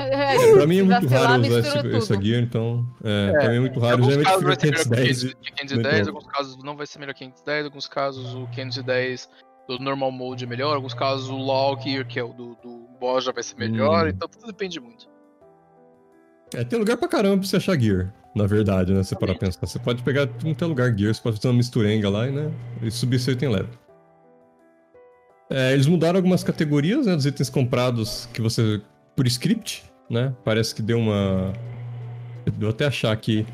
É, pra mim é muito raro usar esse, essa gear, então. É, pra mim é muito raro. alguns Geralmente casos vai ser melhor 510. que e- 510, muito alguns casos não vai ser melhor que 510, em alguns casos o 510 do normal mode é melhor, alguns casos o Law Gear, que é o do, do boss, já vai ser melhor, Hum. então tudo depende muito. É, tem lugar pra caramba pra você achar gear, na verdade, né? Você parar pra pensar. Você pode pegar em tem lugar gear, você pode fazer uma misturenga lá e, né? E subir seu item level. É, eles mudaram algumas categorias, né? Dos itens comprados que você. por script, né? Parece que deu uma. Deu até achar aqui.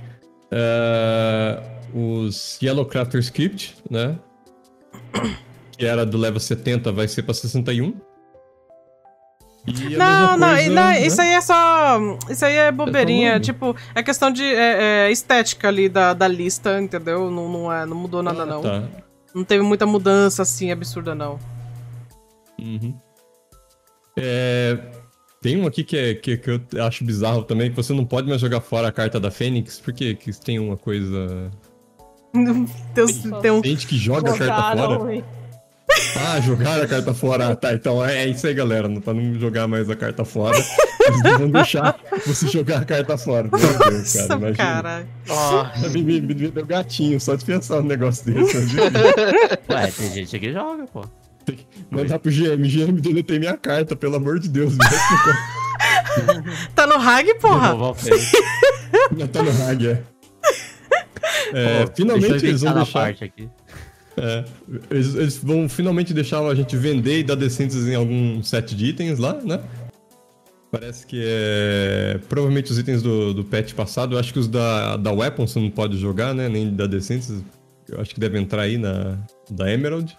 É, os Yellow Crafter Script, né? Que era do level 70, vai ser pra 61. E Não, não, coisa, não, né? isso aí é só. Isso aí é bobeirinha. falando. tipo, é questão de é, é, estética ali da, da lista, entendeu? Não, não, é, não mudou nada, Ah, não. Tá. Não teve muita mudança assim absurda, não. Uhum. É, tem um aqui que, é, que, que eu acho bizarro também, que você não pode mais jogar fora a carta da Fênix, porque que tem uma coisa... Tem, tem um. Gente que joga a carta Jogaram fora. Ah, jogaram a carta fora. Ah, tá, então é, é isso aí, galera. não- Pra não jogar mais a carta fora, eles não vão deixar você jogar a carta fora. Meu Deus, cara, Nossa, imagina. cara. Nossa. Me, me, me deu gatinho só de pensar num negócio desse. Ué, tem gente que joga, pô. Mandar pro GM, GM deletei minha carta, pelo amor de Deus. Tá no Hag, porra? Já tá no Hag, é. É, Pô, finalmente eles vão deixar. parte aqui. É, eles, eles vão finalmente deixar a gente vender e dar decentes em algum set de itens lá, né? Parece que é. Provavelmente os itens do, do patch passado. Eu acho que os da, da Weapon você não pode jogar, né? Nem da Decentes. Eu acho que deve entrar aí na da Emerald.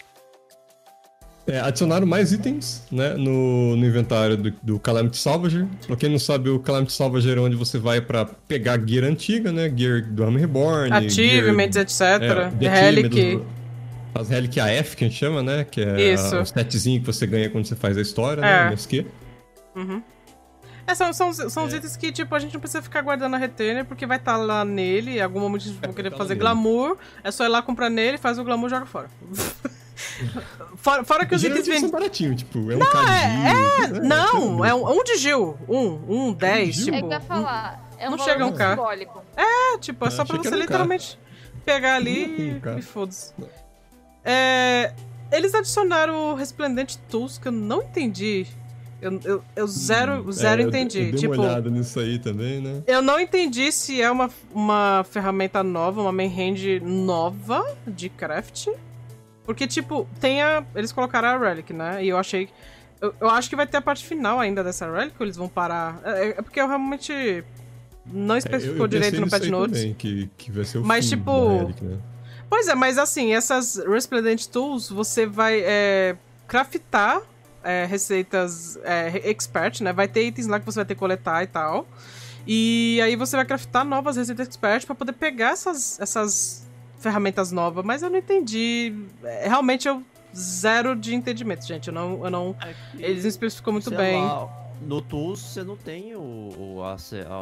É, adicionaram mais itens, né? No, no inventário do, do Calamity Salvager. Pra quem não sabe, o Calamity Salvager é onde você vai pra pegar gear antiga, né? Gear do Arm Reborn. Achievements, gear- etc. é, Relic. As Relic AF, que a gente chama, né? Que é Isso. o setzinho que você ganha quando você faz a história, É. né? no MSQ. Uhum. É, são são, são os É. itens que, tipo, a gente não precisa ficar guardando a retainer, porque vai estar lá nele, em algum momento a gente vai querer tá fazer glamour, é só ir lá comprar nele, faz o glamour e joga fora. fora, fora que os itens são baratinhos, tipo, é um K de Não, é um, um de Gil. Um, um, dez, Gil? tipo... É que eu ia falar. É um Não chega um K. simbólico. É, tipo, é Eu só pra você um literalmente pegar ali Um e, e foda-se. É, eles adicionaram o Resplendente Tools que eu não entendi. Eu, eu, eu zero, zero É, eu- entendi. Eu, dei tipo, uma olhada nisso aí também, né? eu não entendi se é uma, uma ferramenta nova, uma main hand nova de craft. Porque, tipo, tem a. Eles colocaram a Relic, né? E eu achei. Eu, eu acho que vai ter a parte final ainda dessa Relic, ou eles vão parar. É, é porque eu realmente. Não É, especificou eu direito no aí notes. também, que, que vai ser o Mas, tipo, Relic, né? Pois é, mas assim, essas Resplendent Tools, você vai é, craftar é, receitas é, expert, né? Vai ter itens lá que você vai ter que coletar e tal. E aí você vai craftar novas receitas expert pra poder pegar essas, essas ferramentas novas. Mas eu não entendi. É, Realmente eu zero de entendimento, gente. Eu não. Eu não eles não especificou muito bem. lá, no Tools você não tem o, o- a,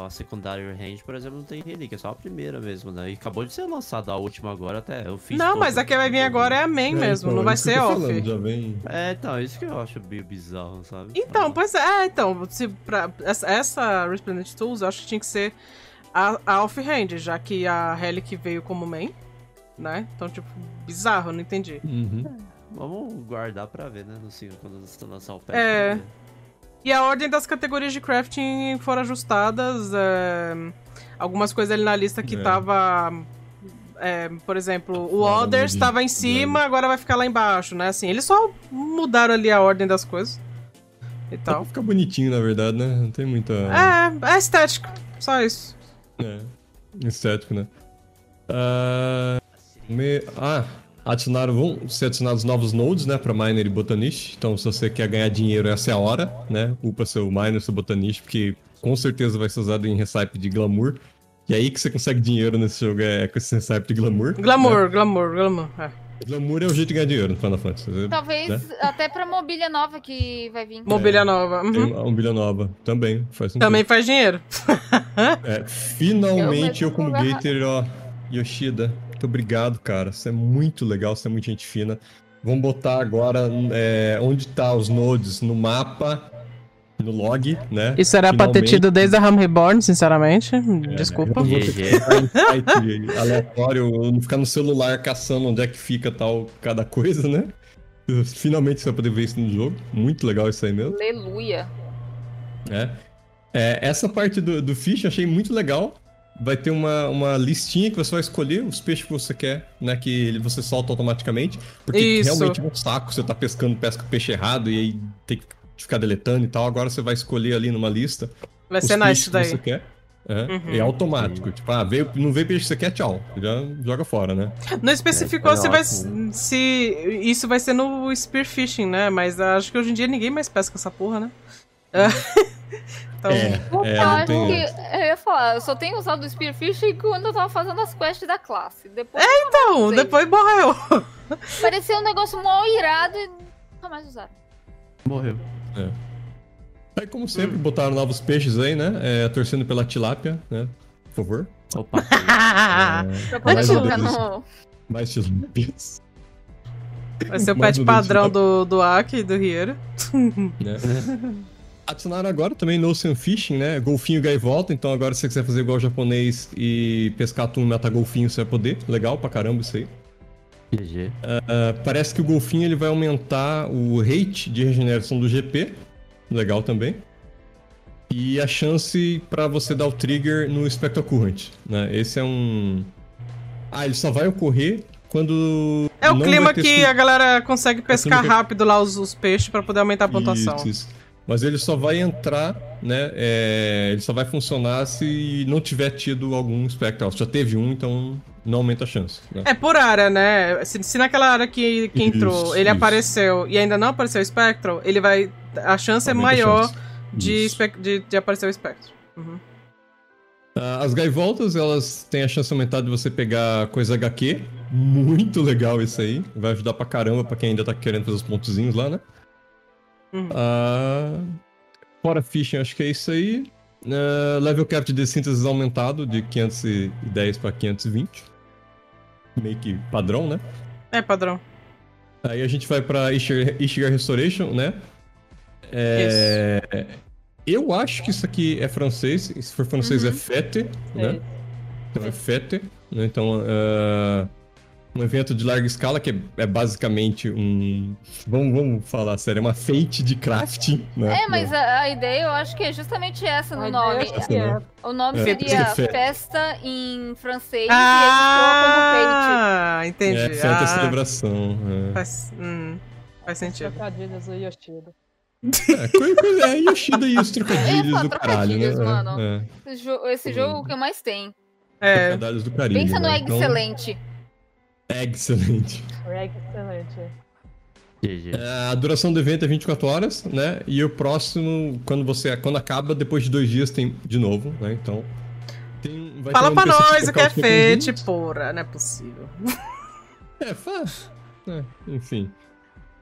a secundária range, por exemplo, não tem relíquia, é só a primeira mesmo, né? E acabou de ser lançada a última agora até. Eu fiz Não, mas a que vai vir agora é a main mesmo, então, não vai isso que eu ser off. falando, já vem... É, então, isso que eu acho meio bizarro, sabe? Então, pois é, então, se pra, essa, essa Resplendent Tools eu acho que tinha que ser a, a off-hand, já que a Relic veio como main, né? Então, tipo, bizarro, não entendi. Uhum. Vamos guardar pra ver, né? No, sim, quando eles lançar o patch. É. ver. E a ordem das categorias de crafting foram ajustadas. é, algumas coisas ali na lista que É. tava. é, por exemplo, o Fora Others de- estava em cima, agora vai ficar lá embaixo, né? Assim, eles só mudaram ali a ordem das coisas. E tal. ficar bonitinho, na verdade, né? Não tem muita. É, é estético. Só isso. É, estético, né? Ah, me- ah, adicionaram, vão ser adicionados novos nodes, né, pra Miner e Botanist. Então, se você quer ganhar dinheiro, essa é a hora, né? Upa seu Miner, seu Botanist, porque com certeza vai ser usado em recipe de Glamour. E aí que você consegue dinheiro nesse jogo é com esse recipe de Glamour. Glamour, glamour, glamour. É. né? Glamour é o jeito de ganhar dinheiro no Final Fantasy. Você- Talvez né? até pra mobília nova que vai vir. Mobília nova. uhum. Bilha nova. Também, faz sentido. Também faz dinheiro. É, finalmente Eu eu, como gator, ó, Yoshida, muito obrigado, cara. Você é muito legal, você é muito gente fina. Vamos botar agora é, onde tá os nodes no mapa, no log, né? Isso era pra ter Finalmente. tido desde a Ram Reborn, sinceramente. Desculpa. eu vou ter GG. Tá em site aleatório, eu não ficar no celular caçando onde é que fica tal cada coisa, né? Finalmente você vai poder ver isso no jogo. Muito legal isso aí mesmo. Aleluia. né? É, essa parte do, do fish eu achei muito legal. Vai ter uma, uma listinha que você vai escolher os peixes que você quer, né? Que ele- você solta automaticamente. Porque Isso. realmente é um saco você tá pescando, pesca peixe errado e aí tem que ficar deletando e tal. Agora você vai escolher ali numa lista Vai os ser nice peixes isso que daí. você quer. É, Uhum. é automático. Tipo, ah, veio, não veio peixe que você quer, tchau. Já joga fora, né? Não especificou É, se foi vai se isso vai ser no spearfishing, né? Mas acho que hoje em dia ninguém mais pesca essa porra, né? então, É, Eu é, acho tem. que. Eu ia falar, eu só tenho usado o Spearfish quando eu tava fazendo as quests da classe. Depois então, sei. depois morreu. parecia um negócio mal irado e nunca mais usaram. Morreu. Aí, como sempre, Hum. botaram novos peixes aí, né? É, torcendo pela tilápia, né? Por favor. Opa. Poder Mais no. Mais tilápias. Vai ser o Mais pet padrão do, do Aki e do Riero. né? Adicionaram agora também no Ocean Fishing, né? Golfinho e gaivota. Então agora se você quiser fazer igual o japonês e pescar atum e matar golfinho, você vai poder. Legal pra caramba isso aí. GG. Ah, parece que o golfinho ele vai aumentar o rate de regeneração do GP. Legal também. E a chance pra você dar o trigger no Spectral Current, né? Esse é um... Ah, ele só vai ocorrer quando... É o clima que a galera consegue pescar clima que- rápido lá os, os peixes pra poder aumentar a pontuação. Isso, isso. Mas ele só vai entrar, né? é, ele só vai funcionar se não tiver tido algum Spectral. Já teve um, então não aumenta a chance. Né? É por área, né? Se, se naquela área que, que entrou Isso, ele isso. apareceu e ainda não apareceu o Spectral, ele vai. A chance é Aumenta a maior chance. de, de, de aparecer o Spectral. Uhum. Ah, As gaivotas, elas têm a chance aumentada de você pegar coisa HQ. Muito legal isso aí. Vai ajudar pra caramba pra quem ainda tá querendo fazer os pontozinhos lá, né? Uhum. Ah, fora fishing, acho que é isso aí. Ah, level cap de síntese aumentado de 510 pra 520. Meio que padrão, né? É, padrão. Aí a gente vai pra Ishigar Restoration, né? É... Eu acho que isso aqui é francês. Se for francês é fete, né? É. Então é fete. Né? Então, é, um evento de larga escala que é, é basicamente um... Vamos, vamos falar sério, é uma fate de crafting, né? É, mas a, a ideia eu acho que é justamente essa no A nome. ideia Essa, né? O nome É, seria Festa em francês e eles Ah, entendi. É, é ah, celebração. É. faz, hum, faz sentido. Trocadilhos do Yoshida. É, coisa, é Yoshida e os trocadilhos falar do caralho, né? trocadilhos, mano. É, Esse, jo- esse jogo é o que mais tem. É, trocadilhos do carinho. Pensa no né? Egg Então, Excelente. Excelente. Reg excelente. GG. É, A duração do evento é 24 horas, né? E o próximo, quando você quando acaba, depois de dois dias tem de novo, né? Então. Tem, vai fala ter pra nós o que é tokens. porra. Não é possível. É, faz. É, enfim.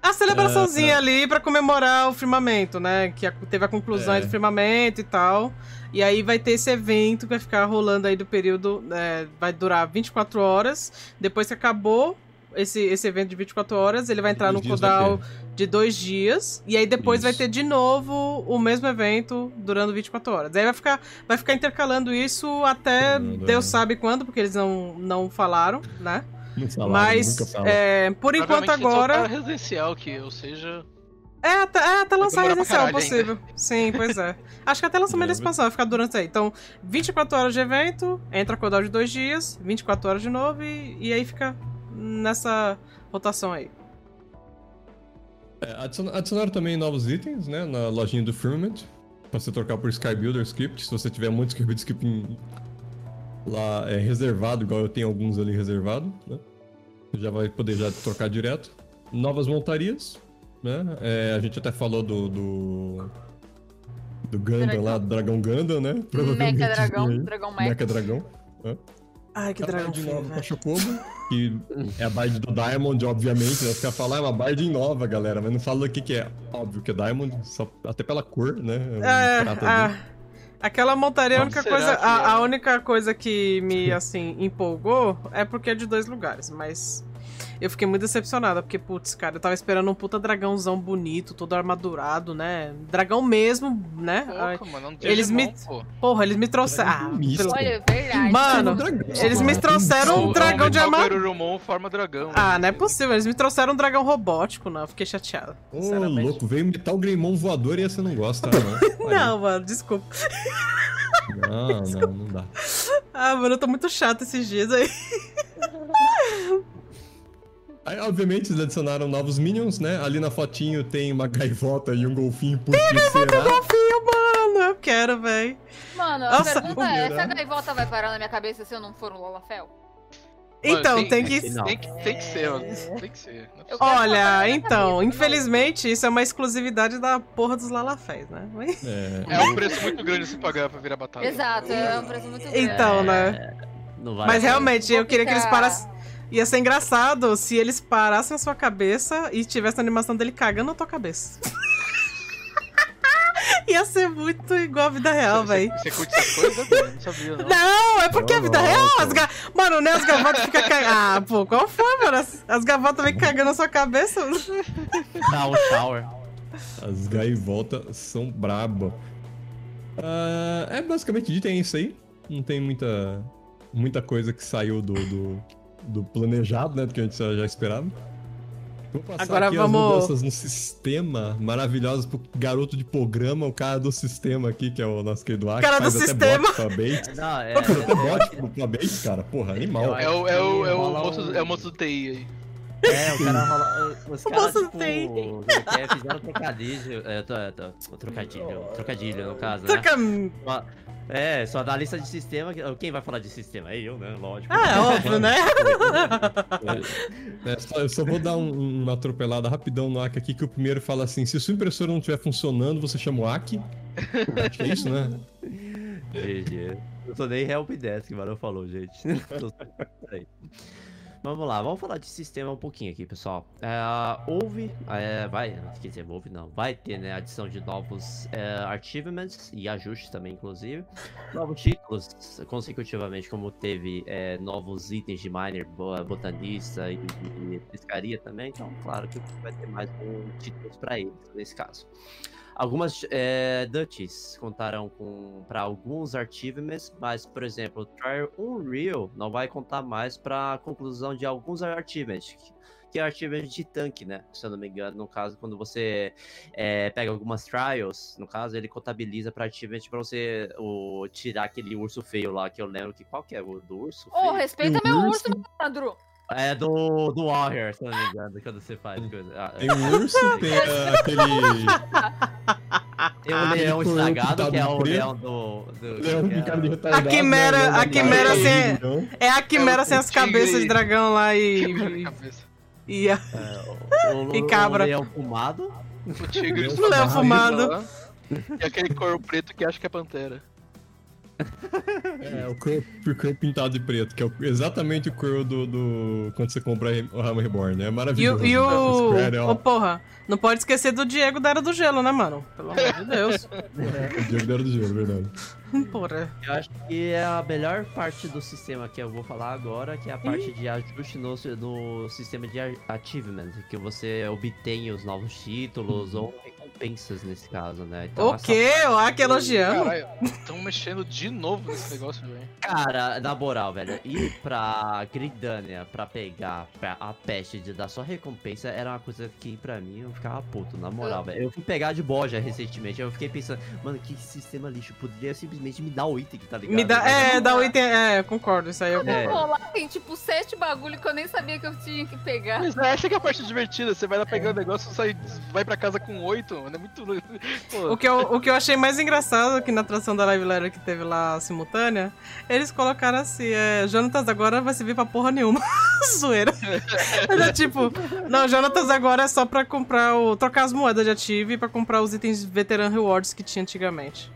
A celebraçãozinha ali pra comemorar o firmamento, né? Que teve a conclusão É. do firmamento e tal. E aí vai ter esse evento que vai ficar rolando aí do período. é, vai durar 24 horas. Depois que acabou esse, esse evento de 24 horas, ele vai entrar no vai cooldown de dois dias. E aí depois vai Isso. ter de novo o mesmo evento durando 24 horas. Aí vai ficar, vai ficar intercalando isso até. Deus sabe quando, porque eles não, não falaram, né? Mas é, por enquanto só agora. pra residencial, que, ou seja, É, até, é, até lançar residencial possível. Sim, pois é. Acho que até lançamento da expansão vai ficar durante aí. Então, 24 horas de evento, entra cooldown de dois dias, 24 horas de novo e, e aí fica nessa rotação aí. É, adicion- adicionaram também novos itens, né, na lojinha do Firmament, pra você trocar por Sky Builder Script, se você tiver muito Sky Builder Script em- lá é, reservado, igual eu tenho alguns ali reservado, né, já vai poder já trocar direto. Novas montarias, né, é, a gente até falou do... do... Do Gundam lá, do Dragão Gundam, né? Provavelmente Mecha dragão, dragão mecha. Mecha Dragão. Ai, que a dragão Bard feio, nova pra velho. Chocobo, que é a Bard do Diamond, obviamente, né? Os caras falam, ah, é uma Bard nova, galera, mas não fala o que que é. Óbvio que é Diamond, só, até pela cor, né? um É, prata a- ali. Aquela montaria, a única coisa, que a, é? a única coisa que me, assim, empolgou é porque é de dois lugares, mas eu fiquei muito decepcionada, porque, putz, cara, eu tava esperando um puta dragãozão bonito, todo armadurado, né? Dragão mesmo, né? Ai, Pouco, mano, é um eles me- pô. Porra, eles me trouxeram. Ah, pelo- Olha, verdade. Mano, Dragão, eles me trouxeram um É dragão é de armadura. Forma dragão. Ah, né? não é possível. Eles me trouxeram um dragão robótico, não. Eu fiquei chateada. Ô, sinceramente. louco, veio Metal Greymon voador e essa não gosta, não. Não, mano, desculpa. Não, não, não dá. Ah, mano, eu tô muito chato esses dias aí. Aí, obviamente, eles adicionaram novos minions, né? Ali na fotinho tem uma gaivota e um golfinho, por que será? Confio, mano. Eu quero, véi. Mano, a Nossa, pergunta é: essa gaivota vai parar na minha cabeça se eu não for o Lalafel? Mano, Então, tem- tem que. Não. Tem que, tem que ser, mano. Tem que ser. Não é Olha, então, cabeça, infelizmente, isso é uma exclusividade da porra dos Lalafés, né? Mas- É, É um preço muito grande se pagar pra virar batalha. Exato, é um preço muito grande. Então, né? Não vale Mas a realmente, eu queria que eles parassem. Ia ser engraçado se eles parassem na sua cabeça e tivesse a animação dele cagando na tua cabeça. Ia ser muito igual a vida real, véi. Você curte essas coisas? Não, não sabia, não. Não, é porque a Não, vida não, real. As ga... Mano, né? As gavotas ficam cagando. Ah, pô, qual foi, mano? As, as gavotas vêm cagando na sua cabeça. Um shower. As gaivotas são braba. Ah, é basicamente dito é isso aí. Não tem muita, muita coisa que saiu do, do, do planejado, né? Do que a gente já, esperava. Vou passar Agora aqui vamos- as mudanças no sistema maravilhosas pro garoto de programa, o cara do sistema aqui, que é o nosso querido Aki, Cara do faz até sistema. bot pra bait. Não, é. Faz até bot pro- pra bait, cara. Porra, animal. É o, é o, é o, moço, é o moço do TI aí. É, o cara rola. Os caras, tipo, tem. como que é, fizeram trocadilho. É, tô, tô, trocadilho. Trocadilho, no caso, né? Troca- É, só da lista de sistema. que- Quem vai falar de sistema? É eu, né? Lógico. Ah, é óbvio, né? É, só- eu só vou dar um- uma atropelada rapidão no Aki aqui, que o primeiro fala assim: se a sua impressora não estiver funcionando, você chama o Aki. Acho que é isso, né? GG. Eu tô nem help desk, mano, falou, gente. Vamos lá, vamos falar de sistema um pouquinho aqui, pessoal. É, houve, é, vai, quer dizer, houve não, vai ter, né, adição de novos é, achievements e ajustes também, inclusive. Novos títulos, consecutivamente, como teve é, novos itens de miner, bo- botanista e, e pescaria também. Então, claro que vai ter mais um títulos para eles, nesse caso. Algumas é, Dutchies contarão com para alguns achievements, mas, por exemplo, o Trial Unreal não vai contar mais para a conclusão de alguns achievements, que- que é achievement de tanque, né? Se eu não me engano, no caso, quando você é, pega algumas trials, no caso, ele contabiliza para achievement para você o, tirar aquele urso feio lá, que eu lembro que qual que é o do urso Ô, feio? respeita E o meu urso? urso, Sandro. É do, do Warrior, se não me engano, quando você faz coisa. Ah, Tem o urso, tem ah, aquele. Tem o Ah, leão estragado, que é o leão do. do Leão que é cara de o- retardado. A quimera- né? a quimera sem- leão. É a quimera É o sem as cabeças de dragão lá e. e a- o, E cabra. O leão fumado. O tigre só Leão fumado. E aquele corpo preto que acha que é pantera. É, o Crow, o Crow pintado de preto, que é exatamente o Crow do, do. Quando você compra o Hammer Reborn. É E, maravilhoso. o- e o. Square, ó. Ô, porra, não pode esquecer do Diego da Era do Gelo, né, mano? Pelo amor de Deus. O Diego Dero do Gelo, verdade. Porra. Eu acho que é a melhor parte do sistema que eu vou falar agora, que é a parte de ajuste no, no sistema de achievement, que você obtém os novos títulos ou recompensas nesse caso, né? Então, O essa quê? O Aki elogiando? Estão mexendo de novo nesse negócio, velho. Cara, na moral, velho, ir pra Gridânia pra pegar pra a peste de dar só recompensa era uma coisa que pra mim eu ficava puto, na moral, velho. Eu fui pegar de boja recentemente, eu fiquei pensando, mano, que sistema lixo, poderia simplesmente me dar o item, tá ligado? Me dá, é, não dá o item. É, eu concordo, isso aí eu É. concordo. Lá tem tipo sete bagulho que eu nem sabia que eu tinha que pegar. Mas essa que é a parte divertida, você vai lá pegar o negócio, sai, vai pra casa com oito, mano, é muito... Pô, O que, eu, o que eu achei mais engraçado aqui na atração da Live Letter que teve lá simultânea, eles colocaram assim, é, Jonatas agora vai servir pra porra nenhuma. Zoeira. Era tipo, não, Jonatas agora é só pra comprar o. trocar as moedas de ativo e pra comprar os itens Veteran Rewards que tinha antigamente.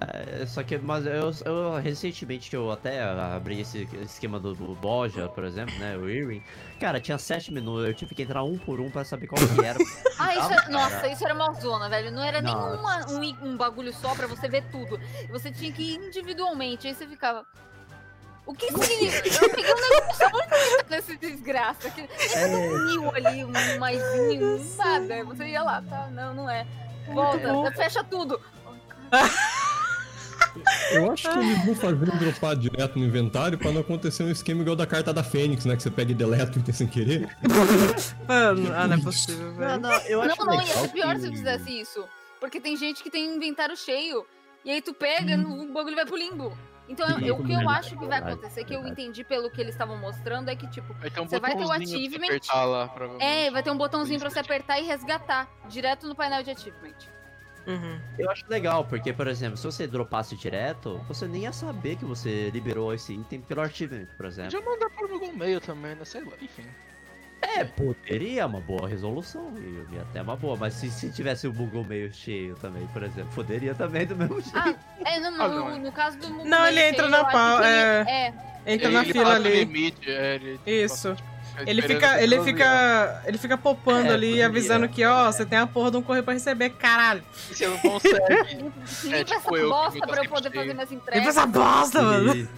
É, só que, mas eu, eu recentemente que eu até abri esse esquema do, do Boja, por exemplo, né, o Irwin, cara, tinha sete minutos, eu tive que entrar um por um pra saber qual que era. Ah, isso era, nossa, cara. isso era uma zona, velho. Não era Nossa. nenhuma um, um bagulho só pra você ver tudo. Você tinha que ir individualmente, aí você ficava. O que significa? Eu peguei um negócio tá nessa desgraça. Que É. um mil ali, um um nada. Você ia lá, tá? Não, não é. Volta, fecha tudo. Eu acho que eles vão fazer um dropar direto no inventário pra não acontecer um esquema igual da carta da Fênix, né? Que você pega e deleta o item sem querer. Mano, ah, não é possível, Não, velho. não, eu acho Não, não, ia ser pior que- se eu fizesse isso. Porque tem gente que tem inventário cheio. E aí tu pega, o bagulho vai pro limbo. Então, eu- o que eu acho que vai acontecer, que eu entendi pelo que eles estavam mostrando, é que, tipo, um Você vai ter o botãozinho pra você achievement. lá. É, vai ter um botãozinho pra você apertar e resgatar direto no painel de achievement. Uhum. Eu acho legal, porque, por exemplo, se você dropasse direto, você nem ia saber que você liberou esse item pelo achievement, por exemplo. Podia mandar pro Google Mail também, né? Sei lá, enfim. É, poderia uma boa resolução, e até uma boa, mas se, se tivesse o Google meio cheio também, por exemplo, poderia também do mesmo jeito. Ah, é, no, Ah, no, não. no caso do Não, ele entra na pau, é. Entra Ele- na ele fila ali. limite, é, ele- Isso. fica Ele esperando fica, ele fica, ele fica popando É, ali, avisando que, ó, você tem a porra de um correio pra receber, caralho. Você não consegue. Limpa É, essa tipo eu, bosta pra eu poder cheio. fazer minhas Vem pra entregas. essa bosta, mano.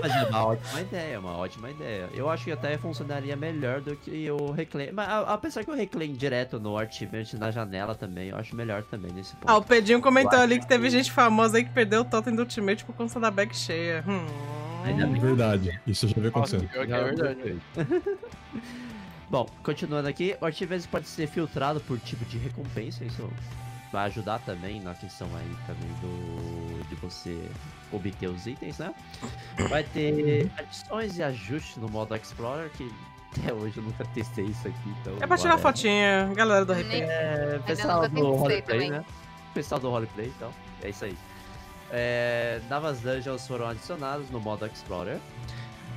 Mas é uma ótima ideia, uma ótima ideia. Eu acho que até funcionaria melhor do que o Reclaim. Mas a- apesar que o Reclaim direto no Achievement na janela também, eu acho melhor também nesse ponto. Ah, o Pedinho comentou Eu ali que teve gente famosa aí que perdeu o totem do Ultimate por conta da bag cheia. Hum. Ainda bem. Verdade. Isso já Nossa, acontecendo. pior que é verdade. Bom, continuando aqui, o Achievement pode ser filtrado por tipo de recompensa, isso vai ajudar também na questão aí também do de você obter os itens, né? Vai ter adições e ajustes no modo Explorer, que até hoje eu nunca testei isso aqui, então... É pra tirar agora- fotinha, galera do RP. É, pessoal do roleplay, também. né? Pessoal do roleplay, então, é isso aí. É, novas dungeons foram adicionadas no modo Explorer.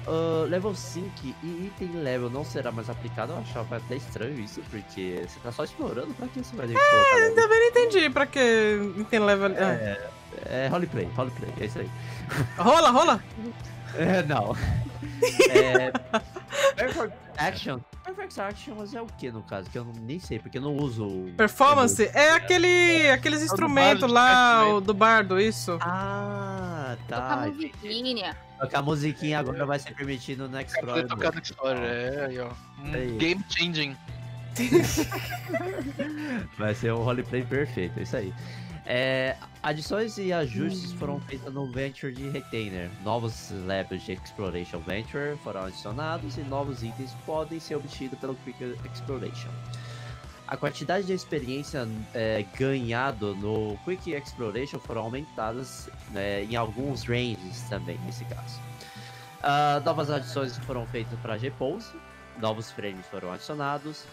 Ah, level 5 e item level não será mais aplicado. Eu achava até estranho isso, porque você tá só explorando, pra que você vai ter que colocar level? Também não entendi pra que tem level. É. É roleplay, roleplay, é isso aí. Rola, rola. É, não. É, Perfect Action. Perfect Action mas é o que no caso? Que eu nem sei, porque eu não uso. Performance é aquele, aqueles do instrumentos lá, né? o do bardo, isso. Ah, Tocar tá. entendi. musiquinha. Tocar musiquinha agora vai ser permitido no Vai Explorer. poder tocar no Explorer, é, aí, ó. Um Aí. game changing. Vai ser um roleplay perfeito, é isso aí. É, adições e ajustes foram feitos no Venture de Retainer. Novos levels de Exploration Venture foram adicionados e novos itens podem ser obtidos pelo Quick Exploration. A quantidade de experiência é, ganhado no Quick Exploration foram aumentadas né, em alguns ranges também, nesse caso. Ah, novas adições foram feitas para G-Pose, novos frames foram adicionados,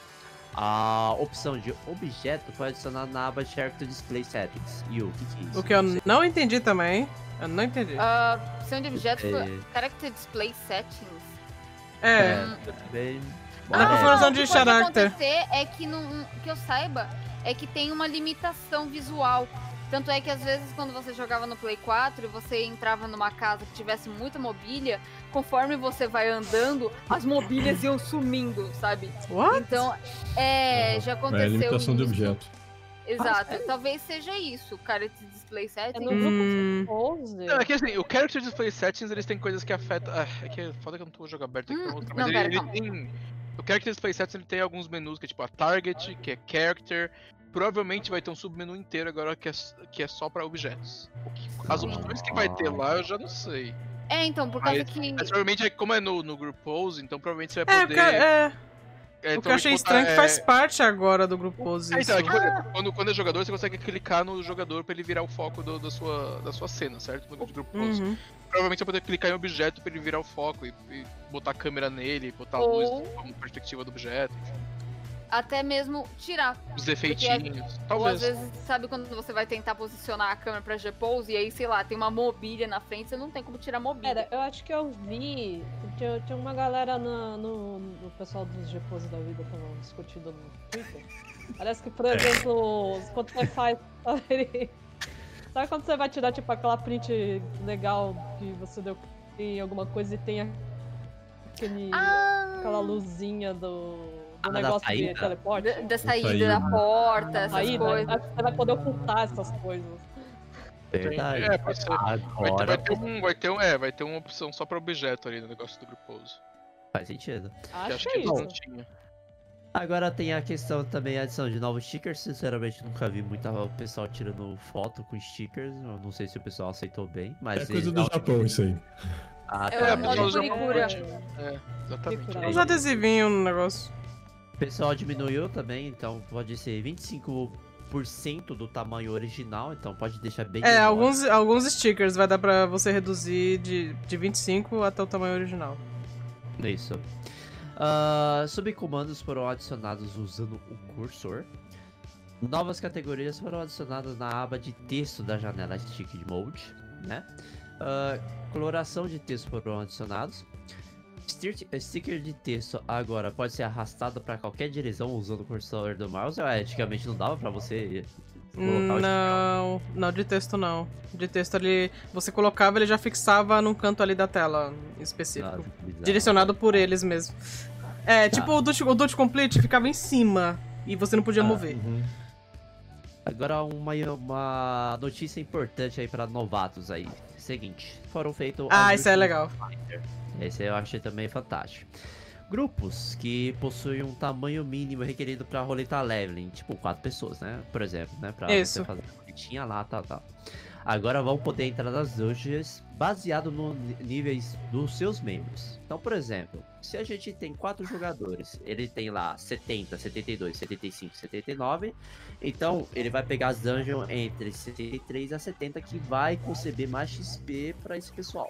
a opção de objeto foi adicionada na aba Character Display Settings. E o que, que é isso? O que eu Não entendi também. Eu não entendi. Ah, opção de objeto foi É, Character Display Settings. É. é, bem- Na é, configuração o de que pode character. acontecer é que, não, que eu saiba, é que tem uma limitação visual. Tanto é que às vezes quando você jogava no Play 4 e você entrava numa casa que tivesse muita mobília, conforme você vai andando, as mobílias iam sumindo, sabe? What? Então, é, já É aconteceu limitação de isso. objeto. Exato, talvez seja isso, cara, esse display É setting. no grupo Hum. 11. Não, é que assim, o Character Display Settings, eles têm coisas que afetam... Ah, é que é foda que eu não tô com o jogo aberto aqui pra Hum, mostrar, não, mas pera, ele, ele calma. tem... O Character Display Settings, ele tem alguns menus, que é tipo a Target, que é Character, provavelmente vai ter um submenu inteiro agora que é, que é só pra objetos. As opções que vai ter lá eu já não sei. É, então, por causa Mas- que. Mas provavelmente, é- como é no, no Group Pose, então provavelmente você vai É, poder. porque, é, é, o que eu achei botar, estranho é que é, faz parte agora do grupo Pose. É, então, é que, exemplo, quando, quando é jogador, você consegue clicar no jogador pra ele virar o foco do- da, sua, da sua cena, certo? No Group Pose. Uhum. Provavelmente você vai poder clicar em objeto pra ele virar o foco e, e botar a câmera nele, botar a luz como perspectiva do objeto, enfim. Até mesmo tirar. os efeitinhos. Ou às Talvez. vezes, sabe quando você vai tentar posicionar a câmera pra G-Pose e aí, sei lá, tem uma mobília na frente, você não tem como tirar a mobília. Era, eu acho que eu vi. Tinha, tinha uma galera na- no, no pessoal dos GPOs da vida estavam discutindo no Twitter. Parece que, por exemplo, quando você faz. Sabe quando você vai tirar tipo aquela print legal que você deu em alguma coisa e tem aquele, Ah, aquela luzinha do, do Ah, da negócio de saída? teleporte? da, da saída saída. da porta, essas Aí coisas. você vai poder ocultar essas coisas. Verdade. É, pode ser. Vai ter, vai ter um, vai ter um, é, vai ter uma opção só pra objeto ali no negócio do Group Pose. faz sentido. Acho, acho que é eles não isso. tinham. Agora tem a questão também, a adição de novos stickers. Sinceramente, nunca vi muita o pessoal tirando foto com stickers. Eu não sei se o pessoal aceitou bem, mas. É coisa do Japão isso aí. Ah, É tá. modo mas eu- furicura. É, exatamente. Uns adesivinhos no negócio. O pessoal diminuiu também, então pode ser 25% do tamanho original, então pode deixar bem É, menor. alguns, alguns stickers vai dar pra você reduzir de, de 25 até o tamanho original. Isso. Ah, subcomandos foram adicionados usando o cursor. Novas categorias foram adicionadas na aba de texto da janela Stick Mode, né? Ah, coloração de texto foram adicionados. Stick- Sticker de texto agora pode ser arrastado para qualquer direção usando o cursor do mouse. Ah, Antigamente não dava para você colocar o sticker. Não, não, de texto não. De texto ali, você colocava, ele já fixava num canto ali da tela específico. Nossa, bizarro. Direcionado por eles mesmo. É, tipo o o Dutch Complete ficava em cima e você não podia Ah, mover. Uhum. Agora uma, uma notícia importante aí para novatos aí. Seguinte, foram feitos. Ah, isso é legal. Esse eu achei também fantástico. Grupos que possuem um tamanho mínimo requerido para roletar leveling, tipo quatro pessoas, né? Por exemplo, né? Pra Isso. você fazer a roletinha lá, tal, tal. Agora vão poder entrar nas dungeons baseado nos níveis dos seus membros. Então, por exemplo, se a gente tem quatro jogadores, ele tem lá 70, 72, 75, 79. Então, ele vai pegar as dungeons entre 73 a 70 que vai conceber mais XP para esse pessoal.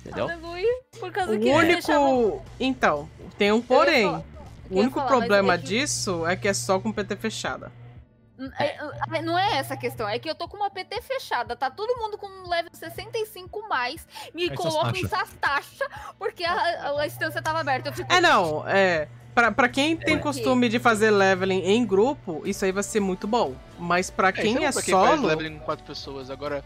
Entendeu? Aleluia. Por causa O que único. Então, tem um porém. O único falar, problema é que- disso é que é só com PT fechada. N- é- é- Não é essa a questão, é que eu tô com uma PT fechada, tá todo mundo com um level 65 mais, me Essas coloca em taxas. Sastacha porque a, a, a instância tava aberta. Eu fico, É, não, é. Pra, pra quem tem É. costume de fazer leveling em grupo, isso aí vai ser muito bom. Mas pra quem isso é, pra quem faz solo. leveling com quatro pessoas. Agora,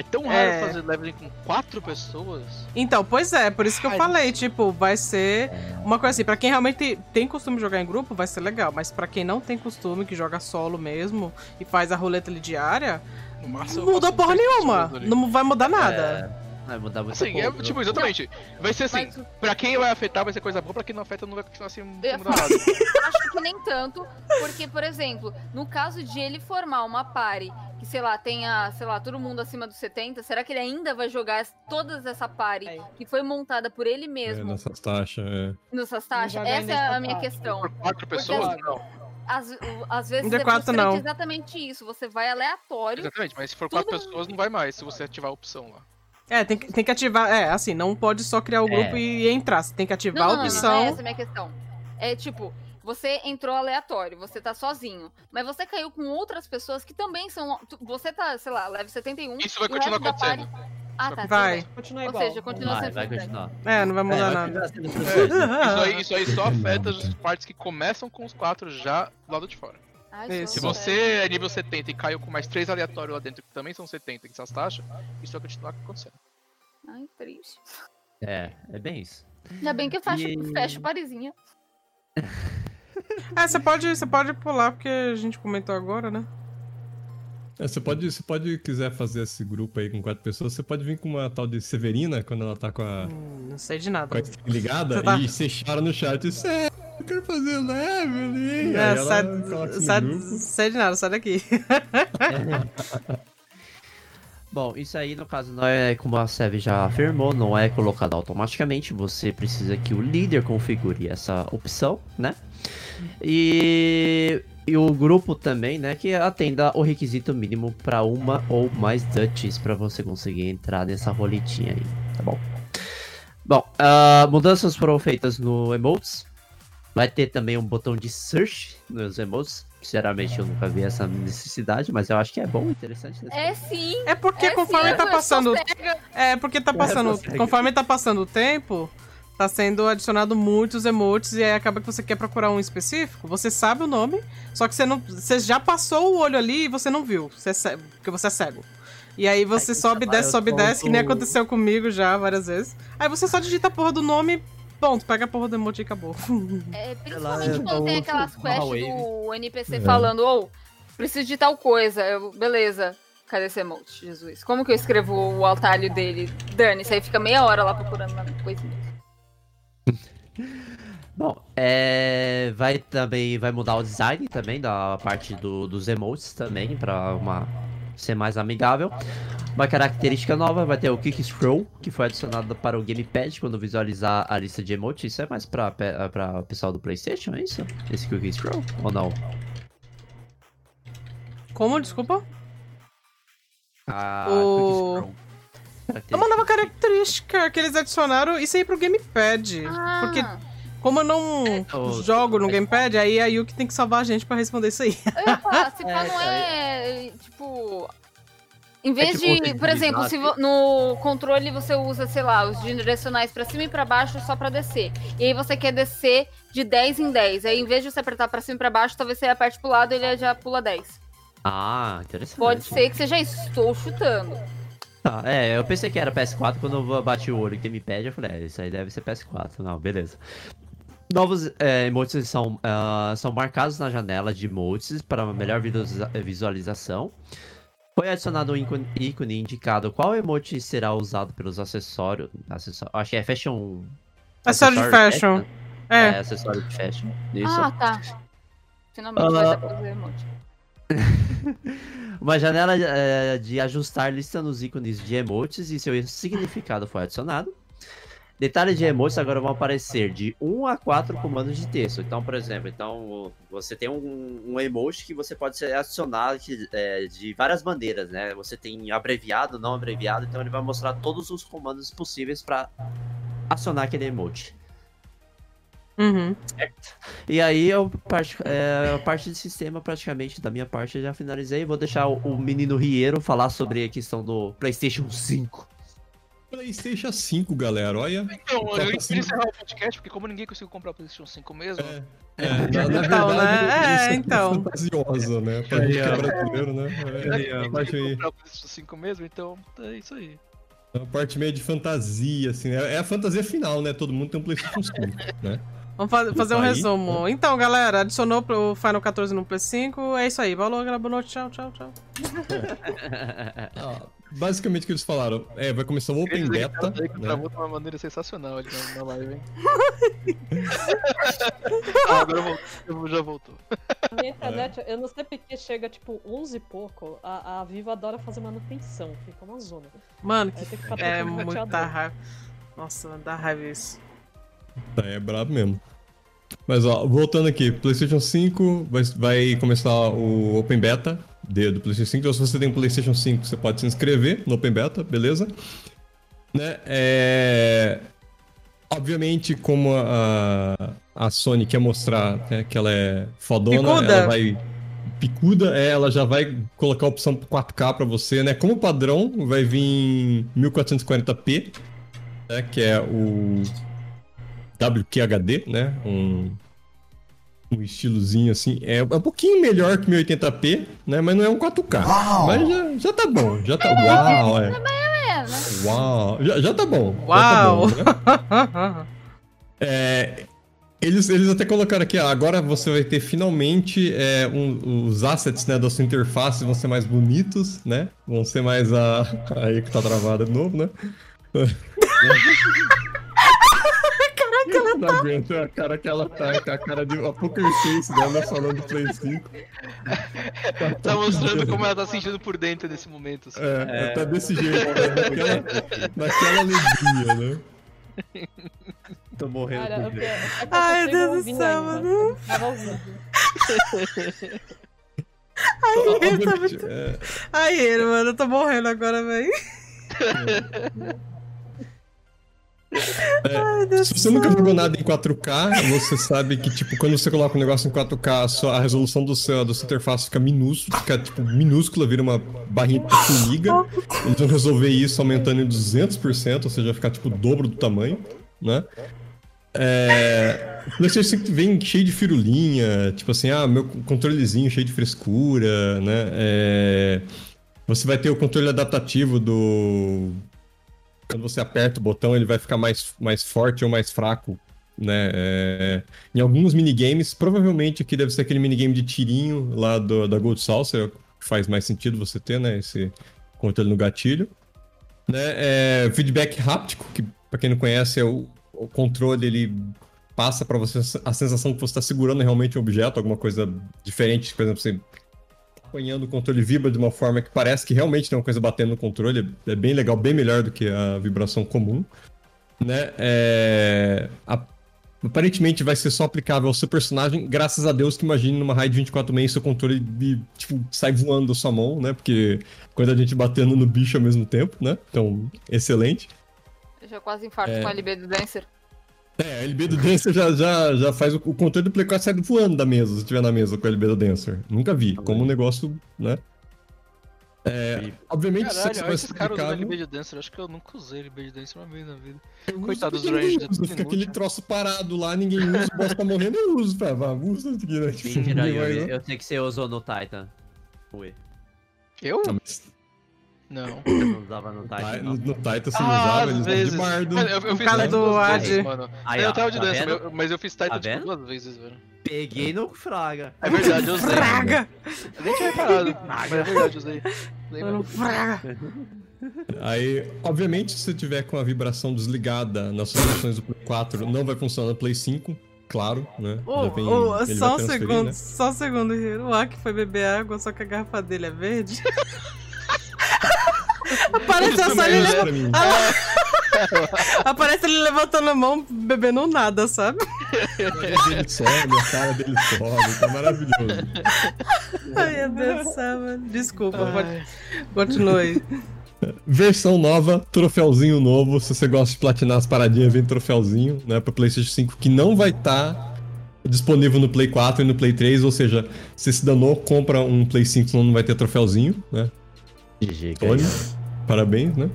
é tão raro É. fazer leveling com quatro pessoas. Então, pois é, por isso que eu Ai, falei, tipo, vai ser uma coisa assim, pra quem realmente tem costume de jogar em grupo, vai ser legal, mas pra quem não tem costume, que joga solo mesmo e faz a roleta ali diária, não muda porra nenhuma, não vai mudar nada. É, vai mudar muito Assim, é, pouco. tipo, exatamente. Vai ser assim, mas pra quem vai afetar vai ser coisa boa, pra quem não afeta não vai continuar assim, não ia muda nada. acho que nem tanto, porque, por exemplo, no caso de ele formar uma party que, sei lá, tenha, sei lá, todo mundo acima dos 70, será que ele ainda vai jogar as- todas essa party É. que foi montada por ele É, mesmo nessas taxas, é. nessas taxas? Essa é a minha party. questão. Por quatro pessoas, assim, não. Às, às vezes De é quatro, não. exatamente isso. Você vai aleatório. Exatamente, mas se for quatro pessoas não vai mais, se você ativar a opção lá. É, tem que, tem que ativar, é, assim, não pode só criar o É. grupo e entrar, você tem que ativar Não, a não, não, opção. não é essa a minha questão. É tipo, você entrou aleatório, você tá sozinho, mas você caiu com outras pessoas que também são. Você tá, sei lá, level 71. Isso vai e continuar acontecendo. party- Ah, tá. Vai. Continua bem. Ou igual. seja, continua Vai, sendo vai continuar. É, não vai mudar É, vai nada. sendo frustrante. Isso aí, isso aí só afeta as partes que começam com os quatro já do lado de fora. Ai. Se você é nível 70 e caiu com mais três aleatórios lá dentro que também são 70 em essas taxas, isso vai continuar acontecendo. Ai, triste. É, é bem isso. Ainda bem que eu fecho, E- fecho parizinha. É, você pode, você pode pular, porque a gente comentou agora, né? É, você pode, você pode quiser fazer esse grupo aí com quatro pessoas, você pode vir com uma tal de Severina quando ela tá com a, Hum, não sei de nada. com a ligada Você tá- e você chora no chat. Isso é. Eu quero fazer Evelyn. É, Aí ela sai, sai, sai de nada, sai daqui. Bom, isso aí no caso não é como a Sev já afirmou, não é colocado automaticamente. Você precisa que o líder configure essa opção, né? E, e o grupo também, né? Que atenda o requisito mínimo para uma ou mais Dutches para você conseguir entrar nessa roletinha aí, tá bom? Bom, ah, mudanças foram feitas no emotes. Vai ter também um botão de search nos emotes. Sinceramente, eu nunca vi essa necessidade, mas eu acho que é bom, interessante. É sim. É porque é conforme sim, tá passando. É porque tá passando. consegue. Conforme tá passando o tempo, tá sendo adicionado muitos emotes e aí acaba que você quer procurar um específico, você sabe o nome, só que você não. Você já passou o olho ali e você não viu. Você é cego, porque você é cego. E aí você Aí, sobe, desce, sobe, tô- desce, que nem aconteceu comigo já várias vezes. Aí você só digita a porra do nome, ponto, pega a porra do emote e acabou. É, principalmente eu quando tem aquelas quests do NPC É. falando, ou preciso de tal coisa. Eu, beleza. Cadê esse emote, Jesus? Como que eu escrevo o atalho dele? Dane-se, aí fica meia hora lá procurando uma coisinha. Bom, é, vai também vai mudar o design também da parte do- dos emotes também para uma ser mais amigável. Uma característica nova vai ter o Kick Scroll, que foi adicionado para o Gamepad quando visualizar a lista de emotes. Isso é mais para para o pessoal do PlayStation, é isso? Esse Kick Scroll ou não? Como? Desculpa? Ah, O- Quick Scroll. É uma nova característica que eles adicionaram isso aí pro Gamepad. Ah, Porque como eu não o- jogo no Gamepad, aí a Yuki tem que salvar a gente pra responder isso aí. eu ia falar, se pá, É, não é, tipo... Em vez tipo, de, por exemplo, se utilizar- no controle você usa, sei lá, os direcionais pra cima e pra baixo só pra descer. E aí você quer descer de 10 em 10. Aí em vez de você apertar pra cima e pra baixo, talvez você aperte pro lado e ele já pula 10. Ah, interessante. Pode ser que seja isso, estou chutando. Tá, é, eu pensei que era PS4 quando eu bati o olho que me pede, eu falei, é, isso aí deve ser PS4. Não, beleza. Novos é, emotes são, ah, são marcados na janela de emotes para uma melhor visualiza- visualização. Foi adicionado um ícone, ícone indicado qual emote será usado pelos acessórios. acessó- acho que é fashion. Acessório de fashion. É, É. acessório de fashion. Isso. Ah, tá. Finalmente Ah. vai dar pra fazer emote. Uma janela eh, de ajustar lista nos ícones de emotes e seu significado foi adicionado. Detalhes de emotes agora vão aparecer de 1 a 4 comandos de texto. Então, por exemplo, então você tem um, um emote que você pode ser adicionado de, eh, de várias maneiras, né? Você tem abreviado, não abreviado, então ele vai mostrar todos os comandos possíveis para acionar aquele emote. Uhum. E aí eu parte, é, a parte de sistema praticamente da minha parte eu já finalizei. Vou deixar o, o menino Riero falar sobre a questão do PlayStation 5. PlayStation 5, galera, olha. Então, eu queria cinco. encerrar o podcast, porque como ninguém conseguiu comprar o PlayStation 5 mesmo, É, é, na, na Então, verdade, né? É, isso é então. fantasiosa, né? Pra gente que é brasileiro, né? É, ninguém a parte conseguiu aí. comprar o PlayStation 5 mesmo, então é isso aí. É uma parte meio de fantasia, assim, né? É a fantasia final, né? Todo mundo tem um PlayStation 5, né? Vamos fa- fazer um Aí, resumo. Então, galera, adicionou pro Final 14 no PS5. É isso aí. Valeu, galera. Boa noite. Tchau, tchau, tchau. Ah, basicamente o que eles falaram, é, vai começar o Open Beta, que né? travou de uma maneira sensacional ali na, na live, hein? ah, agora voltou, já voltou. Minha internet, eu não sei porque chega tipo 11 e pouco, a, a Viva adora fazer manutenção, fica uma zona. Mano, que que é muita raiva. Nossa, dá raiva isso. Tá, é brabo mesmo. Mas ó, voltando aqui, PlayStation 5 vai, vai começar o Open Beta de- do PlayStation 5. Então, se você tem um PlayStation 5, você pode se inscrever no Open Beta, beleza? Né? É... Obviamente, como a, a Sony quer mostrar né, que ela é fodona, Picuda. ela vai. Picuda, é, ela já vai colocar a opção 4K pra você, né? Como padrão, vai vir 1440p, né? Que é o WQHD, né? Um, um estilozinho assim. É, é um pouquinho melhor que 1080p, né? Mas não é um 4K. Mas já, já tá bom, já tá. Uau, é. Né? Uau, já, já tá bom. Uau. Já tá bom, né? É, eles, eles até colocaram aqui, ó, agora você vai ter finalmente é, um- os assets né, da sua interface vão ser mais bonitos, né? Vão ser mais a. Aí que tá travada de novo, né? Não aguento a cara que ela tá, com a cara de a poker face dela falando do Play 5. Tá mostrando como ela tá sentindo por dentro nesse momento. assim. É, ela tá desse jeito, né? naquela, naquela alegria, né? Tô morrendo Cara, por eu, dentro. eu, Ai, eu Deus do céu, mano. Tava ouvindo. Ai, ele tá muito... é, Ai, ele, mano, eu tô morrendo agora, velho. Ai, Se você nunca céu. jogou nada em 4K, você sabe que, tipo, quando você coloca um negócio em 4K, a, resolução do seu, da sua interface fica minúscula, fica, tipo, minúscula, vira uma barrinha de formiga. Eles vão resolver isso aumentando em 200%, ou seja, ficar, tipo, o dobro do tamanho, né? É... O PlayStation 5 vem cheio de firulinha, tipo assim, ah, meu controlezinho cheio de frescura, né? É... Você vai ter o controle adaptativo do quando você aperta o botão, ele vai ficar mais, mais forte ou mais fraco, né? É, em alguns minigames, provavelmente aqui deve ser aquele minigame de tirinho lá do, da Gold Saucer, que faz mais sentido você ter, né? Esse controle no gatilho. Né? É, feedback háptico, que pra quem não conhece, é o, o controle, ele passa pra você a sensação que você está segurando realmente um objeto, alguma coisa diferente, por exemplo, você apanhando o controle vibra de uma forma que parece que realmente tem uma coisa batendo no controle. É bem legal, bem melhor do que a vibração comum. Né? É, a- Aparentemente vai ser só aplicável ao seu personagem, graças a Deus que imagine numa raid 24 meio seu controle de, tipo, sai voando da sua mão, né? Porque quando a gente batendo no bicho ao mesmo tempo, né? Então, excelente. Eu já quase infarto É. com a LB do Dancer. É, a LB do Dancer já, já, já faz o, o controle do Play 4 sair voando da mesa, se tiver na mesa com a LB do Dancer. Nunca vi, como um negócio, né? É, obviamente, Caralho, vai olha ser esses caras usando. LB de Dancer. Acho que eu nunca usei LB de Dancer uma vez na vida. Eu Coitado uso dos porque range ninguém de usa, Fica inútil. aquele troço parado lá, ninguém usa, o boss tá morrendo, eu uso, pá, vá, usa isso aqui, né? Tipo, Mentira, né? Eu sei que você usou no Titan. Ui. Eu? Ah, mas Não. Você não usava no Ti- Titan, no, no Titan você não Ah, usava, às ele usava vezes. de bardo. Eu, eu fiz cara Titan do duas Ad. vezes, mano. Aí, eu ó, tava de tá dança, vendo? mas- eu fiz Titan Tá tipo duas vezes, velho. Peguei no Fraga. É verdade, eu usei. Fraga! Eu nem tinha reparado, mas é verdade, eu usei. Mesmo. fraga! Aí, obviamente, se você tiver com a vibração desligada nas soluções do Play 4, não vai funcionar no Play 5, claro, né? Já vem- ele só um segundo, né? só um segundo, Hiro. O Aki foi beber água, só que a garrafa dele é verde. Aparece Isso só ele, mesmo, leva- Pra mim. Aparece ele levantando a mão, bebendo nada, sabe? A dele sobe, a cara dele sobe, tá maravilhoso. Ai, meu Deus do céu, mano. Desculpa, pode... continue aí. Versão nova, troféuzinho novo. Se você gosta de platinar as paradinhas, vem troféuzinho, né? Pra PlayStation 5, que não vai estar disponível no Play 4 e no Play 3. Ou seja, se se danou, compra um Play 5, senão não vai ter troféuzinho, né? GG, Tony, parabéns, né?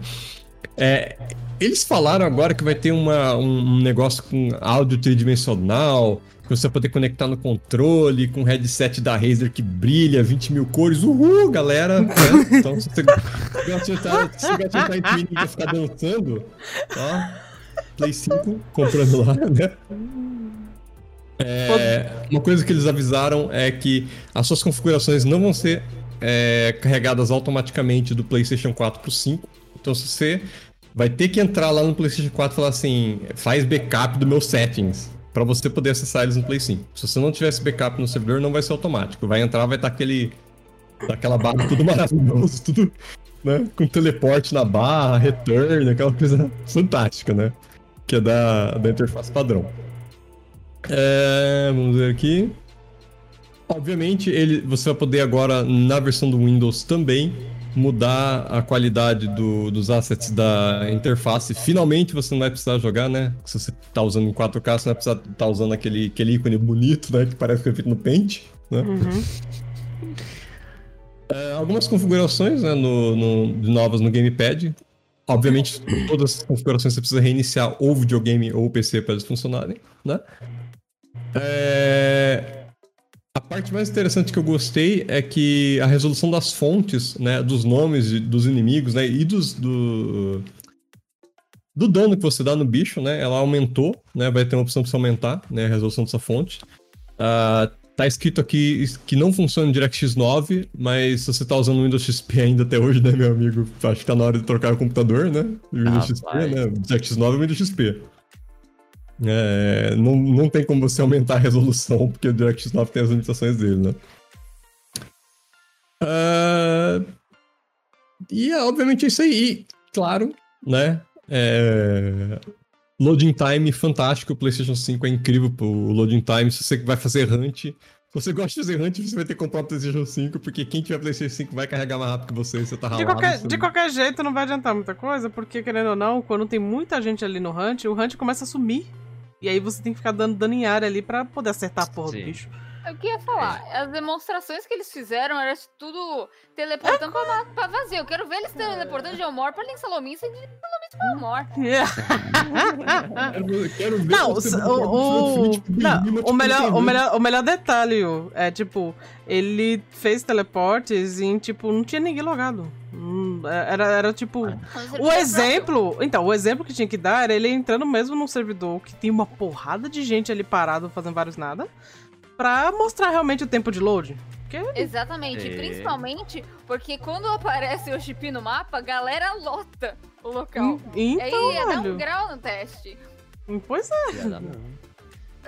É, eles falaram agora que vai ter uma, um, um negócio com áudio tridimensional, que você vai poder conectar no controle, com headset da Razer que brilha, 20 mil cores. Uhul, galera! né? Então, se você gosta de entrar em Twinning pra ficar dançando, ó, Play 5 comprando lá, né? É, uma coisa que eles avisaram é que as suas configurações não vão ser é, carregadas automaticamente do PlayStation 4 pro 5. Então, se você vai ter que entrar lá no PlayStation 4 e falar assim: faz backup do meus settings, para você poder acessar eles no Play 5. Se você não tivesse backup no servidor, não vai ser automático. Vai entrar, vai estar aquele. aquela barra tudo maravilhoso, tudo né, com teleporte na barra, return, aquela coisa fantástica, né? Que é da, da interface padrão. É, vamos ver aqui. Obviamente, ele, você vai poder agora, na versão do Windows também, mudar a qualidade do- dos assets da interface. Finalmente você não vai precisar jogar, né? Se você tá usando em 4K, você não vai precisar estar usando aquele, aquele ícone bonito, né? Que parece que foi feito no Paint, né? Uhum. É, algumas configurações né, no, no- de novas no Gamepad. Obviamente, todas as configurações você precisa reiniciar ou o videogame ou o PC para eles funcionarem, né? É, parte mais interessante que eu gostei é que a resolução das fontes, né, dos nomes dos inimigos, né, e dos do do dano que você dá no bicho, né, ela aumentou, né, vai ter uma opção para você aumentar, né, a resolução dessa fonte. Ah, tá escrito aqui que não funciona em DirectX 9, mas se você tá usando o Windows XP ainda até hoje, né, meu amigo, acho que tá na hora de trocar o computador, né? Windows XP, Rapaz. né? DirectX 9 é o Windows XP. É, não, não tem como você aumentar a resolução, porque o DirectX 9 tem as limitações dele, né? Ah, e é, obviamente é isso aí. Claro, né? É, loading time fantástico. O PlayStation 5 é incrível pro loading time. Se você vai fazer hunt, se você gosta de fazer hunt, você vai ter que comprar o PlayStation 5, porque quem tiver PlayStation 5 vai carregar mais rápido que você. Você tá De ralado. qualquer, você de qualquer jeito, não vai adiantar muita coisa, porque, querendo ou não, quando tem muita gente ali no hunt, o hunt começa a sumir. E aí você tem que ficar dando dano em área ali pra poder acertar a porra Sim. do bicho. Eu queria falar, as demonstrações que eles fizeram era tudo teleportando pra, ma- pra vazio. Eu quero ver eles teleportando de Elmore pra Link Salomim sem Link Salomim pra Elmore. Quero, quero ver Não, o, o, pro não, o, tipo, melhor, o, melhor, o melhor detalhe é, tipo, ele fez teleportes e, tipo, não tinha ninguém logado. Hum, Era, era tipo. O exemplo. Então, o exemplo que tinha que dar era ele entrando mesmo num servidor que tem uma porrada de gente ali parado fazendo vários nada. Pra mostrar realmente o tempo de load. Porque Exatamente, É. e principalmente porque quando aparece o chip no mapa, a galera lota o local. Hum, E aí Então, ia dar um grau no teste. Pois é.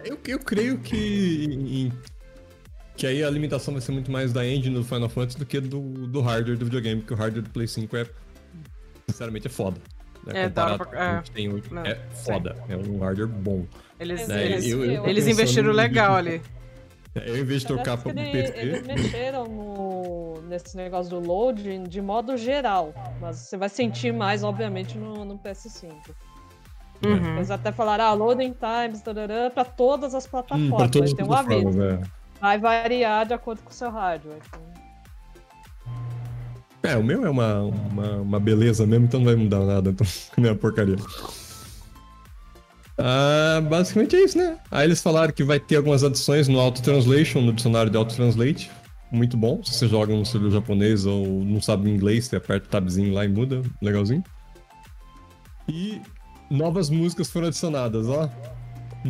Eu, eu creio que. Que aí a limitação vai ser muito mais da engine do Final Fantasy do que do, do hardware do videogame, porque o hardware do Play 5 é. Sinceramente, é foda. Né? É, Comparado pra- é. tem hoje, Não, é foda. É um hardware bom. Eles, É, eles, eu- eu eles investiram legal ali. Eu, em vez de trocar um ele- PC. Eles mexeram no, nesse negócio do loading de modo geral. Mas você vai sentir mais, obviamente, no, no PS5. Uhum. Eles até falaram, ah, loading times, pra todas as Hum, plataformas. pra todas as um aviso. é. Vai variar de acordo com o seu hardware. Então, É, o meu é uma, uma, uma beleza mesmo, então não vai mudar nada, então é uma porcaria. Ah, basicamente é isso, né? Aí eles falaram que vai ter algumas adições no Auto Translation, no dicionário de Auto Translate. Muito bom. Se você joga no celular japonês ou não sabe inglês, você aperta o tabzinho lá e muda. Legalzinho. E novas músicas foram adicionadas, ó.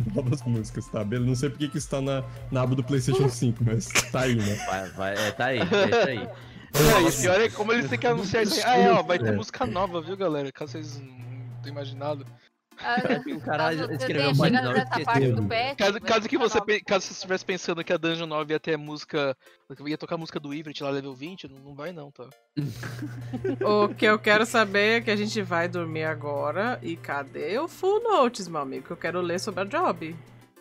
Novas músicas, tá? Beleza. Não sei porque que isso tá na, na aba do PlayStation 5, mas tá aí, né? Vai, vai, é, tá aí, deixa aí. É, e o pior é como eles têm que anunciar isso. aí. Ah, é, ó, vai ter É. música nova, viu, galera? Caso vocês não tenham imaginado. Ah, O cara você escreveu parte do patch, Caso, que uma você pe- caso você estivesse pensando que a Dungeon 9 ia ter música. ia tocar a música do Ivrit lá level 20, não, não vai não, tá? O que eu quero saber é que a gente vai dormir agora. E cadê o full notes, meu amigo? Que eu quero ler sobre a job.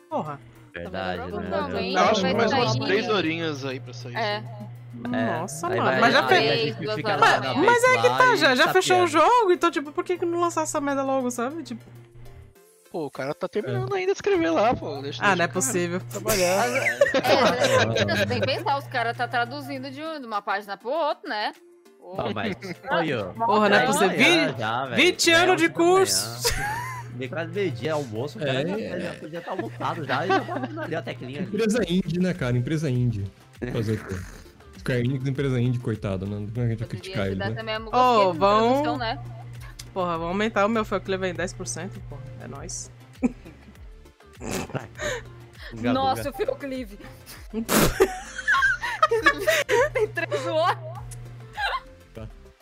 Porra. Verdade, né? Eu acho que mais umas três horinhas aí pra sair. É, Nossa, aí mano. vai- mas já aí fez. manhã. Mas é que tá, já, já fechou o jogo, então, tipo, por que que não lançar essa merda logo, sabe? Tipo, Pô, o cara tá terminando ainda de escrever lá, pô. Deixa, ah, deixa não é possível. Trabalhar. é, você tem que pensar, os caras tá traduzindo de um- uma página pro outro, né? Pô, mas, olha, ó. Porra, não é possível. amanhã Vi- já, velho. 20 Já é anos de 11 da manhã. curso. Meio quase meio-dia, almoço, o cara É. já, já podia estar almoçado já e já tava ali a teclinha. Empresa indie, né, cara? Empresa indie. Fazer o quê? Square Enix, empresa indie, coitada, né? Como é que a gente vai poderia criticar ele, né? também a Ô, oh, vão- né? Porra, vamos aumentar o meu Fucklevel em 10%, porra. É nóis. Nossa, o Phil Clive. tem três horas.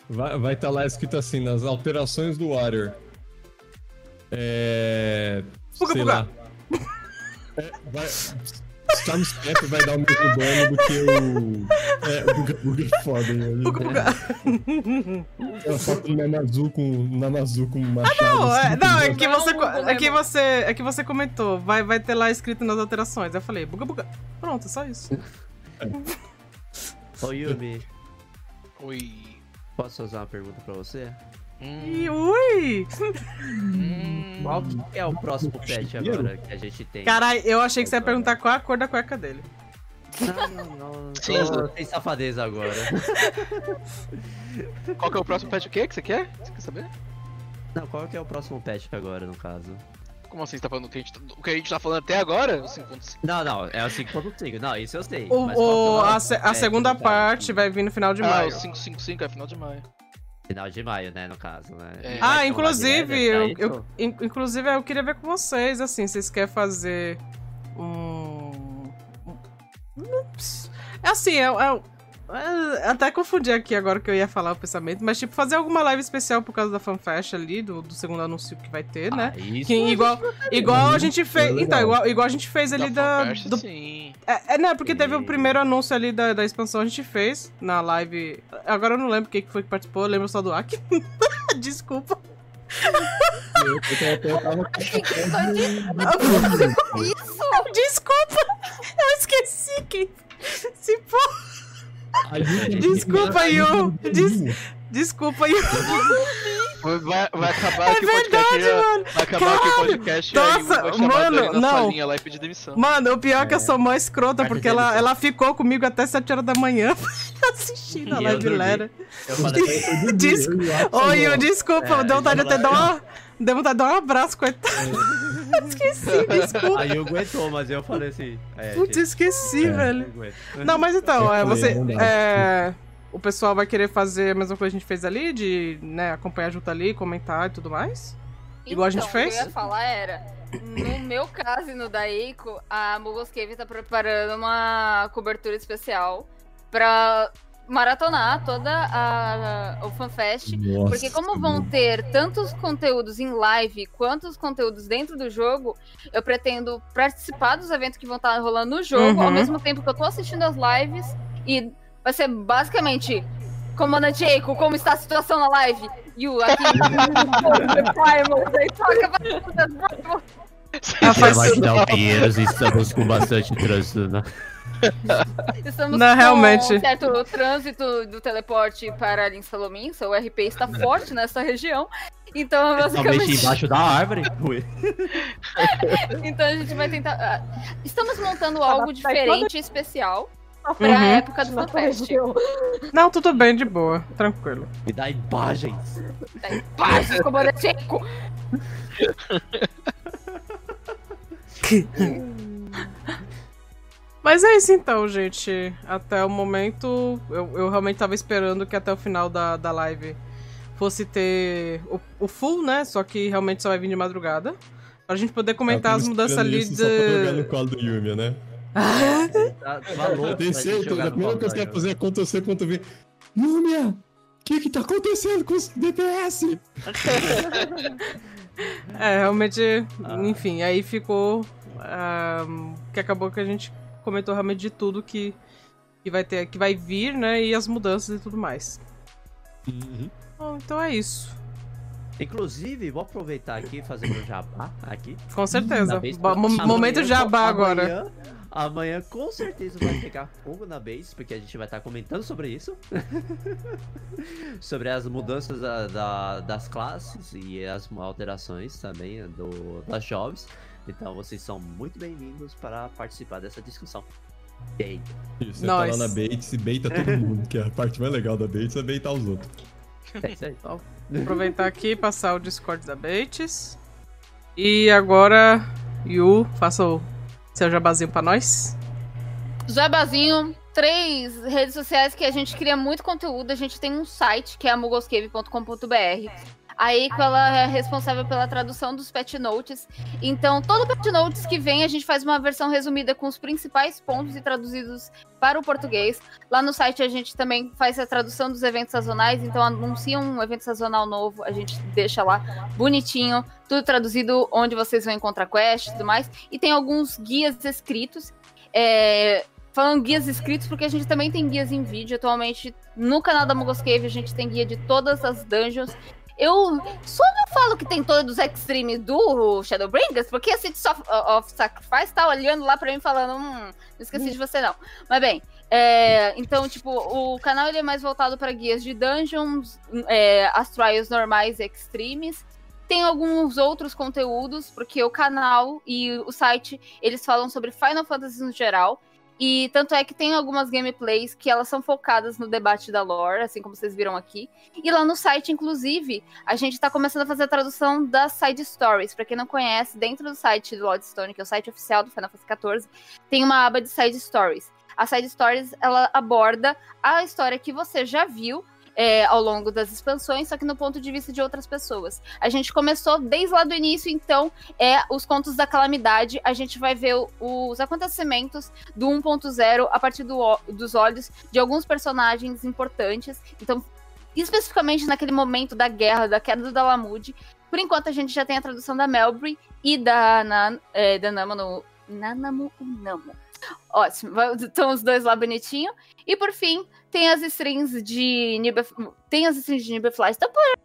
Vai estar tá lá escrito assim, nas alterações do Warrior. É. Buga. lá. É, vai. Storm Step vai dar o mesmo dano do que o. É, o Buga Buga é foda? Buga, buga. É uma foto do Namazu com, Namazu com machado. Não, é, assim, não, é que você, é que você, é que você comentou, vai, vai ter lá escrito nas alterações. Eu falei, buga, buga. Pronto, é só isso. Ô, Yumi, Oi. posso fazer uma pergunta pra você? Hum, E ui! hum. Qual que é o próximo patch agora que a gente tem? Caralho, eu achei que você ia perguntar qual é a cor da cueca dele. Não, não, não. Tô sem safadeza agora. Qual que é o próximo patch o quê que você quer? Você quer saber? Não, qual que é o próximo patch agora, no caso? Como assim você tá falando o que a gente, tá- o que a gente tá falando até agora? O 5.5? Não, não, é o 5.5. Não, isso eu sei. O, é o- a, se- a segunda parte vai vir no final de Ah, maio. o 555 é final de maio. Final de maio, né, no caso, né? É. Ah, um inclusive, live eu, event, eu- inclusive eu queria ver com vocês, assim, vocês querem fazer um... um- É assim, é, é- É, Até confundi aqui agora que eu ia falar o pensamento, mas tipo, fazer alguma live especial por causa da fanfest ali, do, do segundo anúncio que vai ter, né? Ah, isso Que igual, igual a gente fez. legal. Então, igual, igual a gente fez ali da. Fanfest, do- sim. é, é, não, porque teve o primeiro anúncio ali da, da expansão, a gente fez na live. Agora eu não lembro quem que foi que participou, eu lembro só do Aki. Desculpa. Eu, eu, eu tava! Desculpa! Eu esqueci quem. Se for. Desculpa, Yu. Des- Desculpa, Yu. Vai, vai acabar É aqui o podcast. verdade, mano. Vai acabar aqui o podcast Nossa, aí eu mano, não. salinha lá e pedir demissão. Mano, o pior é que eu sou mó escrota, porque ela, ela ficou comigo até 7 horas da manhã assistindo a E eu live. Lera. Eu falei, Des... Ô, Yu, desculpa, É, deu vontade de até eu dar uma. Deu vontade de dar um abraço, coitado. Esqueci, desculpa. aí eu aguentou, mas eu falei assim. É, Putz, esqueci, É. velho. Não, mas então, é, você. É, o pessoal vai querer fazer a mesma coisa que a gente fez ali, de né, acompanhar junto ali, comentar e tudo mais? Igual a gente Então, fez? O que eu ia falar era, no meu caso e no da Eiko, a Mugos Cave tá preparando uma cobertura especial pra maratonar toda a, o FanFest. Nossa, Porque como vão ter tantos conteúdos em live quanto os conteúdos dentro do jogo, eu pretendo participar dos eventos que vão estar rolando no jogo, Uhum. ao mesmo tempo que eu tô assistindo as lives. E vai ser basicamente, comandante Eiko, como está a situação na live? Aqui. Aí toca pra- Ah, faz- e estamos com bastante trânsito, né? Estamos Não, com realmente. um certo trânsito do teleporte para Linsalomins, o RP está forte nessa região. Então, Principalmente basicamente. embaixo da árvore. Então a gente vai tentar. ah, Estamos montando algo diferente e especial Tá pra Uhum. época do FanFest. região. Não, tudo bem, de boa, tranquilo. Me dá imagens. Paz, comandante Eiko! Mas é isso então, gente. Até o momento, eu, eu realmente tava esperando que até o final da, da live fosse ter o, o full, né? Só que realmente só vai vir de madrugada. Pra gente poder comentar Eu as mudanças ali isso Só pra jogar no de. colo do Yumi, né? Tá, Eu certeza, jogar a primeira coisa que Valorant. vai fazer é acontecer quando eu ver. Yumia! O que que tá acontecendo com os DPS? É, realmente. Ah. Enfim, aí ficou. ah, que acabou que a gente comentou realmente de tudo que, que vai ter, que vai vir, né? E as mudanças e tudo mais. Bom, então é isso. Inclusive, vou aproveitar aqui e fazer meu jabá aqui. Com certeza. Base, Bo- mo- amanhã- momento jabá agora. amanhã- Amanhã com certeza vai pegar fogo na base, porque a gente vai estar comentando sobre isso. sobre as mudanças da- da- das classes e as alterações também do, das jobs. Então vocês são muito bem-vindos para participar dessa discussão. Aí? Isso, você tá lá Nós. na Bates e beita todo mundo, que é a parte mais legal da Bates é beitar os outros. É isso aí. Então, aproveitar aqui e passar o Discord da Bates. E agora, Yu, faça o seu jabazinho pra nós. Jabazinho, três redes sociais que a gente cria muito conteúdo. A gente tem um site que é amugoscave.com.br. A Eiko, ela é responsável pela tradução dos patch notes. Então, todo patch notes que vem, a gente faz uma versão resumida com os principais pontos e traduzidos para o português. Lá no site a gente também faz a tradução dos eventos sazonais. Então, anuncia um evento sazonal novo, a gente deixa lá bonitinho, tudo traduzido onde vocês vão encontrar quest e tudo mais. E tem alguns guias escritos. É, falando guias escritos, porque a gente também tem guias em vídeo. Atualmente, no canal da Mugos Cave, a gente tem guia de todas as dungeons. Eu só não falo que tem todos os extremes do Shadowbringers, porque a City of, of Sacrifice tá olhando lá pra mim falando, hum, não esqueci de você não. Mas bem, é, então, tipo, o canal ele é mais voltado para guias de dungeons, é, as trials normais e extremes. Tem alguns outros conteúdos, porque o canal e o site, eles falam sobre Final Fantasy no geral. E tanto é que tem algumas gameplays que elas são focadas no debate da lore, assim como vocês viram aqui. E lá no site, inclusive, a gente tá começando a fazer a tradução das side stories. Pra quem não conhece, dentro do site do Lordstone, que é o site oficial do Final Fantasy XIV, tem uma aba de side stories. A side stories, ela aborda a história que você já viu é, ao longo das expansões, só que no ponto de vista de outras pessoas. A gente começou desde lá do início, então, é os contos da calamidade. A gente vai ver os acontecimentos do 1.0 a partir do, dos olhos de alguns personagens importantes. Então, especificamente naquele momento da guerra, da queda do Dalamud. Por enquanto, a gente já tem a tradução da Melbury e da, na, é, da Nama no. Nanamu Namo. Ótimo, estão os dois lá bonitinho. E por fim, tem as strings de Nibef... tem as strings de Nibefly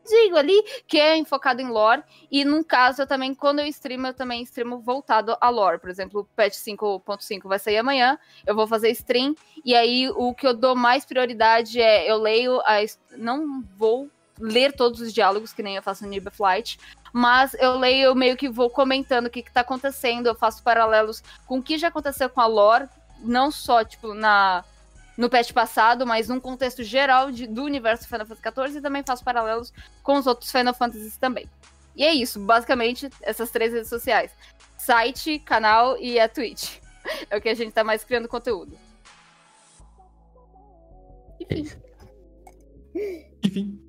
digo ali, que é enfocado em lore. E num caso, eu também, quando eu streamo, eu também streamo voltado a lore. Por exemplo, o patch 5.5 vai sair amanhã, eu vou fazer stream. E aí, o que eu dou mais prioridade é, eu leio a... Não vou ler todos os diálogos, que nem eu faço no Flight, mas eu leio, eu meio que vou comentando o que, que tá acontecendo, eu faço paralelos com o que já aconteceu com a lore, não só, tipo, na no patch passado, mas num contexto geral de, do universo Final Fantasy XIV e também faço paralelos com os outros Final Fantasies também. E é isso, basicamente, essas três redes sociais. Site, canal e a Twitch. É o que a gente tá mais criando conteúdo. Enfim. Enfim.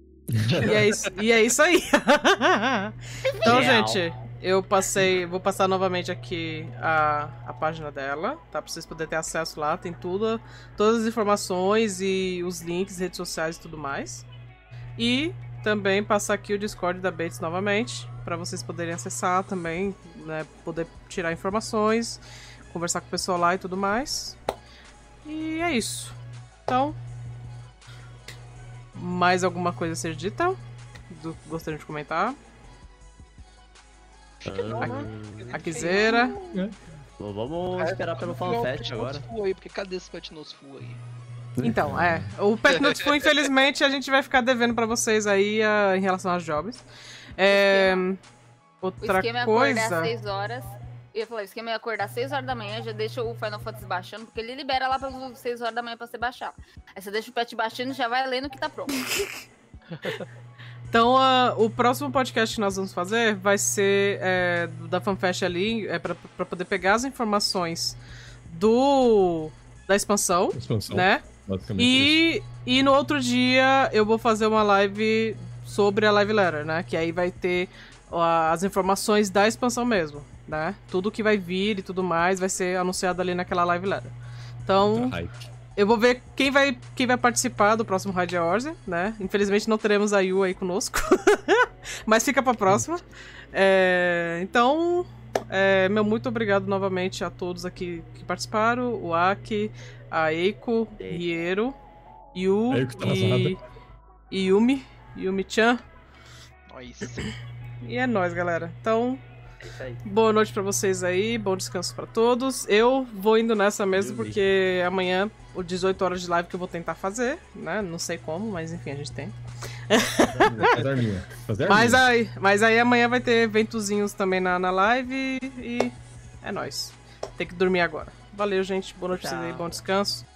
E é isso, e é isso aí. então, Real. gente, eu passei. Vou passar novamente aqui a, a página dela, tá? Pra vocês poderem ter acesso lá. Tem tudo, todas as informações e os links, redes sociais e tudo mais. E também passar aqui o Discord da Bates novamente, para vocês poderem acessar também, né? Poder tirar informações, conversar com o pessoal lá e tudo mais. E é isso. Então, mais alguma coisa a ser dita? Do que gostariam de comentar? Ah, A Quiseira. bom, vamos esperar pelo FanFest agora. Aí, porque cadê esse Pet Notes Full aí? Então, é. O Pet Notes Full, infelizmente, a gente vai ficar devendo pra vocês aí ah, em relação às jobs. É, O outra esquema é acordar coisa. às 6 horas. Eu ia falar, o esquema é acordar às 6 horas da manhã, já deixa o Final Fantasy baixando, porque ele libera lá pelas 6 horas da manhã pra você baixar. Aí você deixa o pet baixando e já vai lendo que tá pronto. Então, o próximo podcast que nós vamos fazer vai ser é, da FanFest ali, é, pra poder pegar as informações do da expansão, Expansão, né? isso. E, e no outro dia eu vou fazer uma live sobre a live letter, né? Que aí vai ter as informações da expansão mesmo, né? Tudo que vai vir e tudo mais vai ser anunciado ali naquela live letter. Então. Eu vou ver quem vai, quem vai participar do próximo Rádio Orze, né? Infelizmente não teremos a Yu aí conosco. Mas fica pra próxima. É, então, é, meu muito obrigado novamente a todos aqui que participaram. O Aki, a Eiko. Riero, Yu Eiko tá e, e Yumi, Yumi-chan. Nice. E é nóis, galera. Então. Boa noite pra vocês aí, bom descanso pra todos. Eu vou indo nessa mesmo porque amanhã, o 18 horas de live que eu vou tentar fazer, né? Não sei como, mas enfim, a gente tem. Fazer arminha. Fazer Mas aí, mas aí amanhã vai ter eventozinhos também na, na live e é nóis. Tem que dormir agora. Valeu, gente. Boa noite pra vocês aí, bom descanso.